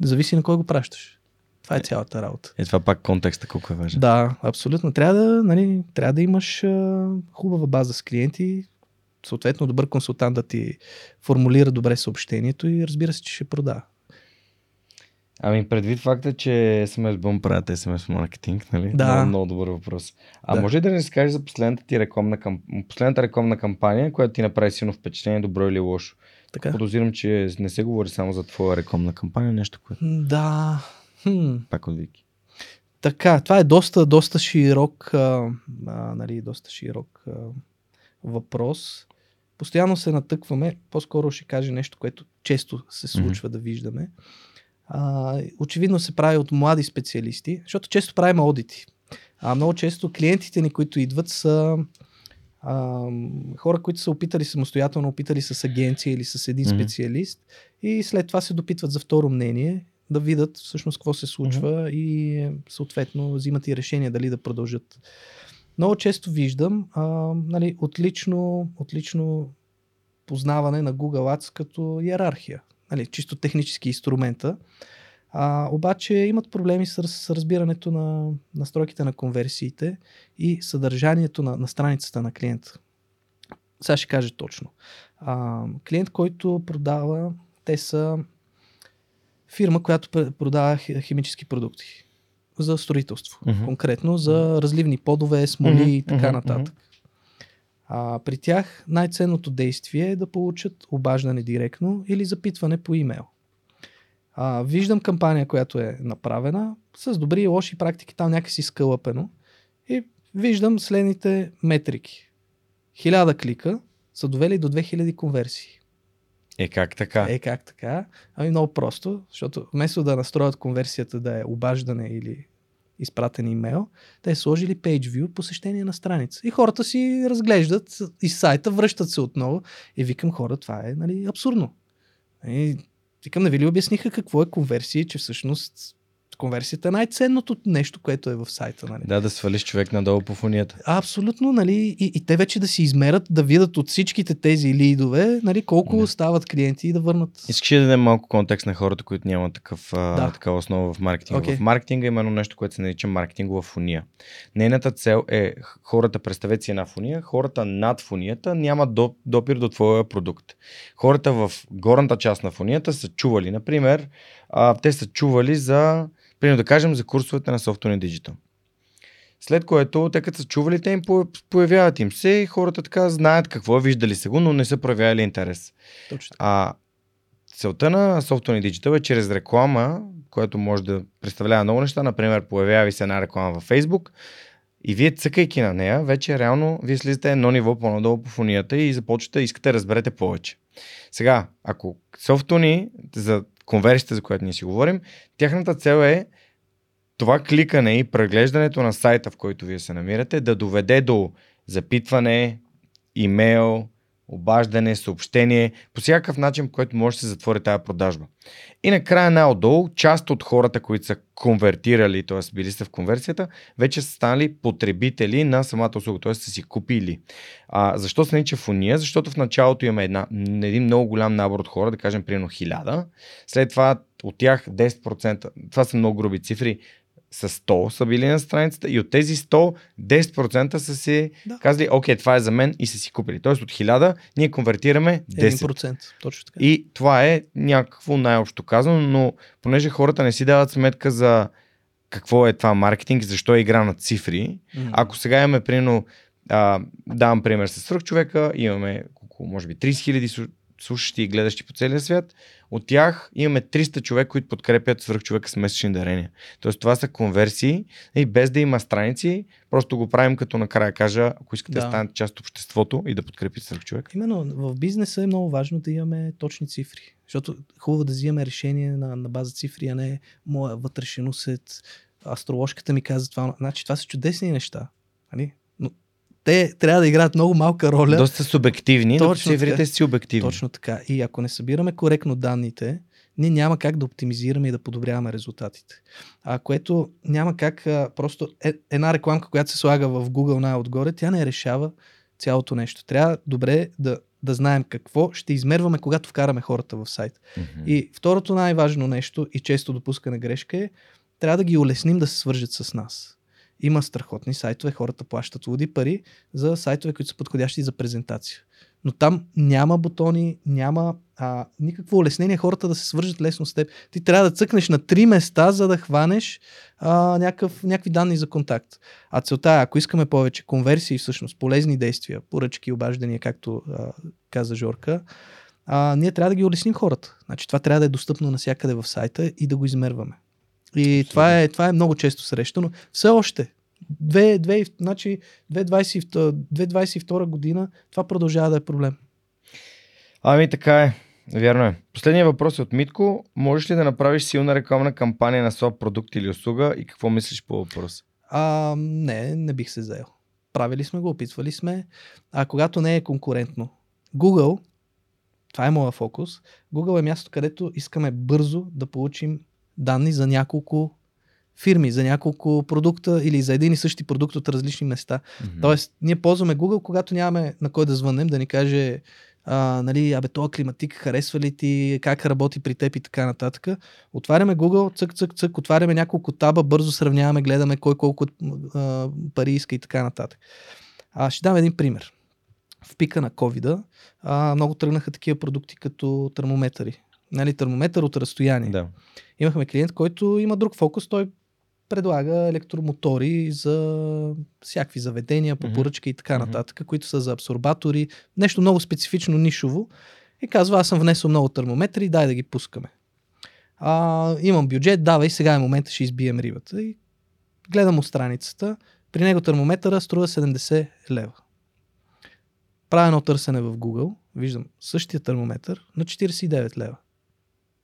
Зависи на кой го пращаш. Това е цялата работа. Е, това пак контекста колко е важен. Да, абсолютно. Трябва да, нали, трябва да имаш а, хубава база с клиенти, съответно добър консултант да ти формулира добре съобщението и разбира се, че ще продава. Ами предвид факта, че SMS Boom правят SMS маркетинг, нали? Да. Много, много добър въпрос. А Да. може ли да ни разкажеш за последната ти рекламна, камп... последната рекламна кампания, която ти направи силно впечатление, добро или лошо? Така? Подозирам, че не се говори само за твоя рекламна кампания, нещо, което Да. Хм. пак от Вики. Така, това е доста, доста широк, а, а, нали, доста широк а, въпрос. Постоянно се натъкваме, по-скоро ще кажа нещо, което често се случва да виждаме. А, очевидно се прави от млади специалисти, защото често правим аудити. А много често клиентите ни, които идват, са а, хора, които са опитали самостоятелно, опитали с агенция или с един Мгм. специалист и след това се допитват за второ мнение, да видят всъщност какво се случва и е, съответно взимат и решение дали да продължат. Много често виждам а, нали, отлично, отлично познаване на Google Ads като иерархия. Нали, чисто технически инструмента. А, обаче имат проблеми с, с разбирането на настройките на конверсиите и съдържанието на, на страницата на клиента. Сега ще кажа точно. А, клиент, който продава, те са фирма, която пр- продава хи- химически продукти за строителство. Мгм. Конкретно за разливни подове, смоли Мгм, и така нататък. А, при тях най-ценното действие е да получат обаждане директно или запитване по имейл. А, виждам кампания, която е направена с добри и лоши практики, там някакси скълъпено и виждам следните метрики. Хиляда клика са довели до 2000 конверсии. Е, как така? Е, как така? Ами много просто, защото вместо да настроят конверсията да е обаждане или изпратен имейл, те е сложили page view посещение на страница. И хората си разглеждат и сайта, връщат се отново. И викам хора, това е нали, абсурдно. И викам, не ви ли обясниха какво е конверсия, че всъщност конверсията е най-ценното нещо, което е в сайта. Нали? Да, да свалиш човек надолу по фунията. Абсолютно, нали, и, и те вече да си измерят, да видят от всичките тези лидове, нали, колко Да. стават клиенти и да върнат. Искаш да дадем малко контекст на хората, които нямат такъв, Да. такава основа в маркетинга? Окей. В маркетинга има едно нещо, което се нарича маркетингова фуния. Нейната цел е хората, представете си една фуния, хората над фунията нямат до, допир до твоя продукт. Хората в горната част на фунията са чували, например, а, те са чували за, примерно да кажем, за курсовете на Software Digital. След което, те като са чували, те им по- появяват им се и хората така знаят какво е, виждали се го, но не са проявявали интерес. Точно. А целта на Software Digital е чрез реклама, която може да представлява много неща, например, появява ви се една реклама във Facebook и вие цъкайки на нея, вече реално вие слизате едно ниво по-надолу по фунията и започвате искате да разберете повече. Сега, ако софтуни за конверсията, за която ние си говорим, тяхната цел е това кликане и преглеждането на сайта, в който вие се намирате, да доведе до запитване, имейл, обаждане, съобщение, по всякакъв начин, по който може да се затвори тази продажба. И накрая най-отдолу, част от хората, които са конвертирали, т.е. били са в конверсията, вече са станали потребители на самата услуга, т.е. са си купили. А, защо се нарича фуния? Защото в началото имаме една, един много голям набор от хора, да кажем примерно 1000, след това от тях 10%, това са много груби цифри, с 100 са били на страницата и от тези 100, 10% са си да. казали, окей, това е за мен и са си купили. Тоест от 1000 ние конвертираме 10%. 1%, точно така. И това е някакво най-общо казано, но понеже хората не си дават сметка за какво е това маркетинг защо е игра на цифри, mm-hmm. ако сега имаме, примерно, а, давам пример с свръх човека, имаме около, може би, 30 хиляди слушащи и гледащи по целия свят, от тях имаме 300 човека, които подкрепят свърх човека с месечни дарения. Тоест това са конверсии и без да има страници, просто го правим като накрая кажа, ако искате да, да станете част от обществото и да подкрепите свърх човек. Именно в бизнеса е много важно да имаме точни цифри. Защото хубаво да взимаме решение на, на база цифри, а не моя вътрешен усет. Астроложката ми каза това. Значи това са чудесни неща. Нали? Те трябва да играят много малка роля. Доста субективни, но цифрите си обективни. Точно така. И ако не събираме коректно данните, ние няма как да оптимизираме и да подобряваме резултатите. А което няма как а, просто е, една рекламка, която се слага в Google най-отгоре, тя не решава цялото нещо. Трябва добре да, да знаем какво ще измерваме, когато вкараме хората в сайт. Mm-hmm. И второто най-важно нещо и често допускане грешка е, трябва да ги улесним да се свържат с нас. Има страхотни сайтове, хората плащат луди пари за сайтове, които са подходящи за презентация. Но там няма бутони, няма а, никакво улеснение хората да се свържат лесно с теб. Ти трябва да цъкнеш на три места, за да хванеш а, някакъв, някакви данни за контакт. А целта е, ако искаме повече конверсии, всъщност полезни действия, поръчки, обаждания, както а, каза Жорка, а, ние трябва да ги улесним хората. Значи това трябва да е достъпно навсякъде в сайта и да го измерваме. И това е, това е много често срещано. Все още. Две, две, значи 2022, 2022 година това продължава да е проблем. Ами така е. Вярно е. Последният въпрос е от Митко. Можеш ли да направиш силна рекламна кампания на своя продукт или услуга и какво мислиш по въпроса? А, не, не бих се заел. Правили сме го, опитвали сме. А когато не е конкурентно. Google, това е моя фокус, Google е място, където искаме бързо да получим данни за няколко фирми, за няколко продукта или за един и същи продукт от различни места. Mm-hmm. Тоест, ние ползваме Google, когато нямаме на кой да звънем, да ни каже а, нали, абе, този климатик харесва ли ти, как работи при теб и така нататък. Отваряме Google, цък, цък, цък, отваряме няколко таба, бързо сравняваме, гледаме кой колко а, пари иска и така нататък. А, ще дам един пример. В пика на covid много тръгнаха такива продукти като термометъри нали, термометър от разстояние. Да. Имахме клиент, който има друг фокус. Той предлага електромотори за всякакви заведения, по поръчка и така нататък, mm-hmm. които са за абсорбатори. Нещо много специфично, нишово. И казва, аз съм внесъл много термометри, дай да ги пускаме. А, имам бюджет, давай, сега е момента, ще избием рибата. И гледам от страницата. При него термометъра струва 70 лева. Правя едно търсене в Google, виждам същия термометър на 49 лева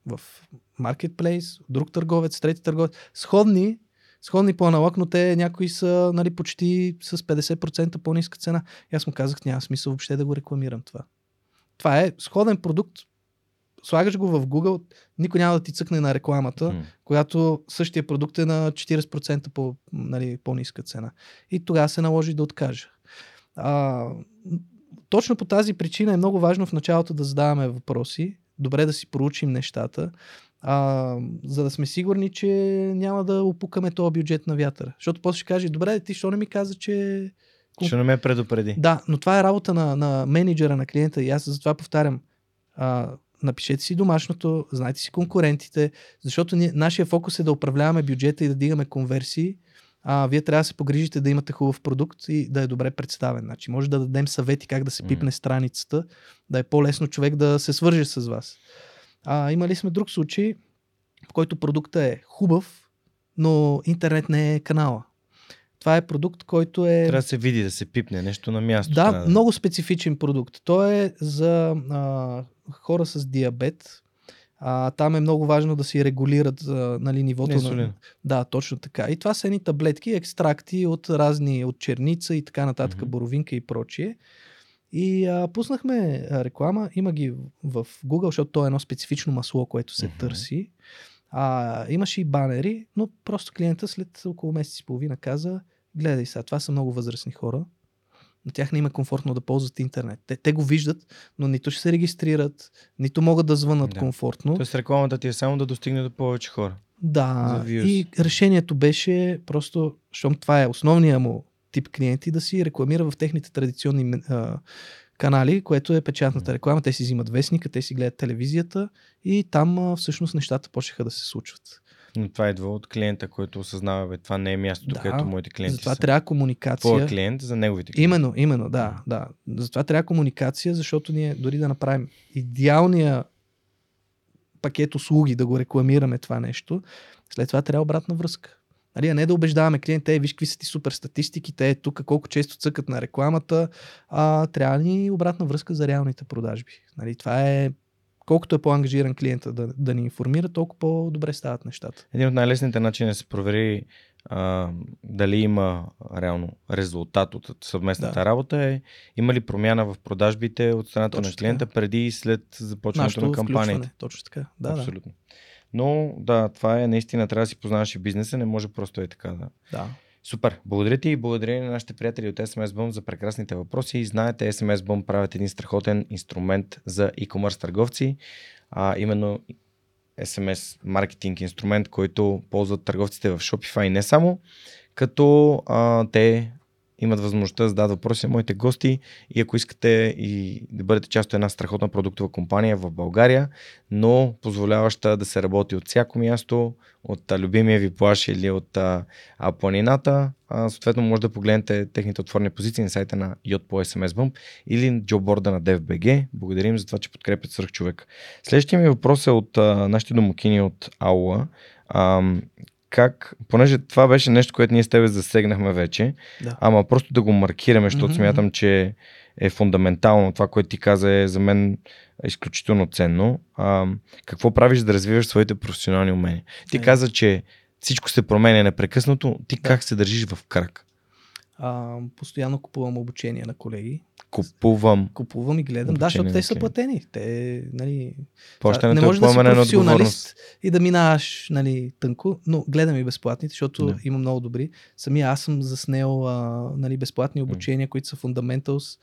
в Marketplace, друг търговец, трети търговец. Сходни, сходни по аналог, но те някои са нали, почти с 50% по-ниска цена. И аз му казах, няма смисъл въобще да го рекламирам това. Това е сходен продукт, слагаш го в Google, никой няма да ти цъкне на рекламата, mm. когато същия продукт е на 40% по, нали, по-ниска цена. И тогава се наложи да откажа. А, точно по тази причина е много важно в началото да задаваме въпроси, добре да си проучим нещата, а, за да сме сигурни, че няма да опукаме този бюджет на вятъра. Защото после ще каже, добре, ти що не ми каза, че... Ще не ме предупреди. Да, но това е работа на, на менеджера на клиента и аз затова повтарям. А, напишете си домашното, знайте си конкурентите, защото ние, нашия фокус е да управляваме бюджета и да дигаме конверсии, а, вие трябва да се погрижите да имате хубав продукт и да е добре представен. Значи, може да дадем съвети как да се пипне страницата, да е по-лесно човек да се свърже с вас. А, имали сме друг случай, в който продукта е хубав, но интернет не е канала. Това е продукт, който е... Трябва да се види, да се пипне нещо на място. Да, да... много специфичен продукт. Той е за а, хора с диабет, а, там е много важно да си регулират а, нали, нивото на... Да, точно така. И това са едни таблетки, екстракти от разни, от черница и така нататък, mm-hmm. боровинка и прочие. И а, пуснахме реклама, има ги в Google, защото то е едно специфично масло, което се Мгм. търси. А, имаше и банери, но просто клиента след около месец и половина каза, гледай сега, това са много възрастни хора, на тях не им е комфортно да ползват интернет. Те, те го виждат, но нито ще се регистрират, нито могат да звънат Да. комфортно. Тоест рекламата ти е само да достигне до повече хора. Да, и решението беше просто, щом това е основния му тип клиенти, да си рекламира в техните традиционни а, канали, което е печатната реклама. Те си взимат вестника, те си гледат телевизията и там а, всъщност нещата почнаха да се случват. Но това идва от клиента, който осъзнава, бе, това не е мястото, Да, където моите клиенти Затова са. трябва Твоя комуникация. клиент за неговите клиенти. Именно, именно, да, да. Затова трябва комуникация, защото ние дори да направим идеалния пакет услуги, да го рекламираме това нещо, след това трябва обратна връзка. Нали, а не да убеждаваме клиента, е, виж какви са ти супер статистиките, е тук колко често цъкат на рекламата, а трябва ни обратна връзка за реалните продажби. Нали, това е колкото е по-ангажиран клиента да, да ни информира, толкова по-добре стават нещата. Един от най-лесните начини да се провери а, дали има реално резултат от съвместната Да. работа е има ли промяна в продажбите от страната Точно на клиента преди и след започването Нашето на кампанията. Точно така. Да, да. Абсолютно. Но да, това е наистина, трябва да си познаваш и бизнеса, не може просто е така да. да. Супер. Благодаря ти и благодаря на нашите приятели от SMS Bump за прекрасните въпроси. Знаете, SMS Bump правят един страхотен инструмент за e-commerce търговци. А, именно SMS маркетинг инструмент, който ползват търговците в Shopify не само, като а, те имат възможността да зададат въпроси на моите гости и ако искате и да бъдете част от една страхотна продуктова компания в България, но позволяваща да се работи от всяко място, от а, любимия ви плаш или от а, а, планината, а, съответно може да погледнете техните отворени позиции на сайта на Yot по SMS Bump или джоборда на DFBG. Благодарим за това, че подкрепят свърх човек. Следващия ми въпрос е от а, нашите домакини от Аула. Ам, как, понеже това беше нещо, което ние с тебе засегнахме вече, Да. ама просто да го маркираме, защото Мгм, смятам, че е фундаментално. Това, което ти каза е за мен изключително ценно. А, какво правиш да развиваш своите професионални умения? Ти Е. каза, че всичко се променя непрекъснато. Ти Да. как се държиш в крак? А, постоянно купувам обучение на колеги. Купувам. Купувам и гледам. Да, защото те са платени. Те, нали, Плащането не е може да си отговорност. професионалист и да минаваш нали, тънко, но гледам и безплатните, защото Да. има много добри. Самия аз съм заснел а, нали, безплатни обучения, които са fundamentals.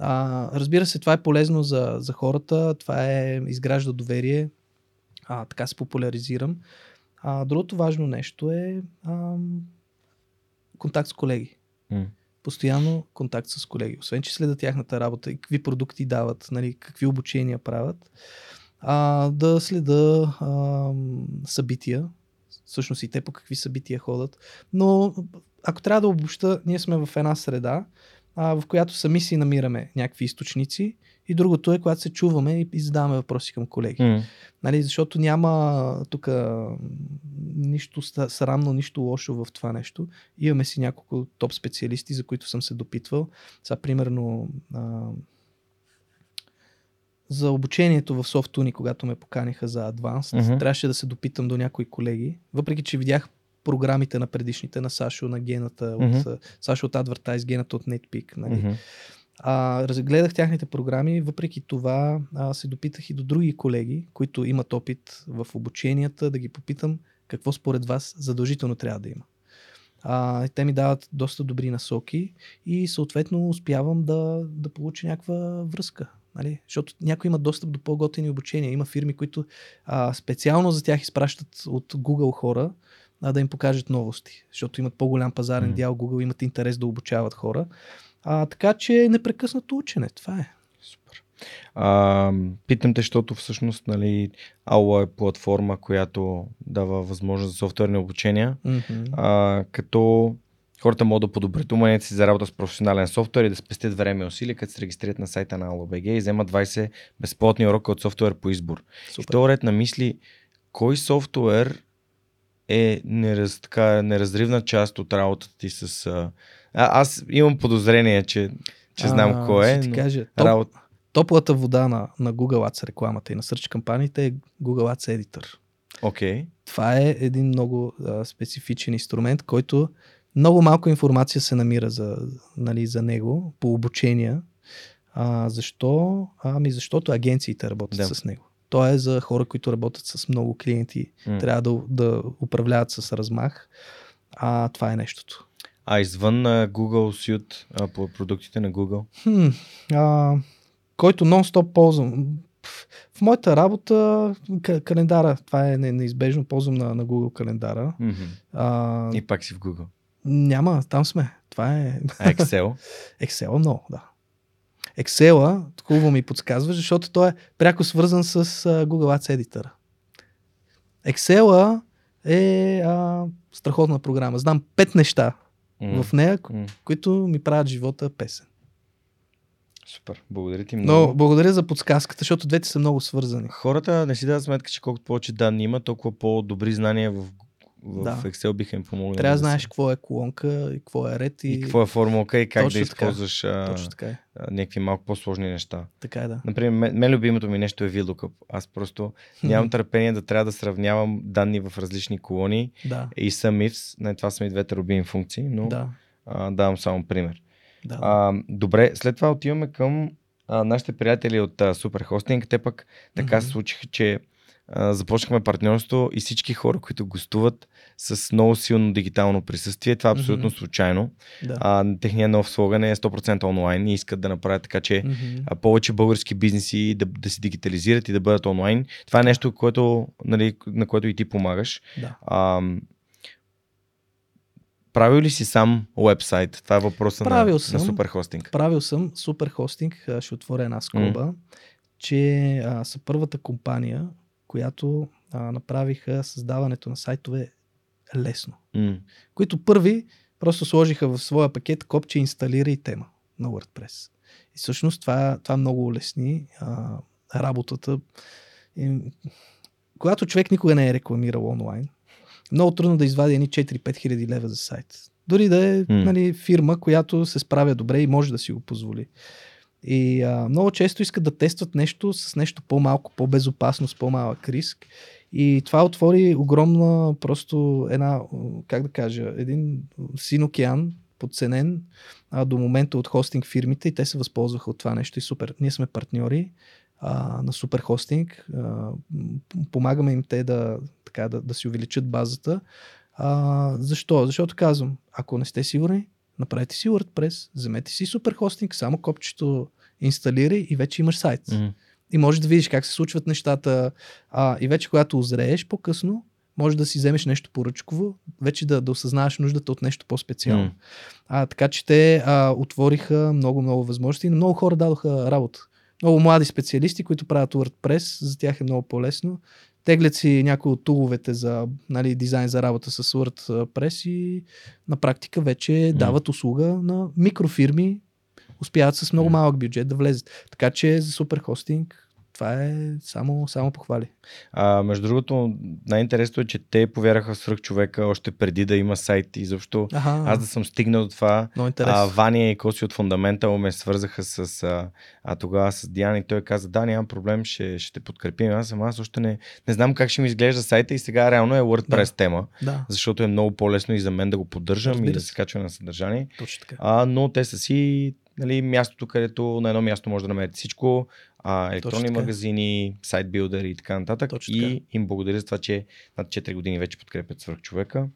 А, разбира се, това е полезно за, за хората, това е изгражда доверие, а, така се популяризирам. А, другото важно нещо е а, контакт с колеги. Постоянно контакт с колеги. Освен, че следят тяхната работа и какви продукти дават, нали, какви обучения правят, а, да следа а, събития, всъщност и те по какви събития ходят. Но ако трябва да обобща, ние сме в една среда, а, в която сами си намираме някакви източници и другото е, когато се чуваме и, и задаваме въпроси към колеги. М. Нали, защото няма тук нищо срамно, нищо лошо в това нещо. Имаме си няколко топ специалисти, за които съм се допитвал. Сега, примерно, а, за обучението в SoftUni, когато ме поканиха за Advanced, Мгм. трябваше да се допитам до някои колеги, въпреки че видях програмите на предишните, на Сашо, на Гената, Мгм. от, Сашо от Advertise, Гената от NetPeak. Нали? Мгм. А, разгледах тяхните програми, въпреки това а, се допитах и до други колеги, които имат опит в обученията, да ги попитам какво според вас задължително трябва да има. А, те ми дават доста добри насоки и съответно успявам да, да получа някаква връзка. Нали? Защото някои имат достъп до по-готини обучения. Има фирми, които а, специално за тях изпращат от Google хора а, да им покажат новости, защото имат по-голям пазарен Мгм. дял, Google имат интерес да обучават хора. А, така че непрекъснато учене, това е. Супер. А, питам те, защото всъщност нали, Аула е платформа, която дава възможност за софтуерни обучения, Mm-hmm. а, като хората могат да подобрят уменията си за работа с професионален софтуер и да спестят време и усилия, като се регистрират на сайта на AulaBG и вземат 20 безплатни урока от софтуер по избор. И в този ред на мисли, кой софтуер е нераз, така, неразривна част от работата ти с... А, аз имам подозрение, че, че знам А, кой е, ще ти кажа, топ, работа... топлата вода на, на Google Ads рекламата и на Search кампаниите е Google Ads Editor. Окей. Това е един много а, специфичен инструмент, който много малко информация се намира за, нали, за него по обучения. А, защо? Ами защото агенциите работят Да. с него. То е за хора, които работят с много клиенти. М. Трябва да, да управляват с размах. А това е нещото. А извън Google Suite, по продуктите на Google? Хм, а, който нон-стоп ползвам. В моята работа календара, това е не- неизбежно, ползвам на, на Google календара. Мгм. А, И пак си в Google. няма, там сме. Това е А Excel? Excel много, да. Excel, хубаво ми подсказва, защото той е пряко свързан с Google Ads Editor. Excel е а, страхотна програма. Знам пет неща М. в нея, М. които ми правят живота песен. Супер. Благодаря ти Но много. благодаря за подсказката, защото двете са много свързани. Хората не си дадат сметка, че колкото повече данни има, толкова по-добри знания в, в Да. Excel биха им помогнали. Трябва да знаеш какво е колонка и какво е ред. И, и какво е формулка и как Точно да така. използваш а, Точно така е. някакви малко по-сложни неща. Така е, да. Например, мен, мен любимото ми нещо е VLOOKUP. Аз просто нямам търпение да трябва да сравнявам данни в различни колони Да, и съм ifs. Не, това са ми двете любими функции, но да, а, давам само пример. да. А, добре, след това отиваме към а, нашите приятели от а, Superhosting. Те пък така се случиха, че започнахме партньорство и всички хора, които гостуват с много силно дигитално присъствие. Това е абсолютно Мгм. случайно. да. А, техният нов слоган е 100% онлайн и искат да направят така, че а, повече български бизнеси да, да се дигитализират и да бъдат онлайн. Това е нещо, което, нали, на което и ти помагаш. да. А, правил ли си сам уебсайт? Това е въпроса Правил на, съм. на Superhosting. Правил съм супер хостинг, а, ще отворя една скоба, че а, са първата компания, която а, направиха създаването на сайтове лесно. М. Които първи просто сложиха в своя пакет копче инсталира и тема на WordPress. И всъщност това, това много улесни а, работата. И, когато човек никога не е рекламирал онлайн, много трудно да извади едни 4-5 хиляди лева за сайт. Дори да е М. нали, фирма, която се справя добре и може да си го позволи. И а, много често искат да тестват нещо с нещо по-малко, по-безопасно, с по-малък риск. И това отвори огромна, просто една, как да кажа, един син океан, подценен а, до момента от хостинг фирмите и те се възползваха от това нещо и супер. Ние сме партньори а, на супер хостинг, а, помагаме им те да, така, да, да си увеличат базата. А, защо? Защото казвам, ако не сте сигурни, направете си WordPress, вземете си супер хостинг, само копчето инсталирай и вече имаш сайт. М. И можеш да видиш как се случват нещата. А, и вече когато озрееш по-късно, може да си вземеш нещо поръчково, вече да, да осъзнаеш нуждата от нещо по-специално. М. А, така че те а, отвориха много-много възможности и на много хора дадоха работа. Много млади специалисти, които правят WordPress, за тях е много по-лесно. Теглят си някои от туловете за нали, дизайн за работа с WordPress и на практика вече дават услуга на микрофирми, успяват с много малък бюджет да влезат. Така че за супер хостинг това е само, само похвали. А, между другото, най-интересното е, че те повярваха в свръхчовека още преди да има сайт. И защо аз да съм стигнал до това. А. Ваня и Коси от Фундаментал ме свързаха с а, а, тогава с Диана и той каза, да, нямам проблем, ще, ще те подкрепим. Аз съм, аз още не, не знам как ще ми изглежда сайта и сега реално е WordPress Да. тема, да, защото е много по-лесно и за мен да го поддържам и Разбира да се. се качва на съдържание. точно така. А, но те са си нали, мястото, където на едно място може да намерите всичко, а, електронни магазини, сайт билдери и така нататък. Точно и така. им благодаря за това, че над 4 години вече подкрепят свърхчовека.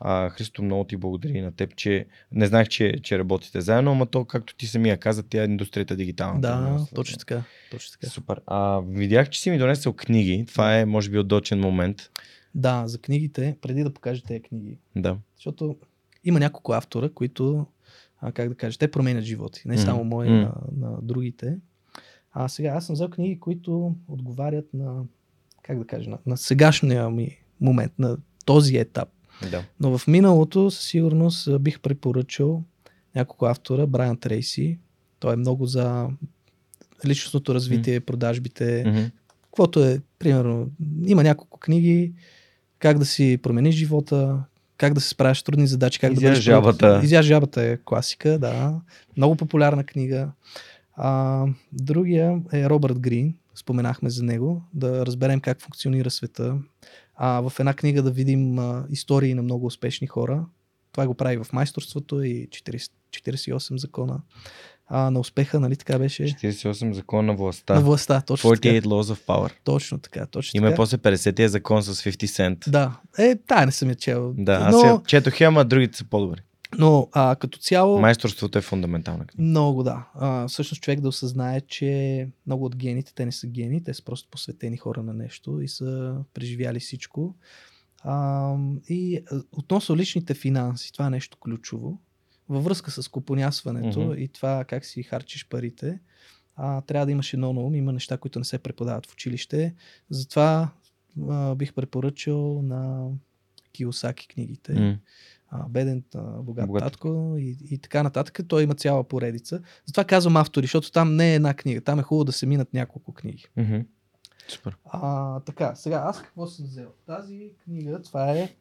А, Христо, много ти благодаря и на теб, че не знаех, че, че работите заедно, ама то, както ти самия каза, тя е индустрията дигитална. Да, точно така. Точно така. Супер. А, видях, че си ми донесъл книги. Това е, може би, удочен момент. Да, за книгите, преди да покажа тези книги, Да. защото има няколко автора, които, а, как да кажа, те променят животи. Не само мои, на, на другите. А сега аз съм взел книги, които отговарят на, как да кажа, на, на сегашния ми момент, на този етап. да. Но в миналото със сигурност бих препоръчал няколко автора. Брайан Трейси. Той е много за личностното развитие, продажбите, Мгм. каквото е, примерно, има няколко книги, как да си промениш живота, как да се справяш с трудни задачи, как Изяж да бъдеш... жабата. Изяж жабата е класика, да. Много популярна книга. А, другия е Робърт Грин. Споменахме за него. Да разберем как функционира света. А, в една книга да видим а, истории на много успешни хора. Това го прави в майсторството и 40, 48 закона. а, на успеха, нали така беше? 48 закон на властта. На властта, точно 48 така. laws of power. Точно така, точно Има така. после 50-тия закон с 50 cent. Да, е, тая не съм я чел. Да, аз но, я четох ама другите са по-добри. Но а, като цяло, Майсторството е фундаментална книга. много да. А, всъщност човек да осъзнае, че много от гените, те не са гени, те са просто посветени хора на нещо и са преживяли всичко. А, и относно личните финанси, това е нещо ключово. Във връзка с купонясването Мгм. и това как си харчиш парите, а, трябва да имаш едно на ум. Има неща, които не се преподават в училище. Затова а, бих препоръчал на Киосаки книгите. М. А, беден, а, богат, Богат. татко и, и така нататък. Той има цяла поредица. Затова казвам автори, защото там не е една книга. Там е хубаво да се минат няколко книги. Мгм. Супер. А, така, сега аз какво съм взел? Тази книга, това е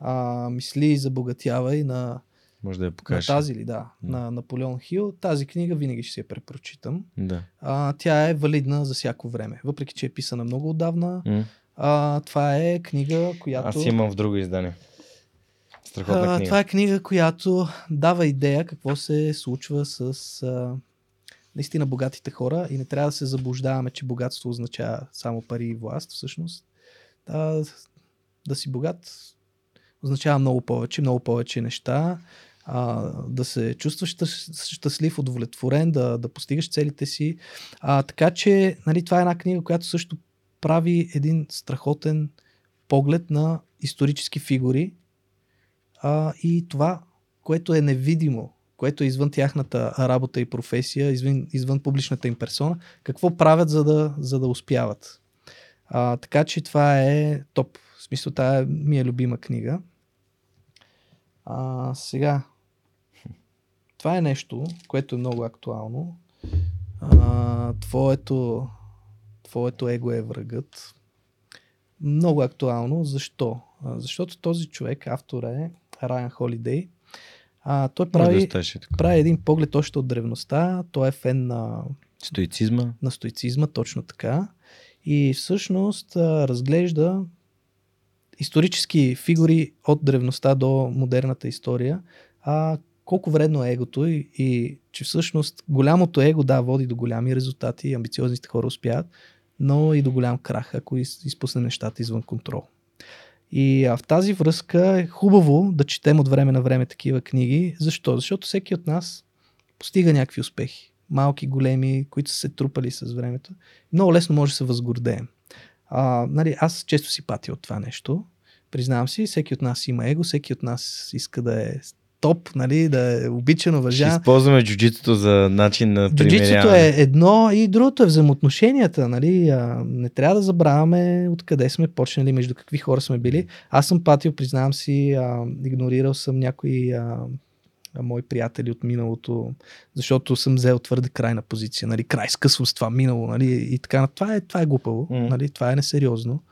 а, Мисли и забогатявай на, Може да я на покажеш. тази ли, да, М. на Наполеон Хил. Тази книга винаги ще си я препрочитам. Да. А, тя е валидна за всяко време. Въпреки, че е писана много отдавна, М. а, това е книга, която... Аз имам в друго издание. Страхотна А, книга. това е книга, която дава идея какво се случва с а, наистина богатите хора и не трябва да се заблуждаваме, че богатство означава само пари и власт. Всъщност, да, да си богат означава много повече, много повече неща. А, да се чувстваш щас- щастлив, удовлетворен, да, да постигаш целите си. А, така че, нали, това е една книга, която също прави един страхотен поглед на исторически фигури, а, и това, което е невидимо, което е извън тяхната работа и професия, извън, извън публичната им персона, какво правят, за да, за да успяват. А, така че това е топ. В смисъл, тая ми е любима книга. А, сега, това е нещо, което е много актуално. А, твоето, твоето его е врагът. Много актуално. Защо? А, защото този човек, автор е Райан Холидей. А, той Може да прави, прави един поглед още от древността. Той е фен на, Стоицизма. на стоицизма, точно така. И всъщност а, разглежда исторически фигури от древността до модерната история, а колко вредно е егото и, и че всъщност голямото его, да, води до голями резултати, амбициозните хора успяват, но и до голям крах, ако из, изпусне нещата извън контрол. И а, в тази връзка е хубаво да четем от време на време такива книги. Защо? Защото всеки от нас постига някакви успехи. Малки, големи, които са се трупали с времето. Много лесно може да се възгордеем. А, нали, аз често си патя от това нещо. Признавам си, всеки от нас има его, всеки от нас иска да е топ, нали, да е обичан, Ще уважаван. използваме джуджитото за начин на примеряване. е едно и другото е взаимоотношенията. Нали? А, не трябва да забравяме откъде сме почнали, между какви хора сме били. Аз съм патил, признавам си, а, игнорирал съм някои а, мои приятели от миналото, защото съм взел твърде крайна позиция. Нали? Край скъсвам с това минало. Нали? И така. Това е, това е глупаво. Нали? Това е несериозно.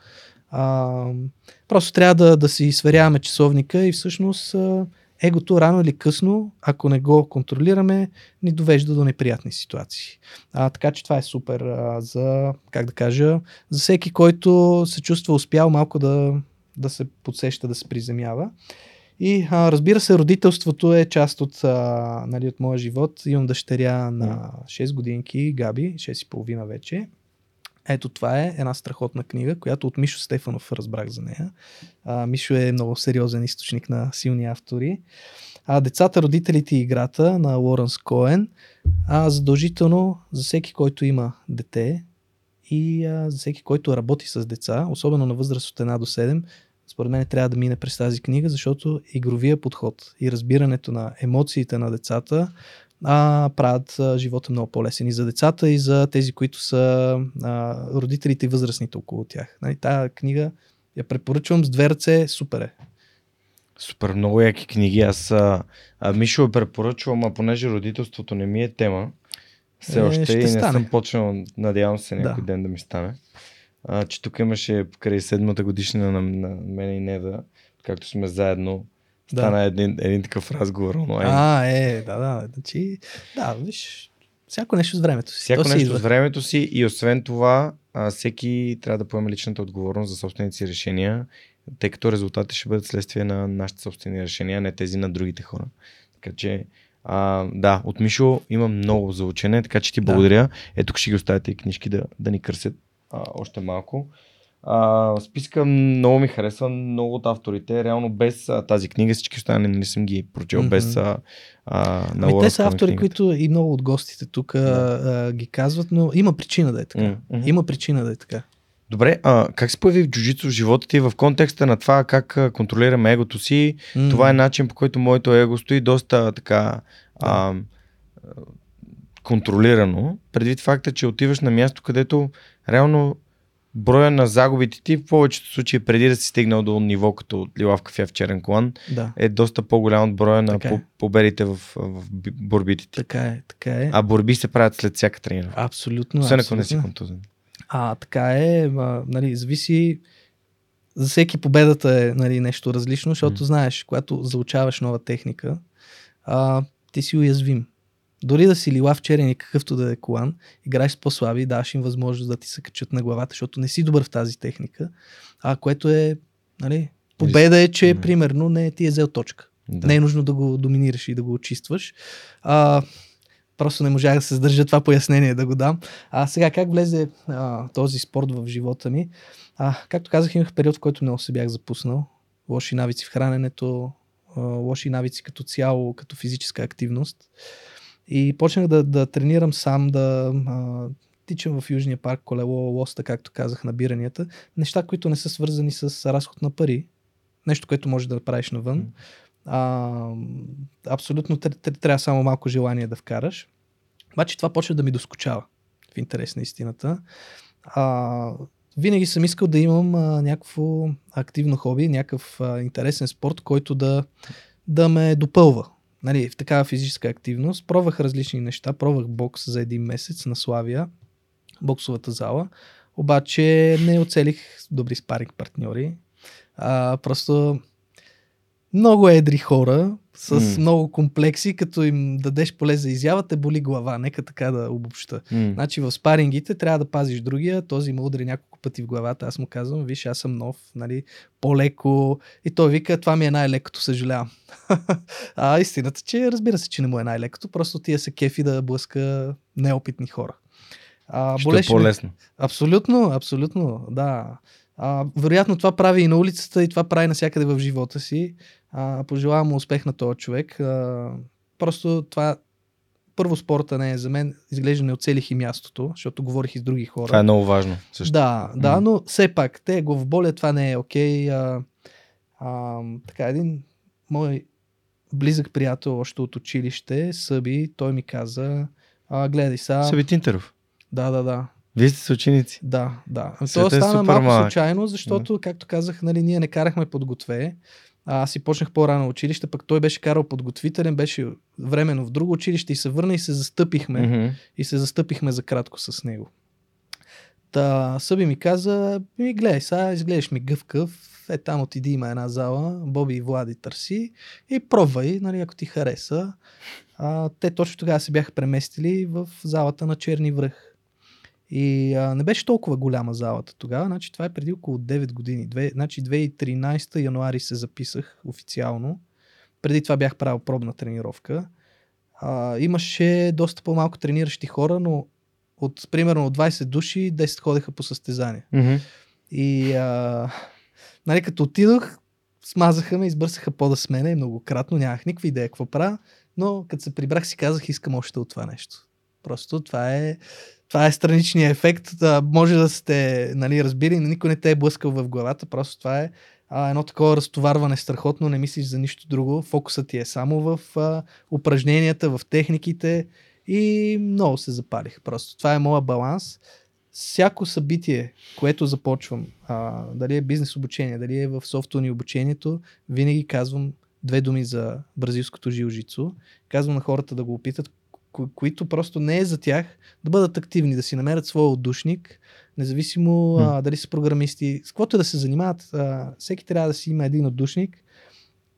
А, просто трябва да, да си сверяваме часовника и всъщност а, егото рано или късно, ако не го контролираме, ни довежда до неприятни ситуации. А, така че това е супер а, за, как да кажа, за всеки, който се чувства успял малко да, да се подсеща, да се приземява. И а, разбира се, родителството е част от, а, нали, от моя живот. Имам дъщеря на 6 годинки, Габи, 6 и половина вече. Ето това е една страхотна книга, която от Мишо Стефанов разбрах за нея. А, Мишо е много сериозен източник на силни автори. А, Децата, родителите и играта на Лоренс Коен. А, задължително за всеки, който има дете и а, за всеки, който работи с деца, особено на възраст от 1 до 7, според мен трябва да мине през тази книга, защото игровия подход и разбирането на емоциите на децата а, правят а, живота много по-лесен и за децата, и за тези, които са а, родителите и възрастните около тях. Нали, тая книга я препоръчвам с две ръце, супер е. Супер, много яки книги. Аз а, а, Мишо е препоръчвам, а понеже родителството не ми е тема, все Е, още ще и не стане. съм почнал, надявам се някой Да. ден да ми стане. А, че тук имаше покрай седмата годишнина на, на мен и Неда, както сме заедно, Да. стана един, един такъв разговор онлайн. А, е, да, да. Значи, да, виж, всяко нещо с времето си. Всяко нещо идва. с времето си и освен това, а, всеки трябва да поеме личната отговорност за собствените си решения, тъй като резултатите ще бъдат следствие на нашите собствени решения, а не тези на другите хора. Така че А, да, от Мишо има много за учене, така че ти да. благодаря. Ето тук ще ги оставя и книжки да, да ни кърсят а, още малко. А, списка много ми харесва, много от авторите. Реално без а, тази книга всички останали не съм ги прочел, mm-hmm. без а, а, на ами, Те са автори, книгата. които и много от гостите тук yeah. а, ги казват, но има причина да е така. Mm-hmm. Има причина да е така. Добре, а как се появи в джуджицу в живота ти в контекста на това как контролираме егото си? Mm. Това е начин по който моето его стои доста така а, контролирано, предвид факта, че отиваш на място, където реално броя на загубите ти в повечето случаи преди да си стигнал до ниво като лила в кафе в черен колан да. е доста по-голям от броя на е. победите в, в борбите ти. Така е, така е. А борби се правят след всяка тренировка. Абсолютно. Освен ако не си контузен. А, така е, а, нали, зависи за всеки победата е нали, нещо различно, защото mm. знаеш, когато заучаваш нова техника, а, ти си уязвим. Дори да си лила в черен какъвто да е колан, играеш с по-слаби и даваш им възможност да ти се качат на главата, защото не си добър в тази техника. А което е, нали, победа е, че mm. примерно не ти е взел точка. Да. Не е нужно да го доминираш и да го очистваш. А, просто не можах да се сдържа това пояснение да го дам. А сега как влезе а, този спорт в живота ми? А, както казах, имах период, в който не се бях запуснал. Лоши навици в храненето, а, лоши навици като цяло, като физическа активност. И почнах да, да тренирам сам, да а, тичам в Южния парк, колело, лоста, както казах, набиранията. Неща, които не са свързани с разход на пари. Нещо, което можеш да направиш навън. А, абсолютно трябва само малко желание да вкараш. Обаче това почва да ми доскочава, в интерес на истината. А, винаги съм искал да имам а, някакво активно хоби, някакъв а, интересен спорт, който да, да ме допълва нали, в такава физическа активност. Пробвах различни неща. Пробвах бокс за един месец на Славия, боксовата зала. Обаче не оцелих добри спаринг партньори. А, просто много едри хора с mm. много комплекси, като им дадеш поле за изява, те боли глава. Нека така да обобща. Mm. Значи в спарингите трябва да пазиш другия, този му удари няколко пъти в главата. Аз му казвам, виж, аз съм нов, нали, по-леко. И той вика, това ми е най-лекото, съжалявам. а истината, че разбира се, че не му е най-лекото, просто тия се кефи да блъска неопитни хора. А, Ще е по-лесно. Абсолютно, абсолютно, да. А, вероятно това прави и на улицата и това прави навсякъде в живота си. А, пожелавам му успех на този човек. А, просто това първо спорта не е за мен, изглежда не оцелих и мястото, защото говорих и с други хора. Това е много важно. Също. Да, да, но все пак, те го в боля, това не е окей. Okay. А, така, един мой близък приятел още от училище, Съби, той ми каза, а, гледай сега. Съби Тинтеров. Да, да, да. Вие сте ученици. Да, да. Това стана малко малък. случайно, защото, да. както казах, нали, ние не карахме подготве. А, аз си почнах по-рано училище, пък той беше карал подготвителен, беше временно в друго училище и се върна и се застъпихме. Mm-hmm. И се застъпихме за кратко с него. Та Съби ми каза, ми гледай, сега изглеждаш ми гъвкав, е там отиди има една зала, Боби и Влади търси и пробвай, нали, ако ти хареса. А, те точно тогава се бяха преместили в залата на Черни връх. И а, не беше толкова голяма залата тогава, значи това е преди около 9 години. Две, значи 2013 януари се записах официално. Преди това бях правил пробна тренировка. А, имаше доста по-малко трениращи хора, но от примерно от 20 души 10 ходеха по състезание. Mm-hmm. И а, нали, като отидох, смазаха ме, избърсаха по-да с мене многократно, нямах никаква идея какво правя, но като се прибрах си казах, искам още от това нещо. Просто това е това е страничният ефект. Да, може да сте нали, разбили, никой не те е блъскал в главата, просто това е а, едно такова разтоварване страхотно, не мислиш за нищо друго. Фокусът ти е само в а, упражненията, в техниките и много се запалих. Просто това е моят баланс. Всяко събитие, което започвам, а, дали е бизнес обучение, дали е в софтуни обучението, винаги казвам две думи за бразилското жилжицо. Казвам на хората да го опитат, ко- които просто не е за тях, да бъдат активни, да си намерят своя отдушник, независимо а, дали са програмисти, с каквото да се занимават, а, всеки трябва да си има един отдушник,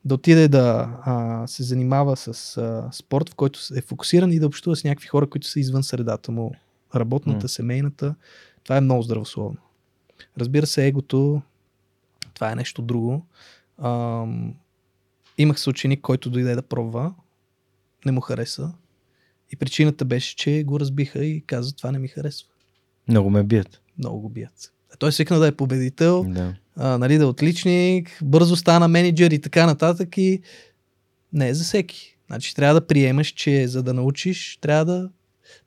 да отиде да а, се занимава с а, спорт, в който е фокусиран и да общува с някакви хора, които са извън средата му, работната, mm. семейната. Това е много здравословно. Разбира се, егото, това е нещо друго. А, имах се ученик, който дойде да пробва не му хареса. И причината беше, че го разбиха и каза, това не ми харесва. Много ме бият. Много го бият. А той свикна да е победител, Да. а, нали, да е отличник, бързо стана менеджер и така нататък и не е за всеки. Значи трябва да приемаш, че за да научиш, трябва да,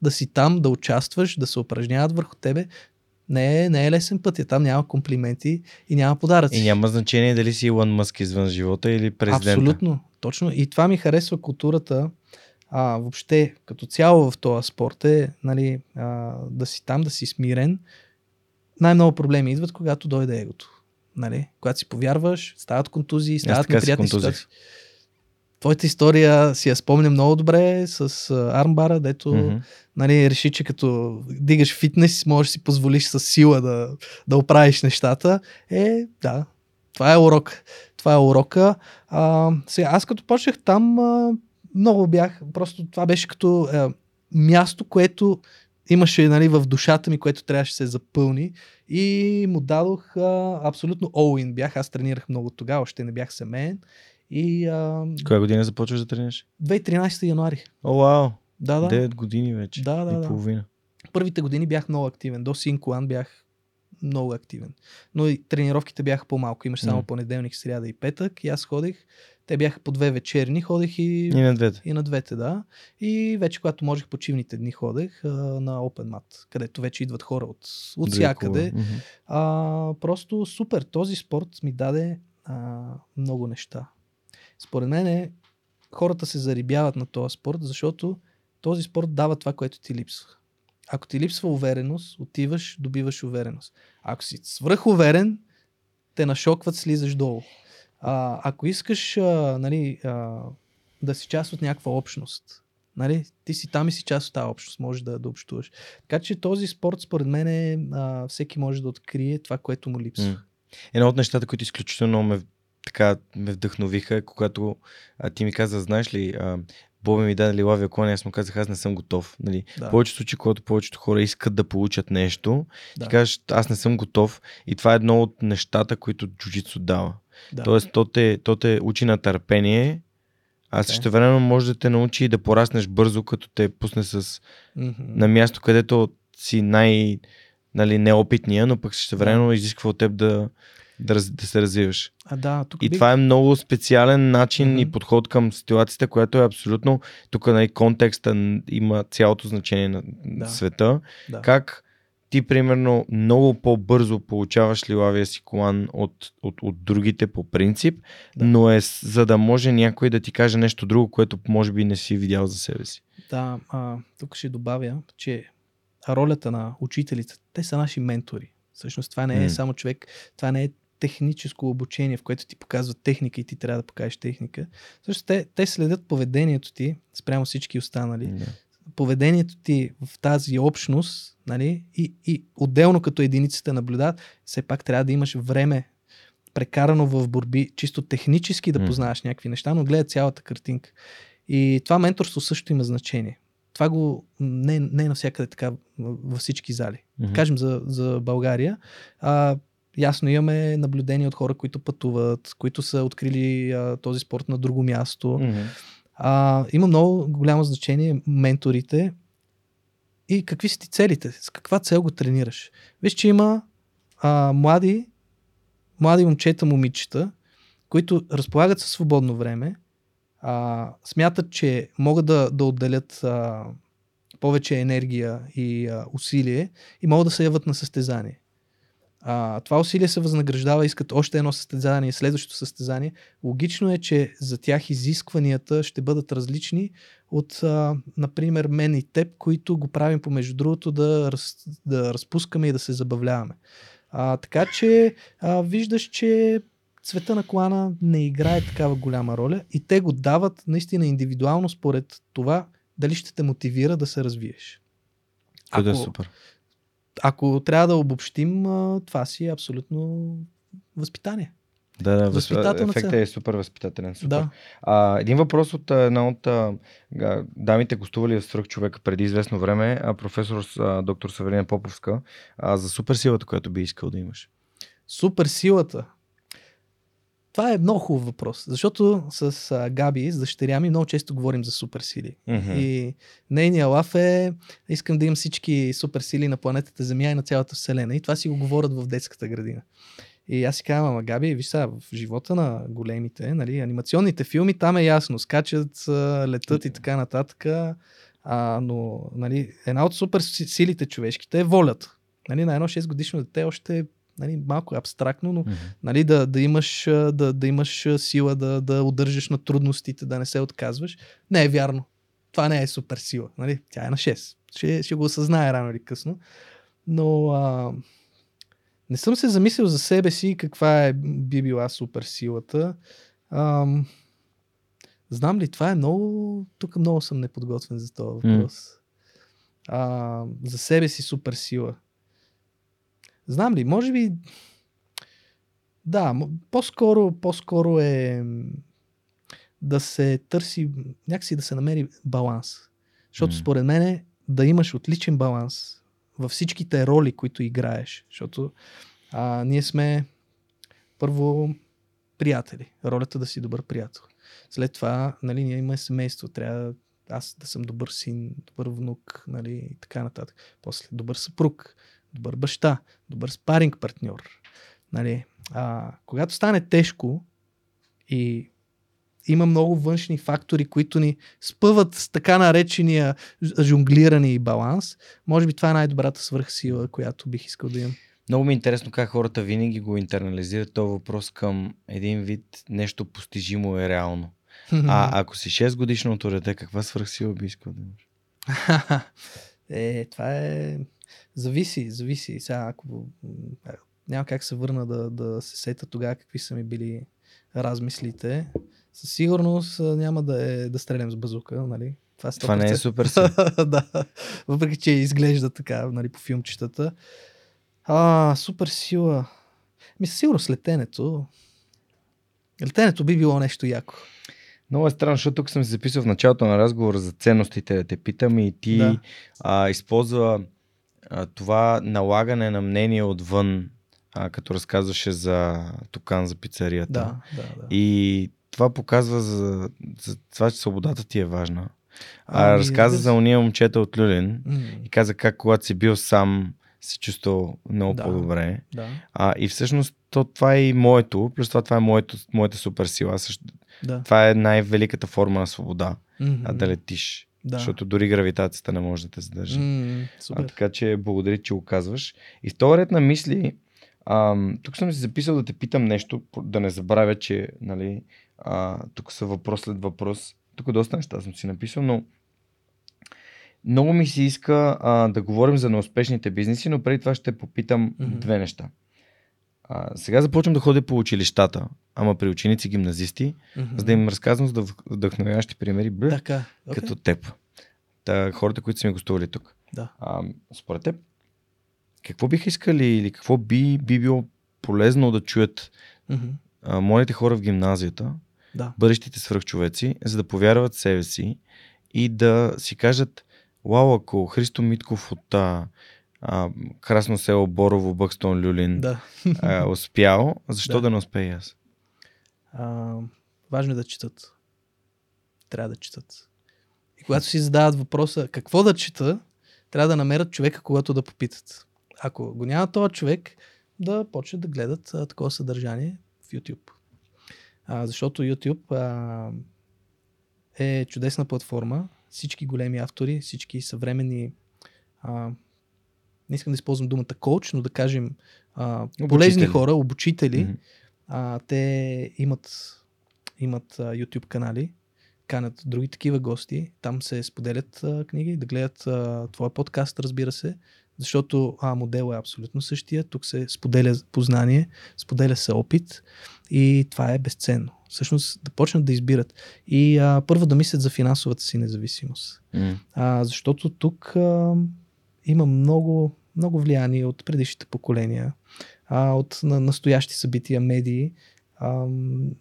да си там, да участваш, да се упражняват върху тебе. Не е, не е лесен път, там няма комплименти и няма подаръци. И няма значение дали си Илон Мъск извън живота или президента. Абсолютно, точно. И това ми харесва културата, а, въобще като цяло в този спорт е нали, а, да си там, да си смирен. Най-много проблеми идват, когато дойде егото. Нали? Когато си повярваш, стават контузии, стават неприятни ситуации. Твоята история си я спомня много добре с армбара, дето Мгм. нали, реши, че като дигаш фитнес, можеш да си позволиш с сила да, да оправиш нещата. Е, да, това е урок. Това е урока. А, сега, аз като почнах там, а, много бях, просто това беше като а, място, което имаше нали, в душата ми, което трябваше да се запълни и му дадох а, абсолютно all-in. Бях, аз тренирах много тогава, още не бях семейен. И а, Коя година започваш да тренираш? 2013 януари. О, вау! Да, да. 9 години вече. Да, да, и да. половина. Първите години бях много активен. До Синкуан бях много активен. Но и тренировките бяха по-малко. Имаш само понеделник, сряда и петък. И аз ходих. Те бяха по две вечерни. Ходих и, И на двете. и на двете, да. И вече, когато можех почивните дни, ходех а, на Open Mat, където вече идват хора от, от всякъде. А, просто супер. Този спорт ми даде а, много неща. Според мен е, хората се зарибяват на този спорт, защото този спорт дава това, което ти липсва. Ако ти липсва увереност, отиваш, добиваш увереност. Ако си свръхуверен, те нашокват, слизаш долу. А, ако искаш а, нали, а, да си част от някаква общност, нали, ти си там и си част от тази общност, можеш да, да общуваш. Така че този спорт, според мен, е, а, всеки може да открие това, което му липсва. Едно от нещата, които изключително ме, така, ме вдъхновиха, когато а, ти ми каза, знаеш ли, а, Боби ми даде лилавия клон, и аз му казах, аз не съм готов. Нали? Да. Повечето случаи, когато повечето хора искат да получат нещо, Да. ти кажеш, аз не съм готов. И това е едно от нещата, които джуджицу дава. Да. Тоест, то те, то те учи на търпение, а Така е. също време може да те научи да пораснеш бързо, като те пусне с, Мгм. на място, където си най- нали, неопитния, но пък също време изисква от теб да, да, раз, да се развиваш. А, да, тук И бих... това е много специален начин Мгм. и подход към ситуацията, която е абсолютно, тук нали, контекста има цялото значение на Да. света. да. Как ти, примерно, много по-бързо получаваш лилавия си колан от, от, от другите по принцип, Да. но е за да може някой да ти каже нещо друго, което може би не си видял за себе си. Да, а, тук ще добавя, че ролята на учителите, те са наши ментори. Всъщност това не е М. само човек, това не е техническо обучение, в което ти показват техника и ти трябва да покажеш техника. Също те, те следят поведението ти спрямо всички останали. Да. Поведението ти в тази общност, нали, и, и отделно като единиците наблюдават, все пак трябва да имаш време прекарано в борби, чисто технически да познаваш някакви неща, но гледа цялата картинка. И това менторство също има значение. Това го не, не е навсякъде така във всички зали. Мгм. Кажем за, за България. А, ясно имаме наблюдение от хора, които пътуват, които са открили а, този спорт на друго място. Мгм. А, има много голямо значение менторите и какви са ти целите, с каква цел го тренираш. Виж, че има а, млади, млади момчета, момичета, които разполагат със свободно време, а, смятат, че могат да, да отделят а, повече енергия и а, усилие и могат да се яват на състезание. А, това усилие се възнаграждава, искат още едно състезание, следващото състезание. Логично е, че за тях изискванията ще бъдат различни от, а, например, мен и теб, които го правим помежду другото да, раз, да разпускаме и да се забавляваме. А, така че а, виждаш, че цвета на колана не играе такава голяма роля и те го дават наистина индивидуално според това дали ще те мотивира да се развиеш. Е Ако- супер. Ако трябва да обобщим, това си е абсолютно възпитание. Да, да, Възпитателна ефектът е супер възпитателен. Супер. Да. А, един въпрос от една от а, дамите, гостували в Свърх човека преди известно време, а, професор а, доктор Саверина Поповска, а, за суперсилата, която би искал да имаш. Супер силата. Това е много хубав въпрос, защото с а, Габи, с дъщеря ми, много често говорим за суперсили. Мгм. И нейният лаф е, искам да имам всички суперсили на планетата Земя и на цялата Вселена. И това си го говорят в детската градина. И аз си казвам, ама Габи, виж сега, в живота на големите, нали, анимационните филми, там е ясно, скачат, летат и така нататък. А, но нали, една от супер си- силите човешките е волята. Нали, на едно 6 годишно дете още нали, малко абстрактно, но Мгм. нали, да, да, имаш, да, да имаш сила да, да удържаш на трудностите, да не се отказваш. Не е вярно. Това не е супер сила. Нали? Тя е на 6. Ще, ще го осъзнае рано или късно. Но а, не съм се замислил за себе си каква е, би била супер силата. Ам, знам ли, това е много... Тук много съм неподготвен за този въпрос. А, за себе си супер сила. Знам ли, може би... Да, по-скоро, по-скоро е да се търси, някакси да се намери баланс. Защото М. според мен е да имаш отличен баланс във всичките роли, които играеш. Защото а, ние сме първо приятели. Ролята да си добър приятел. След това, нали, ние имаме семейство. Трябва аз да съм добър син, добър внук, нали, и така нататък. После добър съпруг, добър баща, добър спаринг партньор. Нали, а, когато стане тежко и има много външни фактори, които ни спъват с така наречения жонглиране и баланс, може би това е най-добрата свръхсила, която бих искал да имам. Много ми е интересно как хората винаги го интернализират този въпрос към един вид нещо постижимо и реално. А ако си 6 годишното дете, каква свръхсила би искал да имаш? е, това е... Зависи, зависи. Сега, ако а, няма как се върна да, да се сета тогава какви са ми били размислите, със сигурност няма да е да стрелям с базука, нали? Това, Това не е 100%. супер да. Въпреки, че изглежда така, нали, по филмчетата. А, супер сила. Ми със сигурност летенето. Летенето би било нещо яко. Много е странно, защото тук съм си записал в началото на разговора за ценностите да те питам и ти Да. а, използва а, това налагане на мнение отвън, а, като разказваше за Токан за пицарията. Да, да, да. И това показва за, за това, че свободата ти е важна. А, Ами, разказа се. за уния момчета от Люлин М, и каза как когато си бил сам се чувствал много Да. по-добре. да, А, и всъщност то, това е и моето, плюс това това е моето, моята супер сила. Аз Също, да. това е най-великата форма на свобода, Мгм. а да летиш. Да. Защото дори гравитацията не може да те задържи. А, супер. така че благодаря, че го казваш. И в този ред на мисли, ам, тук съм си записал да те питам нещо, да не забравя, че нали, а, тук са въпрос след въпрос. Тук доста неща съм си написал, но много ми се иска а, да говорим за неуспешните бизнеси, но преди това ще попитам Мгм. две неща. А, сега започвам да ходя по училищата, ама при ученици гимназисти, Мгм. за да им разказвам за вдъх- вдъхновяващи примери, бе, Така. окей. като теб. Та, хората, които са ми гостували тук. Да. А, според теб, какво биха искали или какво би, би било полезно да чуят Мгм. а, младите хора в гимназията, Да. бъдещите свръхчовеци, за да повярват себе си и да си кажат, вау, ако Христо Митков от а, а, Красно село Борово, Бъкстон, Люлин Да. а, успял, защо да. Да. не успея аз? А, важно е да четат. Трябва да четат. И когато си задават въпроса какво да чета, трябва да намерят човека, когато да попитат. Ако го няма този човек, да почнат да гледат а, такова съдържание в YouTube. А, защото YouTube а, е чудесна платформа. Всички големи автори, всички съвременни а, не искам да използвам думата коуч, но да кажем а, полезни хора, обучители, Мгм. а, те имат, имат а, YouTube канали, канят други такива гости, там се споделят а, книги, да гледат а, твоя подкаст, разбира се, защото а, модел е абсолютно същия, тук се споделя познание, споделя се опит и това е безценно. Всъщност да почнат да избират и а, първо да мислят за финансовата си независимост. М. А, защото тук а, има много, много влияние от предишните поколения, а, от на, настоящи събития, медии. А,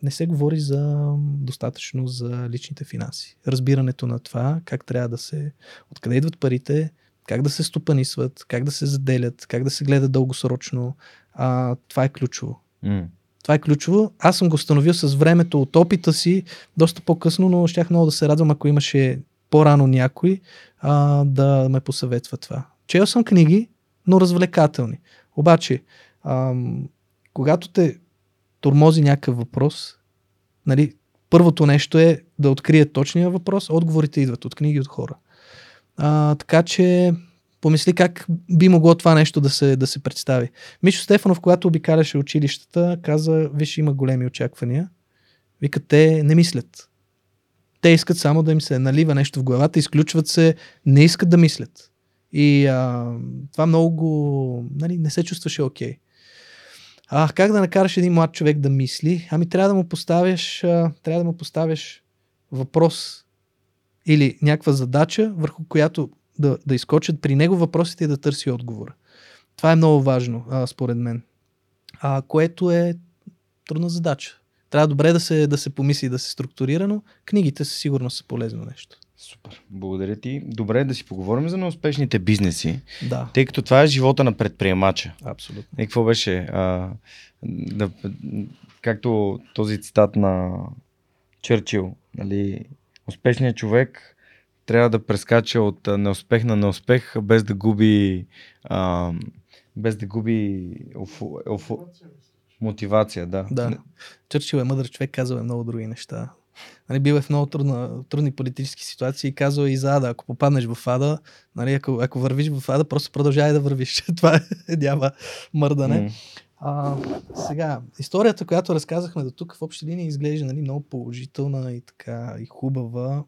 не се говори за достатъчно за личните финанси. Разбирането на това, как трябва да се, откъде идват парите, как да се стопанисват, как да се заделят, как да се гледа дългосрочно. А, това е ключово. М. Това е ключово. Аз съм го установил с времето от опита си, доста по-късно, но щях много да се радвам, ако имаше по-рано някой а, да ме посъветва това. Чел съм книги, но развлекателни. Обаче, ам, когато те тормози някакъв въпрос, нали, първото нещо е да открие точния въпрос, отговорите идват от книги от хора. А, така че помисли как би могло това нещо да се, да се представи. Мишо Стефанов, когато обикаляше училищата, каза, виж, има големи очаквания. Вика, те не мислят. Те искат само да им се налива нещо в главата, изключват се, не искат да мислят. И а, това много нали, не се чувстваше окей. Okay. А как да накараш един млад човек да мисли? Ами трябва да му поставяш, а, трябва да му поставяш въпрос или някаква задача, върху която да, да изкочат при него въпросите и да търси отговора. Това е много важно, а, според мен. А, което е трудна задача. Трябва добре да се, да се помисли да се структурира, но книгите със сигурност са полезно нещо. Супер. Благодаря ти. Добре е да си поговорим за неуспешните бизнеси. Да. Тъй като това е живота на предприемача. Абсолютно. И какво беше? А, да, както този цитат на Черчил, нали, успешният човек трябва да прескача от неуспех на неуспех, без да губи а, без да губи офу, офу, мотивация, да. Да. Черчил е мъдър човек, казва е много други неща. Нали, бил е в много трудна, трудни политически ситуации и казва и за Ада, ако попаднеш в Ада, нали, ако, ако вървиш в Ада, просто продължавай да вървиш. Това е, няма мърдане. Mm. А, сега, историята, която разказахме до тук, в общи линии изглежда нали, много положителна и така и хубава,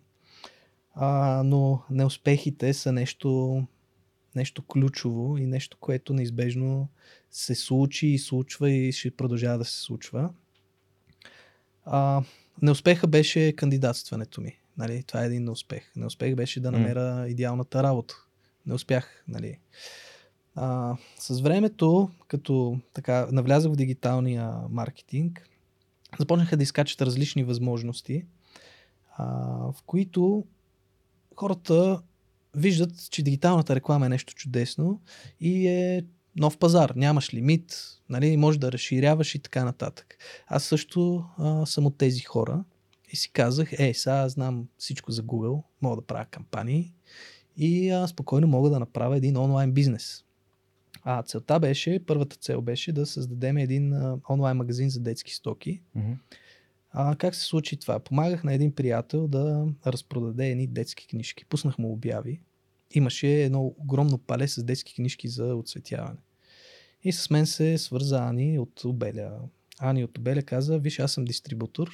а, но неуспехите са нещо, нещо ключово и нещо, което неизбежно се случи и случва и ще продължава да се случва. А, неуспеха беше кандидатстването ми. Нали? Това е един неуспех. Неуспех беше да намеря mm. идеалната работа. Не успях. Нали? А, с времето, като така навлязах в дигиталния маркетинг, започнаха да изкачат различни възможности, а, в които хората виждат, че дигиталната реклама е нещо чудесно и е нов пазар, нямаш лимит, нали, можеш да разширяваш и така нататък. Аз също а, съм от тези хора и си казах, е, сега знам всичко за Google, мога да правя кампании и а, спокойно мога да направя един онлайн бизнес. А целта беше, първата цел беше да създадем един а, онлайн магазин за детски стоки. Mm-hmm. А, как се случи това? Помагах на един приятел да разпродаде едни детски книжки. Пуснах му обяви. Имаше едно огромно пале с детски книжки за отсветяване. И с мен се свърза Ани от Обеля. Ани от Обеля каза, виж, аз съм дистрибутор.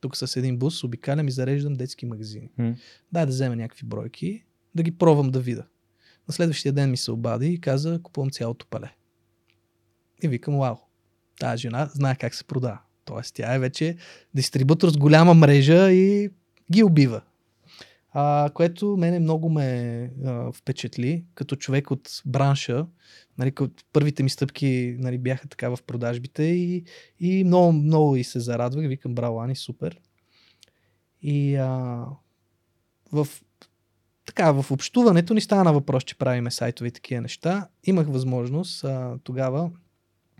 Тук с един бус обикалям и зареждам детски магазини. Mm. Дай да взема някакви бройки, да ги пробвам да видя. На следващия ден ми се обади и каза, купувам цялото пале. И викам, вау, тази жена знае как се продава. Тоест, тя е вече дистрибутор с голяма мрежа и ги убива. А, което мене много ме а, впечатли, като човек от бранша. Нали, първите ми стъпки нали, бяха така в продажбите и, и много, много и се зарадвах. Викам, браво, Ани, супер. И а, в така, в общуването ни стана въпрос, че правиме сайтове и такива неща. Имах възможност а, тогава,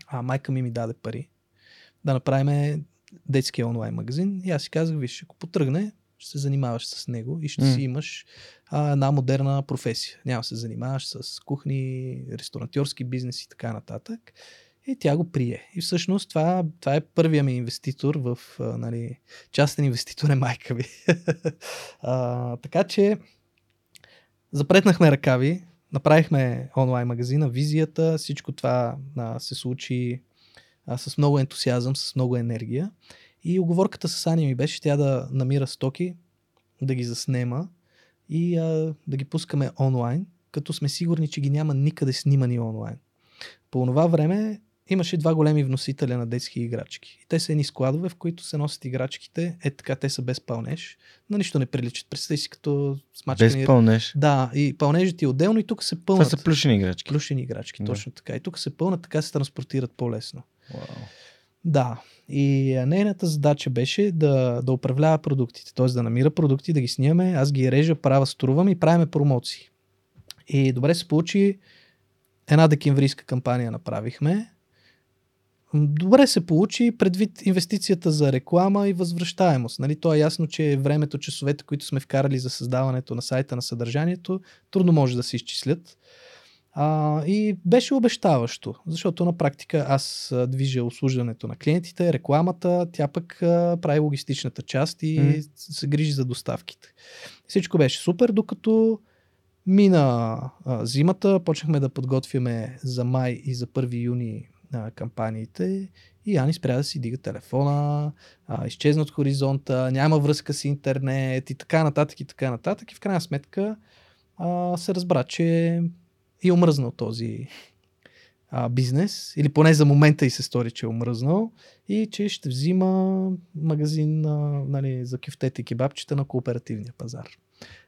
а майка ми ми даде пари да направим детски онлайн магазин. И аз си казах, виж, ако потръгне, ще се занимаваш с него и ще mm. си имаш а, една модерна професия. Няма се занимаваш с кухни, ресторантьорски бизнес и така нататък. И тя го прие. И всъщност това, това е първия ми инвеститор в, а, нали, частен инвеститор е майка ми. а, така че запретнахме ръкави, направихме онлайн магазина, визията, всичко това а, се случи а, с много ентусиазъм, с много енергия. И оговорката с Ани ми беше тя да намира стоки, да ги заснема и а, да ги пускаме онлайн, като сме сигурни, че ги няма никъде снимани онлайн. По това време имаше два големи вносителя на детски играчки. И те са едни складове, в които се носят играчките. Е така, те са без пълнеж. На нищо не приличат. Представи си като смачкани. Без пълнеж. Да, и пълнежът е отделно и тук се пълнат. Това са плюшени играчки. Плюшени играчки, да. точно така. И тук се пълнат, така се транспортират по-лесно. Wow. Да. И нейната задача беше да, да управлява продуктите, т.е. да намира продукти, да ги снимаме, аз ги режа, правя, струвам и правиме промоции. И добре се получи една декемврийска кампания направихме, добре се получи предвид инвестицията за реклама и възвръщаемост. Нали, то е ясно, че времето, часовете, които сме вкарали за създаването на сайта на съдържанието, трудно може да се изчислят. А, и беше обещаващо, защото на практика аз движа обслужването на клиентите, рекламата, тя пък а, прави логистичната част и mm. се грижи за доставките. Всичко беше супер, докато мина а, зимата, почнахме да подготвяме за май и за 1 юни а, кампаниите и Ани спря да си дига телефона, а, изчезна от хоризонта, няма връзка с интернет и така нататък и така нататък. И в крайна сметка а, се разбра, че и омръзнал този а, бизнес, или поне за момента и се стори, че е омръзнал, и че ще взима магазин а, нали, за кюфтете и кебабчета на кооперативния пазар.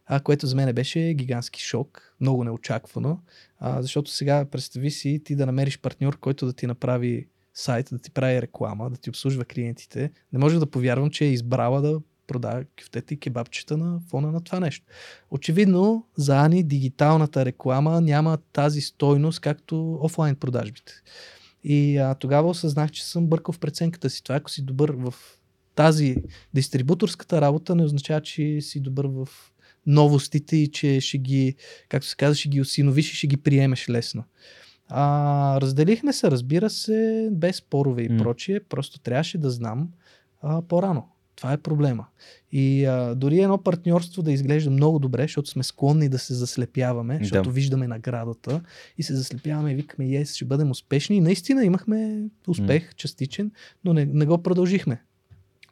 А, което за мен беше гигантски шок, много неочаквано, а, защото сега представи си ти да намериш партньор, който да ти направи сайт, да ти прави реклама, да ти обслужва клиентите. Не може да повярвам, че е избрала да продава кюфтета и кебабчета на фона на това нещо. Очевидно, за Ани дигиталната реклама няма тази стойност, както офлайн продажбите. И а, тогава осъзнах, че съм бъркал в преценката си. Това, ако си добър в тази дистрибуторската работа, не означава, че си добър в новостите и че ще ги, както се казва, ще ги осиновиш и ще ги приемеш лесно. А, разделихме се, разбира се, без спорове и mm. прочие. Просто трябваше да знам а, по-рано. Това е проблема. И а, дори едно партньорство да изглежда много добре, защото сме склонни да се заслепяваме, защото да. виждаме наградата и се заслепяваме и викаме, ес, ще бъдем успешни. И наистина имахме успех, mm. частичен, но не, не го продължихме.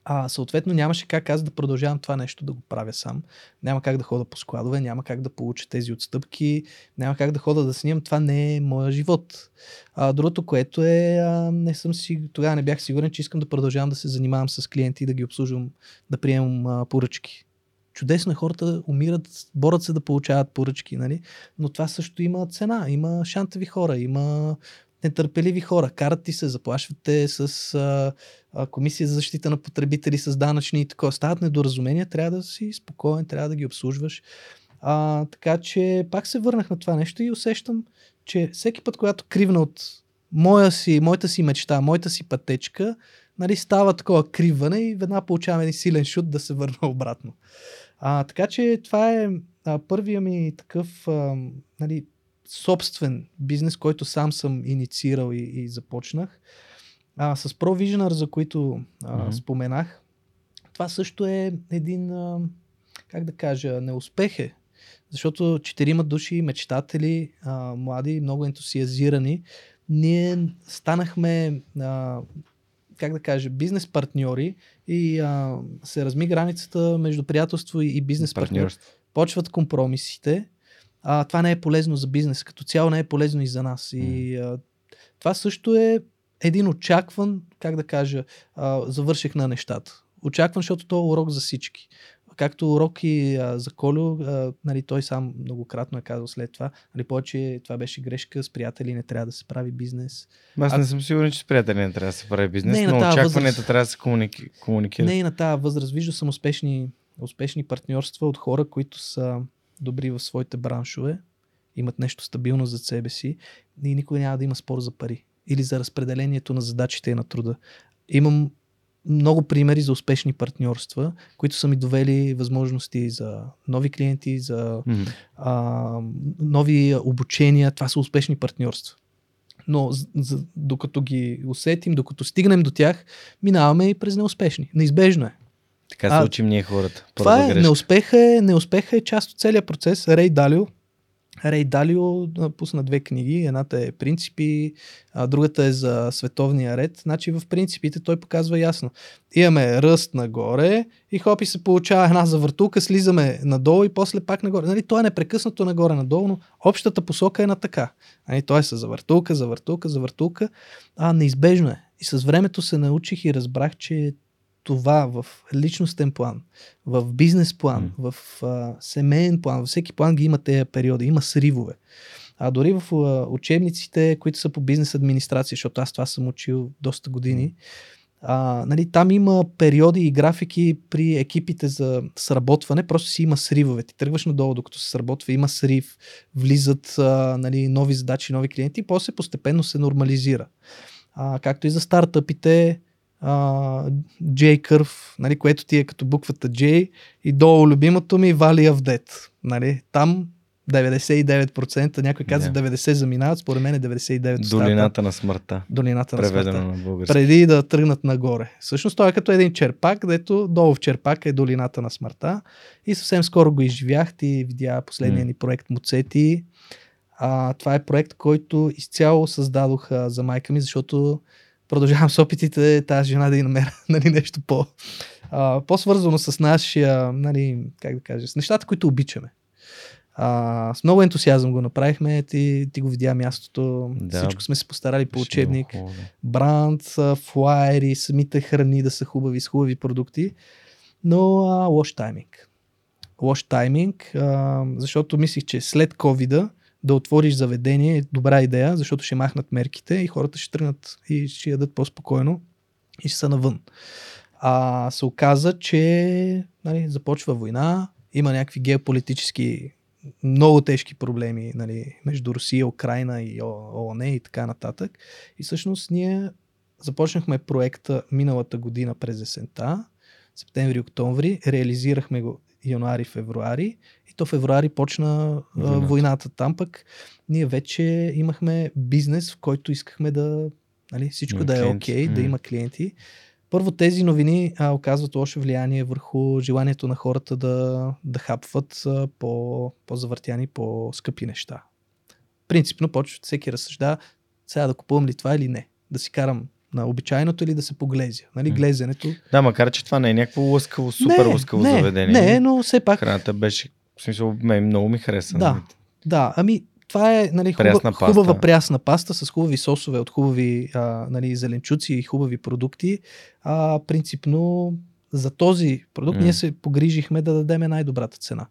А, съответно нямаше как аз да продължавам това нещо да го правя сам. Няма как да хода по складове, няма как да получа тези отстъпки, няма как да хода да снимам. Това не е моя живот. А, другото, което е, а, не съм си, тогава не бях сигурен, че искам да продължавам да се занимавам с клиенти и да ги обслужвам, да приемам а, поръчки. Чудесно е, хората умират, борят се да получават поръчки, нали? но това също има цена. Има шантави хора, има нетърпеливи хора. Карат ти се, заплашват те с а, а, комисия за защита на потребители, с данъчни и такова. Стават недоразумения, трябва да си спокоен, трябва да ги обслужваш. А, така че пак се върнах на това нещо и усещам, че всеки път, когато кривна от моя си, моята си мечта, моята си пътечка, нали, става такова криване и веднага получаваме един силен шут да се върна обратно. А, така че това е а, първия ми такъв а, нали, собствен бизнес, който сам съм инициирал и, и започнах. А, с ProVisioner, за които а, mm-hmm. споменах, това също е един, а, как да кажа, неуспех е. Защото четирима души, мечтатели, а, млади, много ентусиазирани, ние станахме, а, как да кажа, бизнес партньори и а, се разми границата между приятелство и бизнес партньорство. Почват компромисите а, това не е полезно за бизнес. Като цяло не е полезно и за нас. И а, това също е един очакван, как да кажа, а, завърших на нещата. Очакван, защото то е урок за всички. Както урок и а, за Колю, а, нали, той сам многократно е казал след това, нали, повече това беше грешка, с приятели не трябва да се прави бизнес. Аз а... не съм сигурен, че с приятели не трябва да се прави бизнес, не, но очакването възраст... трябва да се комуники... комуникира. Не и на тази възраст. Вижда съм успешни, успешни партньорства от хора, които са добри в своите браншове, имат нещо стабилно за себе си и никой няма да има спор за пари или за разпределението на задачите и на труда. Имам много примери за успешни партньорства, които са ми довели възможности за нови клиенти, за mm-hmm. а, нови обучения. Това са успешни партньорства. Но за, докато ги усетим, докато стигнем до тях, минаваме и през неуспешни. Неизбежно е. Така се а, учим ние хората. Това е, неуспеха е, неуспеха е част от целия процес. Рей Далио, Рей Далио пусна две книги. Едната е Принципи, а другата е за световния ред. Значи в принципите той показва ясно. Имаме ръст нагоре и хопи се получава една завъртулка, слизаме надолу и после пак нагоре. Нали, то е непрекъснато нагоре-надолу, но общата посока е на така. Нали, той е с завъртулка, завъртулка, завъртулка. А неизбежно е. И с времето се научих и разбрах, че това в личностен план, в бизнес план, mm. в а, семейен план, във всеки план ги има тези периоди, има сривове. А дори в а, учебниците, които са по бизнес администрация, защото аз това съм учил доста години, а, нали, там има периоди и графики при екипите за сработване, просто си има сривове. Ти тръгваш надолу, докато се сработва, има срив, влизат а, нали, нови задачи, нови клиенти и после постепенно се нормализира. а, както и за стартъпите, J-Curve, нали, което ти е като буквата J и долу любимото ми Valley of Death. Нали. Там 99%, някой казва yeah. 90 заминават, според мен е 99%. Долината на смъртта. Долината на смъртта. на български. Преди да тръгнат нагоре. Всъщност той е като един черпак, дето долу в черпак е долината на смъртта. И съвсем скоро го изживях и видя последния mm. ни проект Муцети. А, това е проект, който изцяло създадох за майка ми, защото продължавам с опитите тази жена да й намеря нали, нещо по, а, по-свързано с нашия, нали, как да кажа, с нещата, които обичаме. А, с много ентусиазъм го направихме, ти, ти го видя мястото, да, всичко сме се постарали по учебник, бранд, флайери, самите храни да са хубави, с хубави продукти, но а, лош тайминг. Лош тайминг, а, защото мислих, че след covid да отвориш заведение е добра идея, защото ще махнат мерките и хората ще тръгнат и ще ядат по-спокойно и ще са навън. А се оказа, че нали, започва война, има някакви геополитически много тежки проблеми нали, между Русия, Украина и ООН и така нататък. И всъщност ние започнахме проекта миналата година през есента, септември-октомври, реализирахме го януари-февруари и то февруари почна войната. войната. Там пък ние вече имахме бизнес, в който искахме да нали, всичко има да е окей, okay, mm. да има клиенти. Първо тези новини а, оказват лошо влияние върху желанието на хората да, да хапват а, по, по-завъртяни, по-скъпи неща. Принципно почва всеки разсъжда сега да купувам ли това или не. Да си карам на обичайното или да се поглезя. Нали, глезенето. Да, макар че това не е някакво лъскаво, супер не, лъскаво не, заведение. Не, но все пак. Храната беше, в смисъл, мен много ми хареса. Да, нали? да, ами това е нали, хубава, прясна хубава прясна паста с хубави сосове от хубави а, нали, зеленчуци и хубави продукти. А, принципно за този продукт mm. ние се погрижихме да дадем най-добрата цена.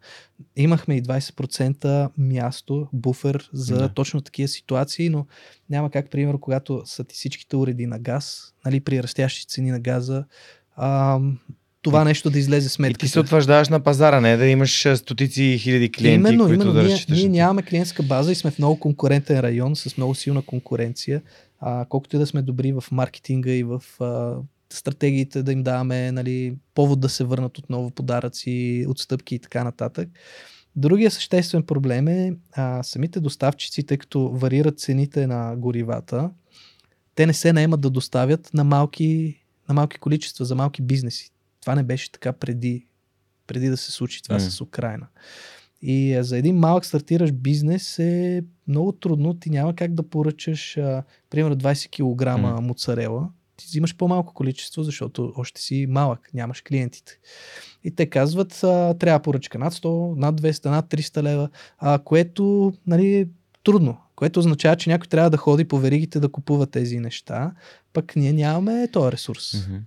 Имахме и 20% място, буфер за yeah. точно такива ситуации, но няма как, примерно, когато са ти всичките уреди на газ, нали, при растящи цени на газа, а, това нещо да излезе сметка. И ти се утвърждаваш на пазара, не да имаш стотици хиляди клиенти, именно, които именно, да ние. Ние нямаме клиентска база и сме в много конкурентен район с много силна конкуренция. А, колкото и да сме добри в маркетинга и в а, стратегиите да им даваме нали, повод да се върнат отново подаръци, отстъпки и така нататък. Другия съществен проблем е а, самите доставчици, тъй като варират цените на горивата, те не се наемат да доставят на малки, на малки количества, за малки бизнеси. Това не беше така преди, преди да се случи това mm. с Украина. И а, за един малък стартиращ бизнес е много трудно. Ти няма как да поръчаш, а, примерно, 20 кг mm. моцарела. Ти взимаш по-малко количество, защото още си малък, нямаш клиентите. И те казват, а, трябва поръчка над 100, над 200, над 300 лева, а, което нали, е трудно. Което означава, че някой трябва да ходи по веригите да купува тези неща, пък ние нямаме този ресурс. Mm-hmm.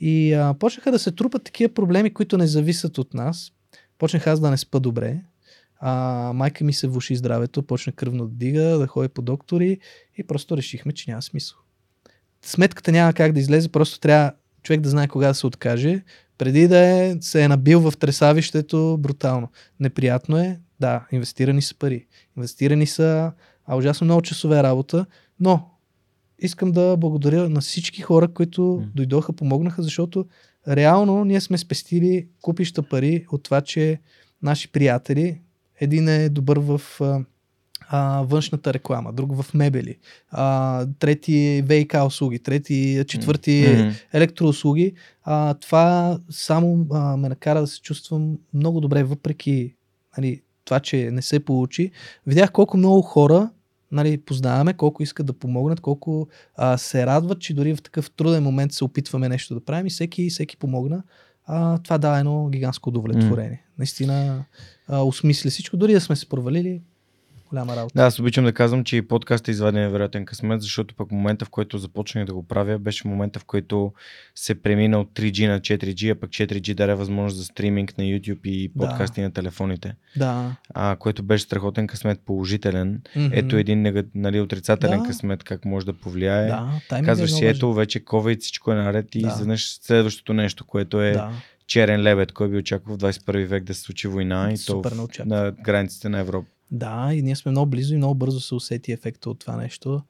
И а, почнаха да се трупат такива проблеми, които не зависят от нас. Почнах аз да не спа добре. А, майка ми се влуши здравето, почна кръвно да дига, да ходи по доктори и просто решихме, че няма смисъл. Сметката няма как да излезе, просто трябва човек да знае кога да се откаже, преди да е, се е набил в тресавището брутално. Неприятно е, да, инвестирани са пари. Инвестирани са а ужасно много часове работа, но искам да благодаря на всички хора, които mm. дойдоха, помогнаха, защото реално ние сме спестили купища пари от това, че наши приятели, един е добър в а, външната реклама, друг в мебели, а, трети ВИК услуги, трети, четвърти mm. електроуслуги. А, това само а, ме накара да се чувствам много добре, въпреки нали, това, че не се получи. Видях колко много хора нали, познаваме, колко искат да помогнат, колко а, се радват, че дори в такъв труден момент се опитваме нещо да правим и всеки, всеки помогна. А, това дава едно гигантско удовлетворение. Mm. Наистина а, осмисли всичко, дори да сме се провалили, голяма работа. Да, аз обичам да казвам, че и подкаст е изваден невероятен късмет, защото пък момента, в който започнах да го правя, беше момента, в който се премина от 3G на 4G, а пък 4G даде възможност за стриминг на YouTube и подкасти да. на телефоните. Да. А, което беше страхотен късмет, положителен. Mm-hmm. Ето един нали, отрицателен да. късмет, как може да повлияе. Да, Казваш си, ето вече COVID, всичко е наред и да. изведнъж следващото нещо, което е да черен лебед, кой би очаквал в 21 век да се случи война Супер и то в, на границите на Европа. Да, и ние сме много близо и много бързо се усети ефекта от това нещо.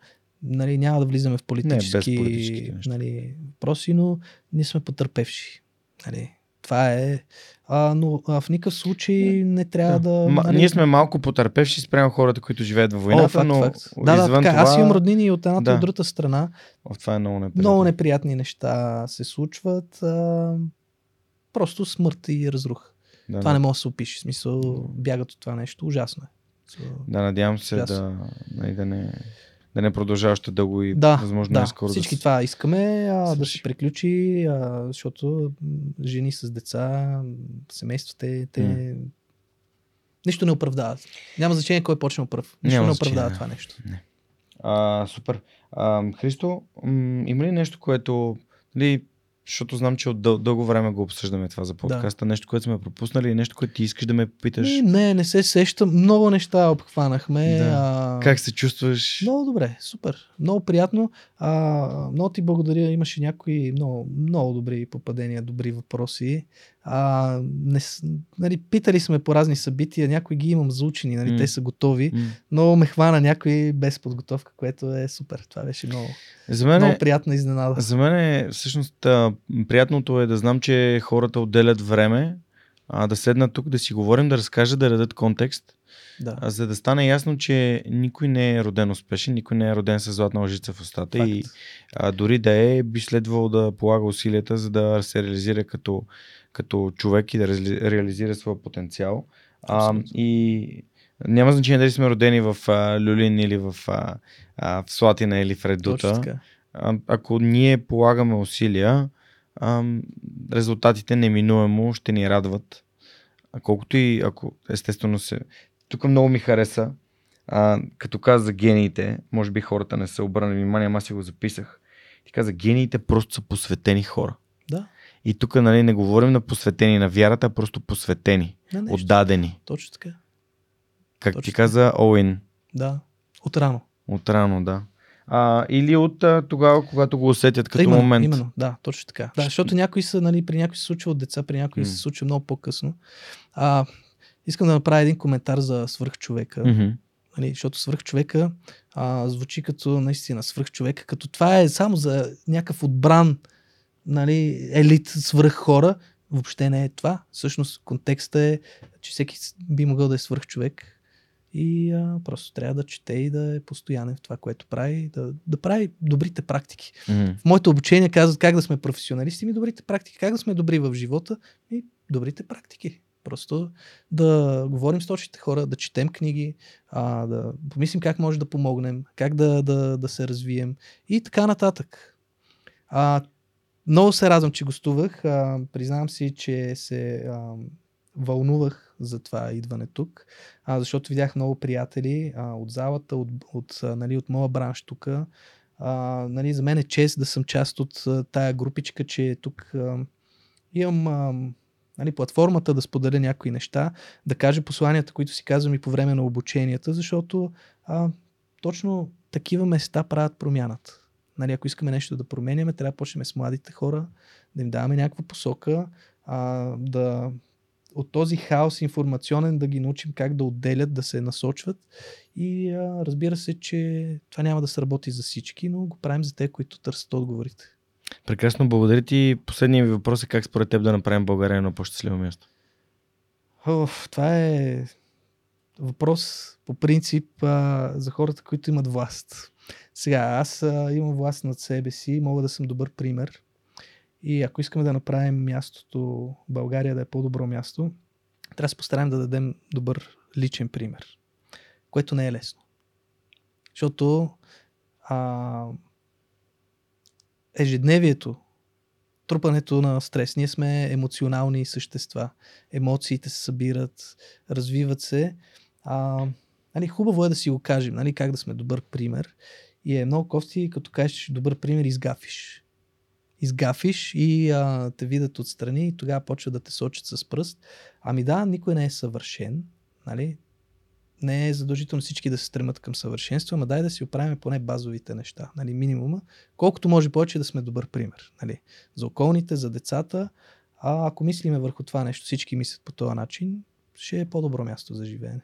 нали, няма да влизаме в политически, Не, нали, въпроси, но ние сме потърпевши. Нали. Това е. А, но а, в никакъв случай не трябва да. Ма, нали... Ние сме малко потърпевши спрямо хората, които живеят във войната, О, факт, но факт. Да, да, така. това, Аз имам роднини от едната да. от другата страна. О, това е много неприятно. Много неприятни неща се случват. А, просто смърт и разрух. Да, Това да. не може да се опише. В смисъл, бягат от това нещо. Ужасно е. Да, надявам се Ясно. да, нали, да, не, да не продължава още дълго и Да, възможно да. най-скоро Всички да това искаме а, да се приключи, а, защото жени с деца, м, семействата, те М. нищо не оправдават. Няма значение кой е почнал пръв. Нищо Няма не оправдава да. това нещо. А, супер. А, Христо, м- има ли нещо, което... Нали, защото знам, че от дъл- дълго време го обсъждаме това за подкаста. Нещо, което сме пропуснали, нещо, което ти искаш да ме попиташ. И, не, не се сещам. Много неща обхванахме. Да. А... Как се чувстваш? Много добре, супер. Много приятно. А, много ти благодаря. Имаше някои много, много добри попадения, добри въпроси. А, не, нали, питали сме по разни събития, някои ги имам заучени, нали, М. те са готови, М. но ме хвана някой без подготовка, което е супер. Това беше много, За мен, много е, приятна изненада. за мен е, всъщност, а, приятното е да знам, че хората отделят време а, да седнат тук, да си говорим, да разкажат, да дадат контекст, Да. а, за да стане ясно, че никой не е роден успешен, никой не е роден с златна лъжица в устата и Факт. а, дори да е, би следвало да полага усилията, за да се реализира като, като човек и да реали- реализира своя потенциал. А, и няма значение дали сме родени в а, Люлин или в, а, а, в Слатина или в Редута. А, ако ние полагаме усилия, а, резултатите неминуемо ще ни радват. А колкото и ако естествено се... Тук много ми хареса, а, като каза за гениите, може би хората не са обърнали внимание, аз си го записах. Ти каза, гениите просто са посветени хора. Да, И тук нали, не говорим на посветени на вярата, а просто посветени, на нещо. отдадени. Точно така. Как Точно ти каза, in. Да. От рано. От рано, да. А, или от а, тогава, когато го усетят като именно, момент. Именно, да, точно така. Да, защото някои са, нали, при някои се случва от деца, при някои М. се случва много по-късно. А, искам да направя един коментар за свръхчовека. Мгм. Нали, защото свръхчовека а, звучи като наистина свръхчовека, като това е само за някакъв отбран нали, елит свръх хора. Въобще не е това. Всъщност контекста е, че всеки би могъл да е свръхчовек и а, просто трябва да чете и да е постоянен в това, което прави, да, да прави добрите практики. Мгм. В моето обучение казват как да сме професионалисти, ми добрите практики, как да сме добри в живота и добрите практики. Просто да говорим с точните хора, да четем книги, а, да помислим как може да помогнем, как да, да, да се развием и така нататък. А, много се радвам, че гостувах. А, признавам си, че се а, вълнувах за това идване тук, а, защото видях много приятели а, от залата, от, от, а, нали, от моя бранш тук. Нали, за мен е чест да съм част от а, тая групичка, че тук а, имам а, нали, платформата да споделя някои неща, да кажа посланията, които си казвам и по време на обученията, защото а, точно такива места правят промяната. Нали, ако искаме нещо да променяме, трябва да почнем с младите хора, да им даваме някаква посока, а, да от този хаос информационен да ги научим как да отделят, да се насочват и а, разбира се, че това няма да сработи за всички, но го правим за те, които търсят отговорите. Прекрасно, благодаря ти. Последният ми въпрос е как според теб да направим България едно по-щастливо място. Оф, това е въпрос по принцип а, за хората, които имат власт. Сега, аз а, имам власт над себе си, мога да съм добър пример. И ако искаме да направим мястото, България да е по-добро място, трябва да се постараем да дадем добър личен пример, което не е лесно. Защото а, ежедневието, трупането на стрес. Ние сме емоционални същества. Емоциите се събират, развиват се. А, нали, хубаво е да си го кажем, нали, как да сме добър пример. И е много кофти, като кажеш добър пример, изгафиш. Изгафиш и а, те видят отстрани и тогава почват да те сочат с пръст. Ами да, никой не е съвършен. Нали? Не е задължително всички да се стремат към съвършенство, ама дай да си оправим поне базовите неща. Нали? Минимума. Колкото може повече да сме добър пример. Нали? За околните, за децата. А ако мислиме върху това нещо, всички мислят по този начин, ще е по-добро място за живеене.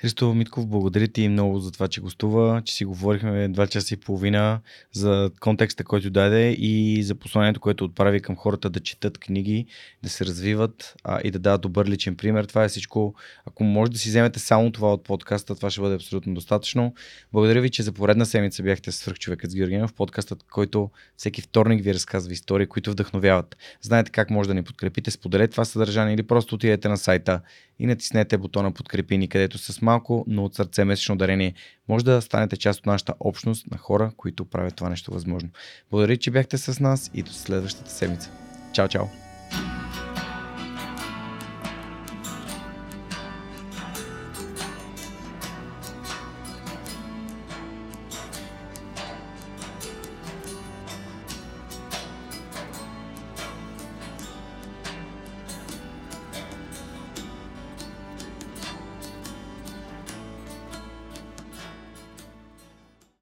Христо Митков, благодаря ти много за това, че гостува, че си говорихме два часа и половина за контекста, който даде и за посланието, което отправи към хората да четат книги, да се развиват а, и да дадат добър личен пример. Това е всичко. Ако може да си вземете само това от подкаста, това ще бъде абсолютно достатъчно. Благодаря ви, че за поредна седмица бяхте свърх човекът с Георгиев, подкастът, който всеки вторник ви разказва истории, които вдъхновяват. Знаете как може да ни подкрепите, споделете това съдържание или просто отидете на сайта и натиснете бутона подкрепи ни, където с малко, но от сърце месечно дарение може да станете част от нашата общност на хора, които правят това нещо възможно. Благодаря, че бяхте с нас и до следващата седмица. Чао, чао!